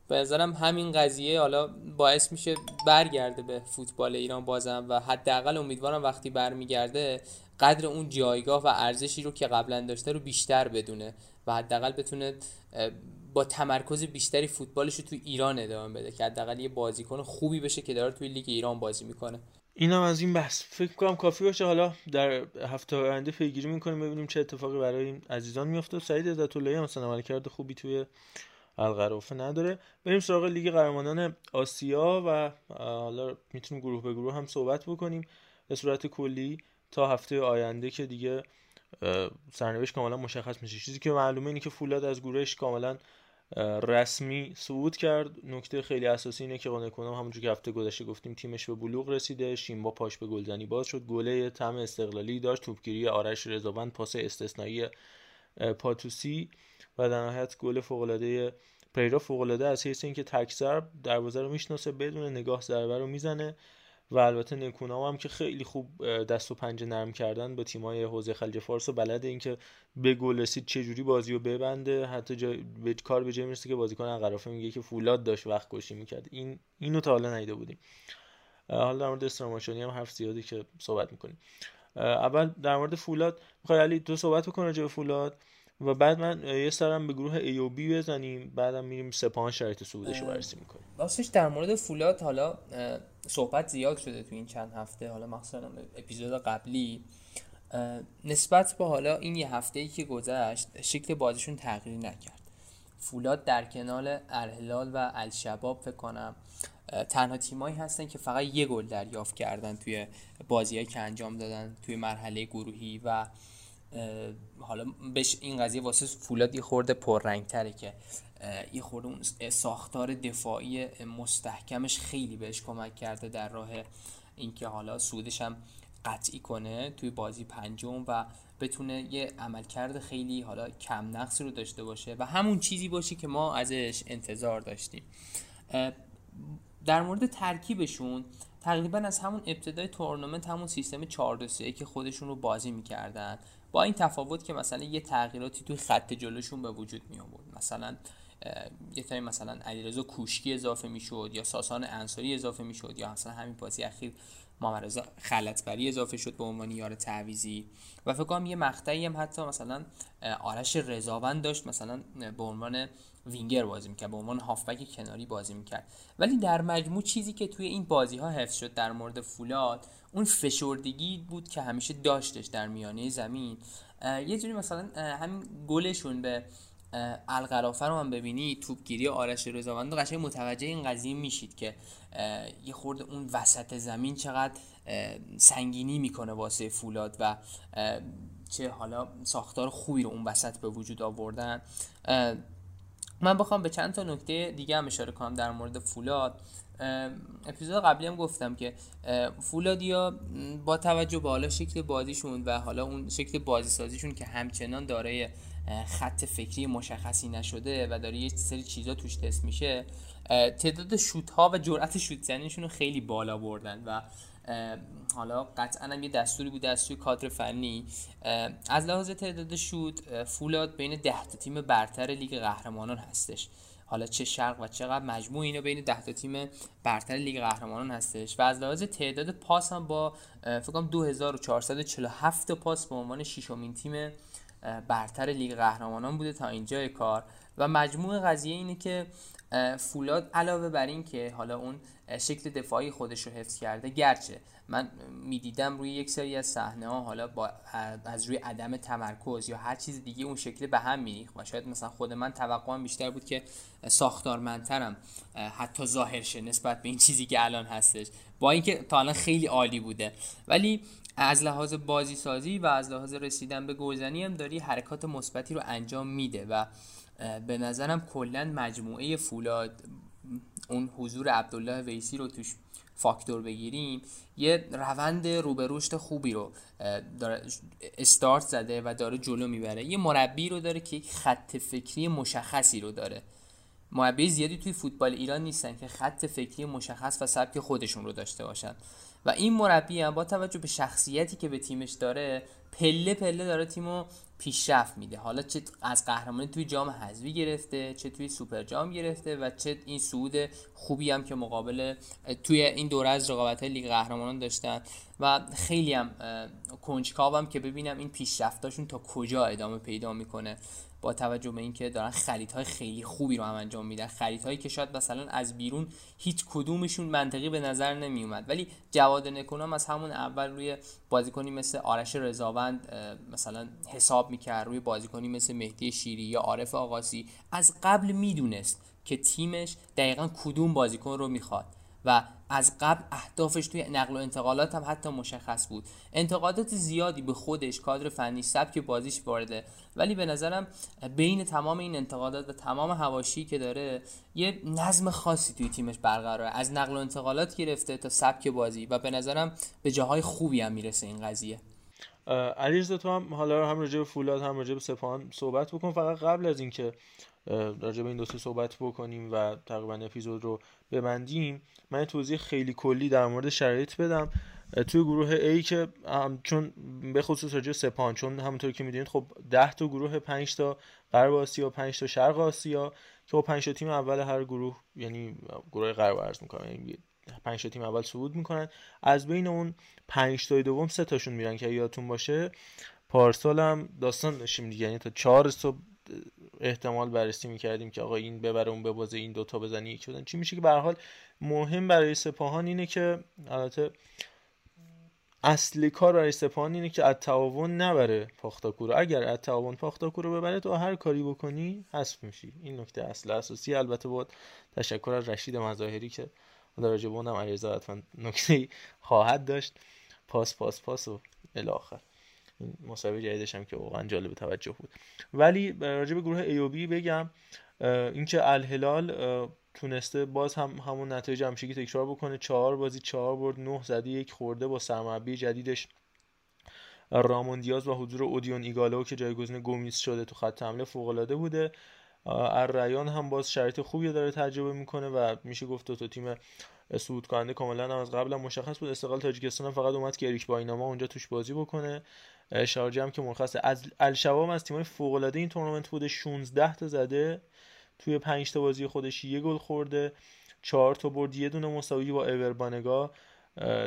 به نظرم همین قضیه حالا باعث میشه برگرده به فوتبال ایران بازم و حداقل امیدوارم وقتی برمیگرده قدر اون جایگاه و ارزشی رو که قبلا داشته رو بیشتر بدونه و حداقل بتونه با تمرکز بیشتری فوتبالش رو توی ایران ادامه بده که حداقل یه بازیکن خوبی بشه که داره توی لیگ ایران بازی می‌کنه. اینم از این بحث. فکر کنم کافی باشه حالا در هفته آینده پیگیری می‌کنیم ببینیم چه اتفاقی برای این عزیزان میفته سعید عزت اللهی مثلا عملکرد خوبی توی القرافه نداره. بریم سراغ لیگ قهرمانان آسیا و حالا می‌تونیم گروه به گروه هم صحبت بکنیم. به صورت کلی تا هفته آینده که دیگه سرنوشت کاملا مشخص میشه. چیزی که معلومه اینه که فولاد از گروهش کاملا رسمی صعود کرد. نکته خیلی اساسی اینه که کنم همونجور که هفته گذشته گفتیم تیمش به بلوغ رسیده. شیمبا پاش به گلزنی باز شد. گله تم استقلالی داشت. توپگیری آرش رضاوند پاس استثنایی پاتوسی و در نهایت گل فوقالعاده پریرا فوقالعاده از حیث اینکه تک ضرب دروازه رو می‌شناسه بدون نگاه ضربه رو می‌زنه. و البته نکونا هم که خیلی خوب دست و پنجه نرم کردن با تیمای حوزه خلیج فارس و بلده اینکه به گل رسید چه جوری بازی رو ببنده. حتی جا... به کار به جای می‌رسه که بازیکن انقرافه میگه که فولاد داشت وقت کشی می‌کرد. این اینو تا حالا ندیده بودیم. حالا در مورد استراماشانی هم حرف زیادی که صحبت می‌کنیم. اول در مورد فولاد. می‌خوای علی تو صحبت بکن راجع به فولاد. و بعد من یه سرم به گروه ای و بی بزنیم بعدم میریم سپاهان شرایط صعودش رو بررسی می‌کنیم. راستش در مورد فولاد حالا صحبت زیاد شده تو این چند هفته حالا مخصوصا اپیزود قبلی. نسبت به حالا این یه هفته ای که گذشت شکل بازیشون تغییر نکرد. فولاد در کنال الهلال و الشباب فکر کنم تنها تیمایی هستن که فقط یه گل دریافت کردن توی بازیهایی که انجام دادن توی مرحله گروهی و حالا بهش این قضیه واسه فولاد یه خورده پررنگ تره که یه خورده ساختار دفاعی مستحکمش خیلی بهش کمک کرده در راه اینکه حالا سودش هم قطعی کنه توی بازی پنجم و بتونه یه عملکرد خیلی حالا کم نقصی رو داشته باشه و همون چیزی باشه که ما ازش انتظار داشتیم. در مورد ترکیبشون تقریبا از همون ابتدای تورنمنت همون سیستم 4 2 که خودشون رو بازی می‌کردن با این تفاوت که مثلا یه تغییراتی توی خط جلوشون به وجود می آورد مثلا یه تایی مثلا علیرضا کوشکی اضافه می‌شد یا ساسان انصاری اضافه می‌شد یا مثلا همین بازی اخیر محمد رضا خلطبری اضافه شد به عنوان یار تعویزی و فکر کنم یه مقطعی هم حتی مثلا آرش رضاوند داشت مثلا به عنوان وینگر بازی می‌کرد به عنوان هافبک کناری بازی می‌کرد. ولی در مجموع چیزی که توی این بازی ها حفظ شد در مورد فولاد اون فشردگی بود که همیشه داشتش در میانه زمین. یه جوری مثلا همین گلشون به القرافه رو هم ببینی توپگیری آرش رضاوند قشنگ متوجه این قضیه میشید که یه خورده اون وسط زمین چقدر سنگینی می‌کنه واسه فولاد و چه حالا ساختار خوبی رو اون وسط به وجود آوردن. من بخوام به چند تا نکته دیگه هم اشاره کنم در مورد فولاد. اپیزود قبلی هم گفتم که فولادیا با توجه به حالا شکل بازیشون و حالا اون شکل بازی سازیشون که همچنان دارای خط فکری مشخصی نشده و داره یه سری چیزا توش تست میشه تعداد شوت ها و جرأت شوت زنیشون رو خیلی بالا بردن و حالا قطعا هم یه دستوری بود دستوری کادر فنی. از لحاظ تعداد شوت فولاد بین ده تا تیم برتر لیگ قهرمانان هستش. حالا چه شرق و چه غرب در مجموع اینو بین 10 تا تیم برتر لیگ قهرمانان هستش. و از لحاظ تعداد پاس هم با فکر کنم 2447 تا پاس به عنوان ششمین تیم برتر لیگ قهرمانان بوده تا اینجای کار. و مجموع قضیه اینه که فولاد علاوه بر این که حالا اون شکل دفاعی خودش رو حفظ کرده گرچه من می‌دیدم روی یک سری از صحنه ها حالا با از روی عدم تمرکز یا هر چیز دیگه اون شکل به هم میریخت و شاید مثلا خود من توقعم بیشتر بود که ساختارمندترم حتی ظاهر شه نسبت به این چیزی که الان هستش. با اینکه تا الان خیلی عالی بوده. ولی از لحاظ بازی سازی و از لحاظ رسیدن به گلزنی هم داری حرکات مثبتی رو انجام میده و به نظرم کلا مجموعه فولاد اون حضور عبدالله ویسی رو توش فاکتور بگیریم یه روند روبروشت خوبی رو داره استارت زده و داره جلو می‌بره. یه مربی رو داره که یک خط فکری مشخصی رو داره. مربی زیادی توی فوتبال ایران نیستن که خط فکری مشخص و سبک خودشون رو داشته باشن. و این مربی هم با توجه به شخصیتی که به تیمش داره پله پله داره تیمو پیشرفت میده. حالا چه از قهرمانی توی جام حذفی گرفته چه توی سوپر جام گرفته و چه این سعود خوبی هم که مقابل توی این دوره از رقابت لیگ قهرمانان داشتن. و خیلی هم کنجکاوم که ببینم این پیشرفتاشون تا کجا ادامه پیدا می‌کنه. با توجه به اینکه دارن خریدهای خیلی خوبی رو هم انجام میدن. خریدهایی که شاید مثلا از بیرون هیچ کدومشون منطقی به نظر نمی اومد ولی جواد نکونام از همون اول روی بازیکنی مثل آرش رضاوند مثلا حساب می‌کرد روی بازیکنی مثل مهدی شیری یا عارف آقاسی از قبل می‌دونست که تیمش دقیقا کدوم بازیکن رو می‌خواد. و از قبل اهدافش توی نقل و انتقالات هم حتی مشخص بود. انتقادات زیادی به خودش کادر فنی سبک بازیش وارده. ولی به نظرم بین تمام این انتقادات و تمام هواشی که داره یه نظم خاصی توی تیمش برقراره. از نقل و انتقالات گرفته تا سبک بازی. و به نظرم به جاهای خوبی هم می‌رسه این قضیه. علیرضا تو هم حالا هم راجع به فولاد هم راجع به سپاهان صحبت بکن. فقط قبل از اینکه راجع به این دو صحبت بکنیم و تقریبا اپیزود رو ببندیم. من توضیح خیلی کلی در مورد شرایط بدم. توی گروه A که چون به خصوص راجع سپان چون همونطور که می‌دونید خب 10 تا گروه 5 تا غرب آسیا 5 تا شرق آسیا که خب 5 تا تیم اول هر گروه یعنی گروه غرب عرض می‌کنم یعنی 5 تا تیم اول صعود می‌کنن. از بین اون 5 تا دوم سه تاشون میرن که یادتون باشه. پارسال هم داستان داشتیم دیگه یعنی تا 4 صبح احتمال بررسی می‌کردیم که آقا این ببره اون ببازه این دوتا بزنی یک شدن چی میشه که به حال مهم برای سپاهان اینه که البته اصلی کار برای سپاهان اینه که از تعاون نبره پاختاکو اگر از تعاون پاختاکو رو ببره تو هر کاری بکنی حذف میشی. این نکته اصل اساسی. البته بود تشکر از رشید مظاهری که در به اونم علیرضا حتما نکته خواهد داشت. پاس پاس پاس و این مسابقه جدیدش هم که واقعا جالب توجه بود. ولی راجع به گروه ایوبی بگم اینکه الهلال تونسته باز هم همون نتایج همشگی تکرار بکنه. چهار بازی چهار برد نه زدی یک خورده با سرمربی جدیدش. رامون دیاز و حضور اودیون ایگالو که جایگزین گومیز شده تو خط حمله فوق العاده بوده ریان هم باز شرایط خوبی داره تجربه می‌کنه و میشه گفت تو, تیم صعود کننده کاملا هم از قبل هم مشخص بود. استقلال تاجیکستان فقط اومد که اریک بایناما اونجا توش بازی بکنه. شارجه هم که مرخصه. از الشباب از تیمای فوق العاده این تورنمنت بوده 16 تا زده. توی 5 تا بازی خودش یه گل خورده. 4 تا برد یه دونه مساوی با اوربانگا.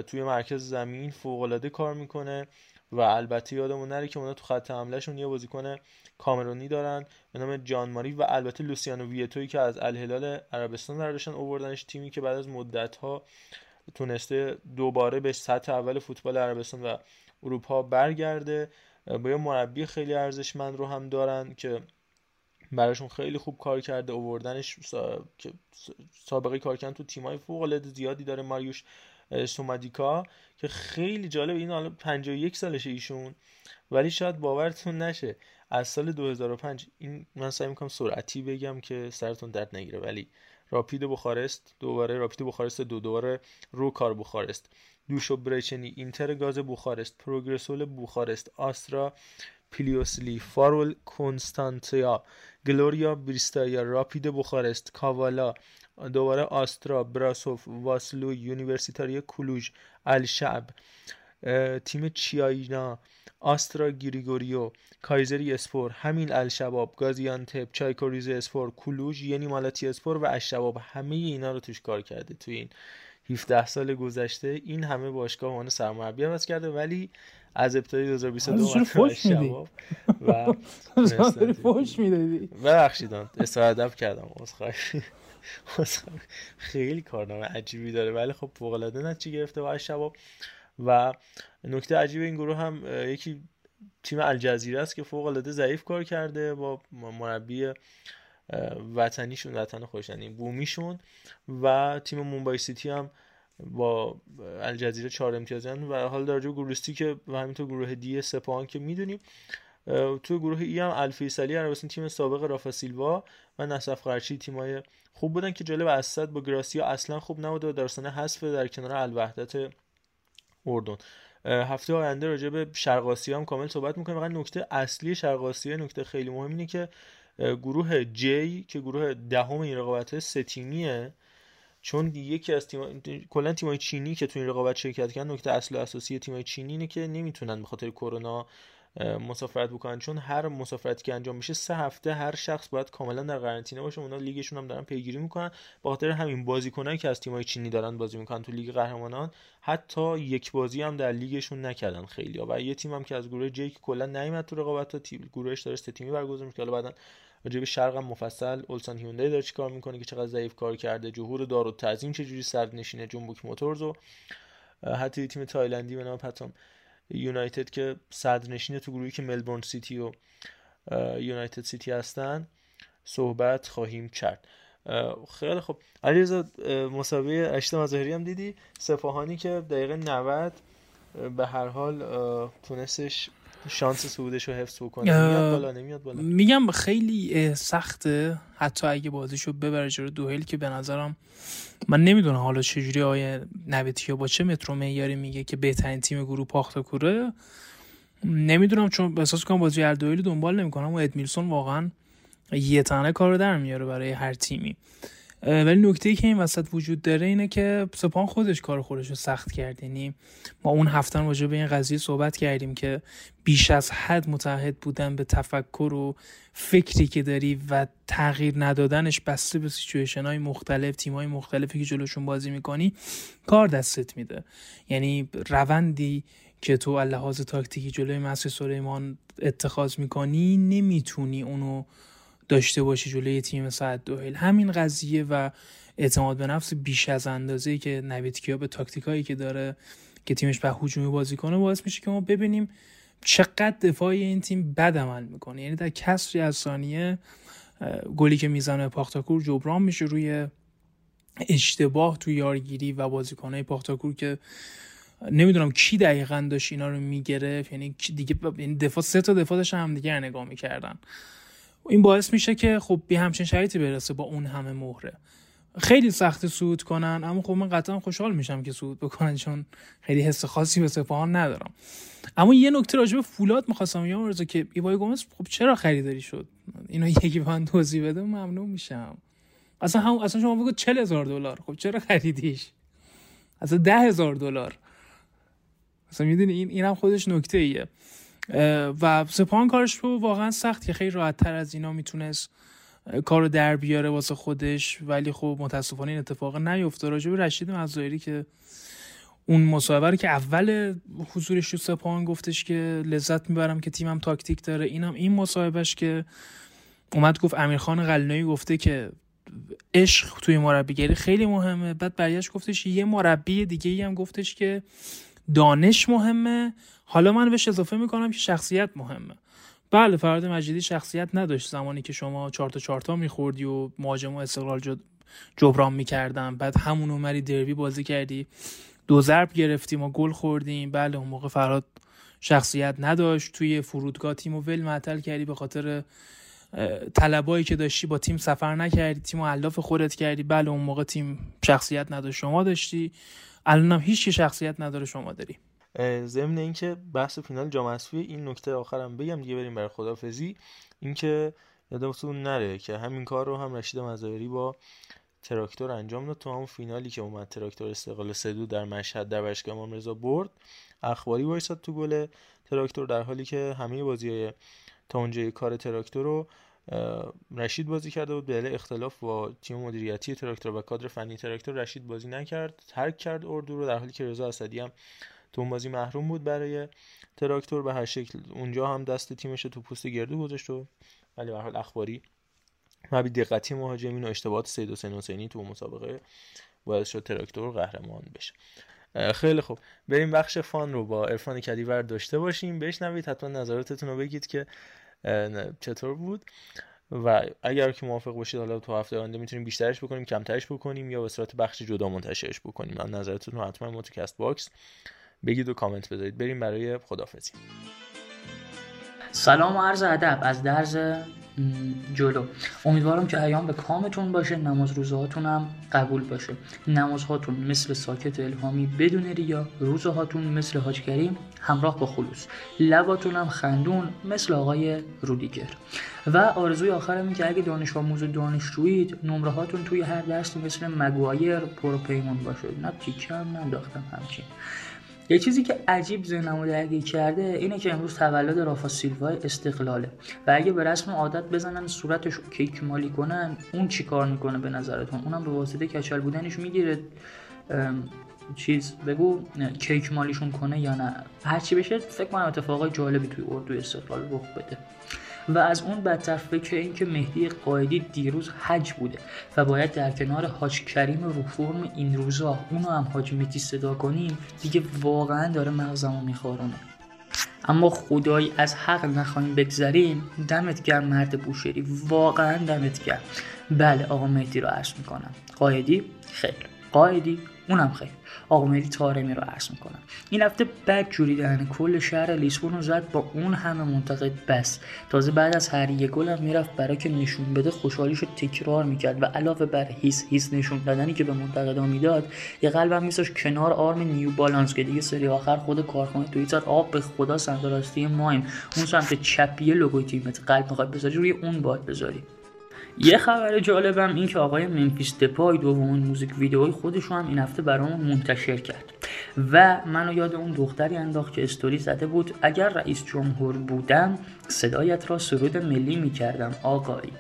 توی مرکز زمین فوق العاده کار می‌کنه و البته یادمون نره که اونا تو خط حملهشون یه بازیکن کامرونی دارن. به نام جان ماری و البته لوسیانو ویتوی که از الهلال عربستان برداشتن اووردنش تیمی که بعد از مدت ها تونسته دوباره به سطح اول فوتبال عربستان و اروپا برگرده با یه مربی خیلی ارزشمند رو هم دارن که براشون خیلی خوب کار کرده اووردنش که سابقه کار کردن تو تیمای فوق العاده زیادی داره ماریوش سومادیکا که خیلی جالب این حالا 51 سالشه ایشون ولی شاید باورتون نشه از سال 2005 این من سعی می‌کنم سرعتی بگم که سرتون درد نگیره ولی راپید بخارست دوباره راپید بخارست دو دوباره رو کار بخارست. دوشو برچنی اینتر گاز بوخارست پروگرسول بوخارست آسترا پیلیوسلی فارول کنستانتیا گلوریا بریستایا راپید بوخارست کاوالا دوباره آسترا براسوف واسلو یونیورسیتاری کلوژ الشعب تیم چیاینا آسترا گریگوریو کایزری اسپور همین الشباب گازیانتپ چایکوریز اسپور کلوژ یعنی مالاتی اسپور و اشباب همه اینا رو توش کار کرده تو این 17 سال گذشته این همه باشگاه عنوان سرمربی هم کرده ولی از ابتدای 2022 فوش میدی. و فوش می‌دادی. ببخشید استفاده کردم. خیلی کارنامه عجیبی داره ولی خب فوق العاده نتیجه گرفته با شباب. و نکته عجیب این گروه هم یکی تیم الجزیره است که فوق العاده ضعیف کار کرده با مربی وطنیشون وطن خوش یعنی بومیشون و تیم مومبای سیتی هم با الجزیره چهار امتیازن و حال در گروستی که و همینطور گروه دی سپاهان که می‌دونیم تو گروه ای هم الفیصلی عربستان تیم سابق رافا سیلوا و نصف قرچی تیمای خوب بودن که جالب اسد با گراسیا اصلا خوب نبود و داستان حذف در کنار الوحدت اردن. هفته آینده راجع به شرق هم کامل صحبت می‌کنیم. فقط نکته اصلی شرق نکته خیلی مهم اینه که گروه جی که گروه دهم این رقابت سه تیمیه چون یکی از تیم کلا تیمای چینی که تو این رقابت شرکت کردن نکته اصل اساسی تیمای چینی اینه که نمی‌تونن به خاطر کرونا مسافرت بکنن. چون هر مسافرتی که انجام میشه سه هفته هر شخص باید کاملا در قرنطینه باشه. اونا لیگشون هم دارن پیگیری می‌کنن. به خاطر همین بازیکنایی که از تیمای چینی دارن بازی می‌کنن تو لیگ قهرمانان حتی یک بازی هم در لیگشون نکردن خیلی و یه تیم هم که از گروه جی که کلا نیومد تو رقابت تا تیم گروهش داره سه تیمی برگزار میشه بعدن راجع به شرق هم مفصل اولسان هیوندای داره چیکار می‌کنه که چقدر ضعیف کار کرده جهور دارو تعظیم چجوری سرد نشینه جنبوک موتورز و حتی تیم تایلندی به نام پتام یونایتد که صدرنشین تو گروهی که ملبورن سیتی و یونایتد سیتی هستن. صحبت خواهیم کرد. خیلی خب. علیرضا مسابقه رشید مظاهری هم دیدی؟ سپاهانی که دقیقه 90 به هر حال تونستش شانس صعودش رو حفظ بکنه. میاد بالا نمیاد بالا. میگم خیلی سخته. حتی اگه بازیشو ببره جلو دحیل که به نظرم من نمی‌دونم حالا چجوری آیه نبتیا با چه مترو معیاری میگه که بهترین تیم گروه پاختا کوره. نمی‌دونم چون احساس کنم بازی هر دوئل دنبال نمی‌کنم و ادمیلسون واقعا یه تنه کارو در میاره برای هر تیمی. ولی نکته ای که این وسط وجود داره اینه که سپان خودش کار خودش رو سخت کرد. یعنی ما اون هفته راجع به این قضیه صحبت کردیم که بیش از حد متحد بودن به تفکر و فکری که داری و تغییر ندادنش بسته به سیچویشن های مختلف تیم های مختلفی که جلوشون بازی می‌کنی کار دستت میده. یعنی روندی که تو لحاظ تاکتیکی جلوی مسیح سلیمان اتخاذ می‌کنی نمی‌تونی اونو داشته باشی جلوی تیم ساعت دوهل همین قضیه و اعتماد به نفس بیش از اندازه که نوید کیا به تاکتیکایی که داره که تیمش به هجومی بازی کنه باعث میشه که ما ببینیم چقدر دفاعی این تیم بد عمل می‌کنه. یعنی در کسری از ثانیه گلی که می‌زنه پاختاکور جبران میشه روی اشتباه تو یارگیری و بازیکنهای پاختاکور که نمی‌دونم کی دقیقا داشت اینا رو می‌گرفت. یعنی دیگه یعنی دفاع سه تا دفاع هم دیگه نگاه می‌کردن. این باعث میشه که خب به همچین شرایطی برسه با اون همه مهره. خیلی سخت سود کنن اما خب من قطعا خوشحال میشم که سود بکنن چون خیلی حس خاصی به سپاهان ندارم. اما یه نکته راجع به فولاد می‌خواستم بگم که ایوای گومز خب چرا خریداری شد؟ اینو یکی به من توضیح بده ممنون میشم. اصلا هم اصلا شما بگو 40 هزار دلار خب چرا خریدیش؟ اصلا ده هزار دلار. اصلا می‌دونی این اینم خودش نکته ایه و سپاهان کارش رو واقعا سخت که خیلی راحت تر از اینا می‌تونست کارو در بیاره واسه خودش. ولی خب متاسفانه این اتفاق نیفته راجع رشید مزایری که اون مصاحبه که اول حضورش تو سپاهان گفتش که لذت می‌برم که تیمم تاکتیک داره. اینم این مصاحبهش که اومد گفت امیرخان قلنایی گفته که عشق توی مربیگری خیلی مهمه. بعد برگشت گفتش یه مربی دیگه ای هم گفتش که دانش مهمه. حالا من بهش اضافه می‌کنم که شخصیت مهمه. بله فراد مجیدی شخصیت نداشت زمانی که شما چهار تا چهار میخوردی و مهاجم و استقلال جبران می‌کردن. بعد همون اومدی دربی بازی کردی. دو ضرب گرفتیم و گل خوردیم. بله اون موقع فراد شخصیت نداشت. توی فرودگاه تیم و ول معطل کردی به خاطر طلبایی که داشتی با تیم سفر نکردی. تیم و علاف خودت کردی. بله اون موقع تیم شخصیت نداشت. شما داشتی. الانم هیچ شخصیت نداره شما داری. ضمن اینکه بحث فینال جام اسفی این نکته آخرم بگم دیگه بریم برای خدافزی اینکه یادمتون نره که همین کار رو هم رشید مزایری با تراکتور انجام داد تو همون فینالی که اومد تراکتور استقلال سدو در مشهد در باشگاه امام رضا برد. اخباری وایساد تو گل تراکتور در حالی که همه بازی تا اونجای کار تراکتور رو رشید بازی کرده بود. به اختلاف با تیم مدیریتی تراکتور و کادر فنی تراکتور رشید بازی نکرد ترک کرد اردو رو در حالی که رضا اسدی هم تو اون بازی محروم بود برای تراکتور به هر شکل. اونجا هم دست تیمش تو پوست گردو گذاشت و ولی به حال اخباری و بی دقتی مهاجمین و اشتباهات سید حسین حسینی تو مسابقه باعث شد تراکتور قهرمان بشه. خیلی خوب. بریم بخش fun رو با عرفان کدیور داشته باشیم. بشنوید حتما نظراتتون رو بگید که چطور بود. و اگر که موافق باشید حالا تو هفته آینده می‌تونیم بیشترش بکنیم کمترش بکنیم یا به صورت بخش جدا منتشرش بکنیم. من نظرتون رو حتما Castbox بگید و کامنت بذارید. بریم برای خداحافظی سلام و عرض ادب از درز جلو. امیدوارم که ایام به کامتون باشه نماز روزهاتون هم قبول باشه. نمازهاتون مثل ساکت الهامی بدون ریا روزهاتون مثل حاج کریم همراه با خلوص. لباتون هم خندون مثل آقای رودیگر. و آرزوی آخرم که اگه دانش آموز و دانشجویید نمره هاتون توی هر درسی مثل مگوایر پروپیمون باشه. نه تیکم ننداختم همچین. یه چیزی که عجیب ذهنمو درگیر کرده اینه که امروز تولد رافا سیلوا استقلاله. و اگه به رسم عادت بزنن صورتش کیک مالی کنن اون چی کار می‌کنه به نظرتون؟ اونم به واسطه کچل بودنش می‌گیره. چیز بگو کیک مالیشون کنه یا نه؟ هرچی بشه فکر کنم اتفاقای جالبی توی اردو استقلال رخ بده. و از اون بدتر فکر این که مهدی قایدی دیروز حج بوده و باید در کنار حاج کریم رو فرم این روزا اونو هم حاج مهدی صدا کنیم دیگه واقعا داره مغزمو میخورونه اما خدایی از حق نخواهیم بگذریم دمت گرم مرد بوشهری واقعا دمت گرم. بله آقا مهدی رو عرض می‌کنم. قایدی خیر. قایدی اونم خیر آقا مهدی تارمی رو عرض می‌کنم. این هفته بد جوری دهن کل شهر لیسبون رو زد با اون همه منتقد بس. تازه بعد از هر یه گل هم می‌رفت برای که نشون بده خوشحالیش رو تکرار می‌کرد و علاوه بر هیس هیس نشون دادنی که به منتقدا می‌داد یه قلبم میساش کنار آرم نیو بالانس که دیگه سری آخر خود کارخونه توییتر آب به خدا سمت راستی مایم. اون سمت چپیه لوگوی تیمت قلب می‌خواد بذاری روی اون باید بذاری. یه خبر جالبم این که آقای ممفیس دپای دومین موزیک ویدئوی خودش رو هم این هفته برامون منتشر کرد. و منو یاد اون دختری انداخت که استوری زده بود. اگر رئیس جمهور بودم صدایت را سرود ملی می‌کردم آقایی.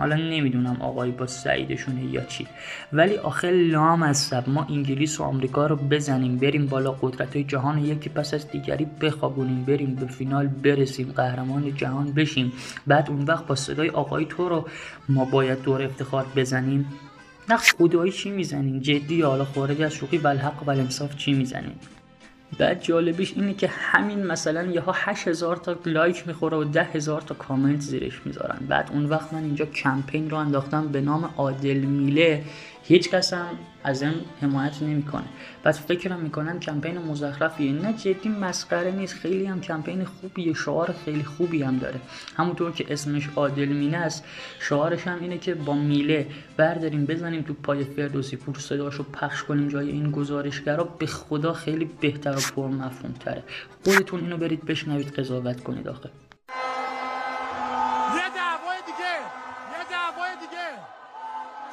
حالا نمی‌دونم آقایی با سعیدشونه یا چی. ولی آخه لام سب. ما انگلیس و آمریکا رو بزنیم بریم بالا قدرت های جهان یکی پس از دیگری بخوابونیم بریم به فینال برسیم قهرمان جهان بشیم. بعد اون وقت با صدای آقایی تو رو ما باید دور افتخار بزنیم. نه خدایی چی می‌زنیم؟ جدی حالا خارج از شوخی والحق و انصاف چی می‌زنیم؟ بعد جالبیش اینه که همین مثلا یه ها 8000 تا لایک می‌خوره و ده هزار تا کامنت زیرش می‌ذارن. بعد اون وقت من اینجا کمپین رو انداختم به نام عادل میله. هیچ کس هم از این حمایت نمی‌کنه. بعد فکرم می‌کنم کمپین مزخرفیه. نه جدی مسخره نیست. خیلی هم کمپین خوبیه. شعار خیلی خوبی هم داره. همونطور که اسمش عادل مینه است شعارش هم اینه که با میله برداریم بزنیم تو پای فردوسی پور صداشو پخش کنیم جای این گزارشگرا. به خدا خیلی بهتر و پر مفهوم تره خودتون اینو برید بشنوید. قضاوت کنید آخه. یه دعوای دیگه. یه دعوای دیگه.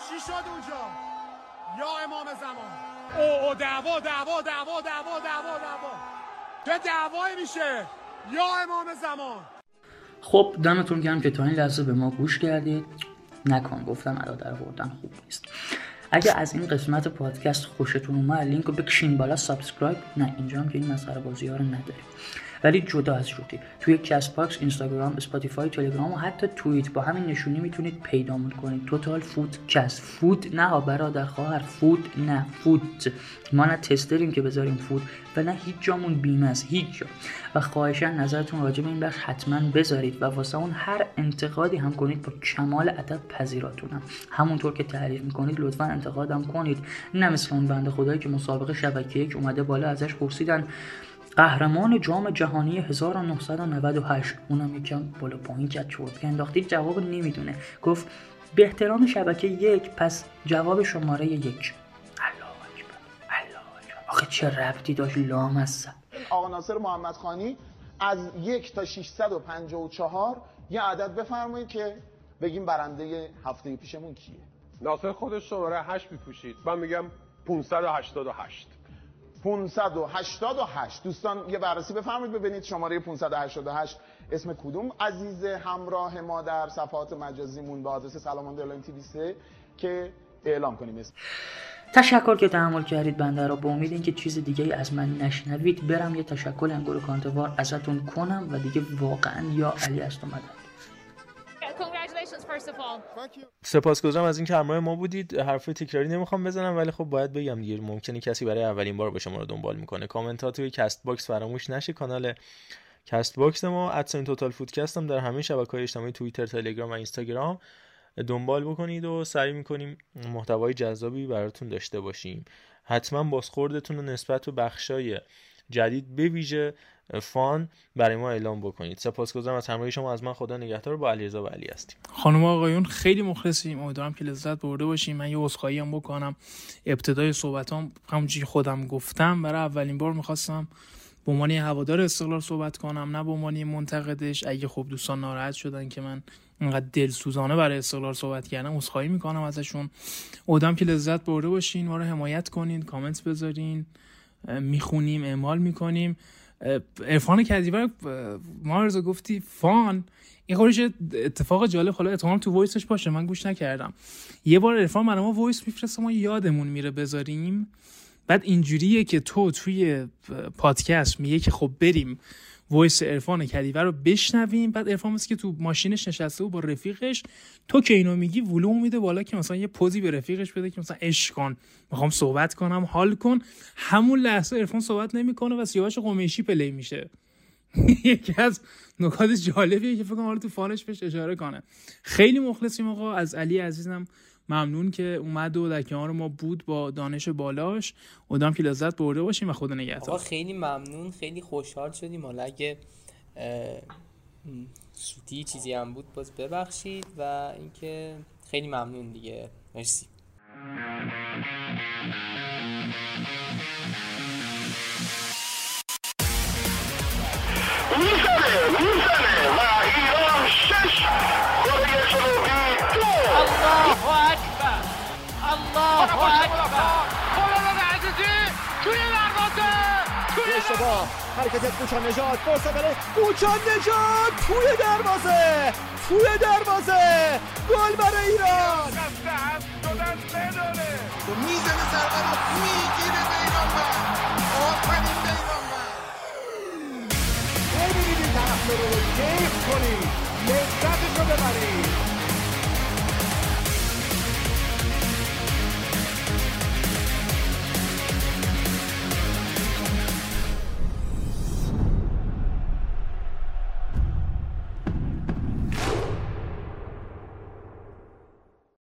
چی شد اونجا؟ یا امام زمان. او او دعوا دعوا دعوا دعوا دعوا دعوا. چه دعوایی میشه؟ یا امام زمان. خب دمتون گرم که تا این لحظه به ما گوش کردید. نکن گفتم ادا در بردن خوب نیست. اگه از این قسمت پادکست خوشتون اومد لینک رو بکشین بالا subscribe. نه اینجا هم که این مسخره بازی ها رو نداریم. ولی جدا از شوخی. توی Castbox اینستاگرام اسپاتیفای تلگرام و حتی توییتر با همین نشونی می‌تونید پیدامون کنید. Total Footcast. food نه برادر خواهر. food نه. فود. ما نه تستریم که بذاریم فود و نه هیچ جامون بیمه است. هیچ جا. و خواهشا نظرتون راجع به این بخش حتما بذارید و واسه اون هر انتقادی هم کنید با کمال ادب پذیراتونم. همونطور که تعریف می‌کنید لطفا انتقادم کنید. نه مثل اون بنده خدایی که مسابقه شبکه یک اومده بالا ازش پرسیدن قهرمان جام جهانی 1998 اونم یکم بالا پایین کرد چرت که انداختی جواب نمی‌دونه. گفت به احترام شبکه یک پس جواب شماره یک. الله اکبر الله اکبر. آخه چه ربطی داشت؟ لام از آقا ناصر محمد خانی از یک تا 654 یه عدد بفرمایید که بگیم برنده هفته پیشمون کیه. ناصر خودش شماره 8 میپوشید. من میگم 588 588 دوستان یه بررسی بفرمایید ببینید شماره 588 اسم کدوم. عزیز همراه ما در صفحات مجازیمون به آدرس سلامان دلان تی 3 که اعلام کنیم. اسم تشکر که تحمل کردید بنده را. با امید اینکه چیز دیگه ای از من نشنوید برم یه تشکر انگور کانتوار ازتون کنم و دیگه واقعا یا علی است اومدن. سپاسگزارم از اینکه همراه ما بودید. حرف تکراری نمی‌خوام بزنم ولی خب باید بگم دیگه ممکنه کسی برای اولین بار به شما رو دنبال می‌کنه. کامنت توی کست باکس فراموش نشه. کانال Castbox ما at sign Total Footcast هم در همه شبکه های اجتماعی توییتر تلگرام و اینستاگرام دنبال بکنید و سعی می‌کنیم محتوای جذابی براتون داشته باشیم. حتما بازخوردتون رو نسبت به بخشای جدید به ویژه fun برای ما اعلام بکنید. سپاسگزارم از همراهی شما. از من خدا نگهدار. با علیرضا و علی هستیم. خانم آقایون خیلی مخلصیم. امیدوارم که لذت برده باشیم. من یه عذرخواهی هم بکنم. ابتدای صحبتام همونجوری خودم گفتم. برای اولین بار می‌خواستم به عنوان هوادار استقلال صحبت کنم. نه به عنوان منتقدش. اگه خوب دوستان ناراحت شدن که من اینقدر دلسوزانه برای استقلال صحبت کردم عذرخواهی می‌کنم ازشون. امیدوارم که لذت برده باشین. ما رو حمایت کنین. کامنت بذارین. می‌خونیم. اعمال می‌کنیم. عرفان کدیور ما گفتی fun. این خودش اتفاق جالب حالا اتهام تو voice ش باشه من گوش نکردم. یه بار عرفان برای ما voice میفرسته ما یادمون میره بذاریم. بعد اینجوریه که تو توی پادکست میگه که خب بریم. voice عرفان کدیور رو بشنویم. بعد عرفان مثل که تو ماشینش نشسته و با رفیقش. تو که اینو میگی ولوم میده بالا که مثلا یه پوزی به رفیقش بده که مثلا عشق کن. می‌خوام صحبت کنم حال کن. همون لحظه عرفان صحبت نمی‌کنه و سیاوش قمیشی play میشه. یکی از نکات جالبیه که فکر کنم تو fun ش بهش اشاره کنه. خیلی مخلصیم آقا. از علی عزیزم. ممنون که اومد و در کنار ما بود با دانش بالاش. امیدوارم که لذت برده باشیم و خدا نگهدار. آقا خیلی ممنون خیلی خوشحال شدیم. حالا اگه سوتی چیزی هم بود باز ببخشید و اینکه خیلی ممنون دیگه. مرسی. می‌زنه می‌زنه. دروازه حرکت نجات نجات توی دروازه توی دروازه گل برای ایران می‌زنه ضربه رو می‌گیره به ایران من آفرین به ایران من ببینید این طرف رو کیف کنید لذتش رو ببرید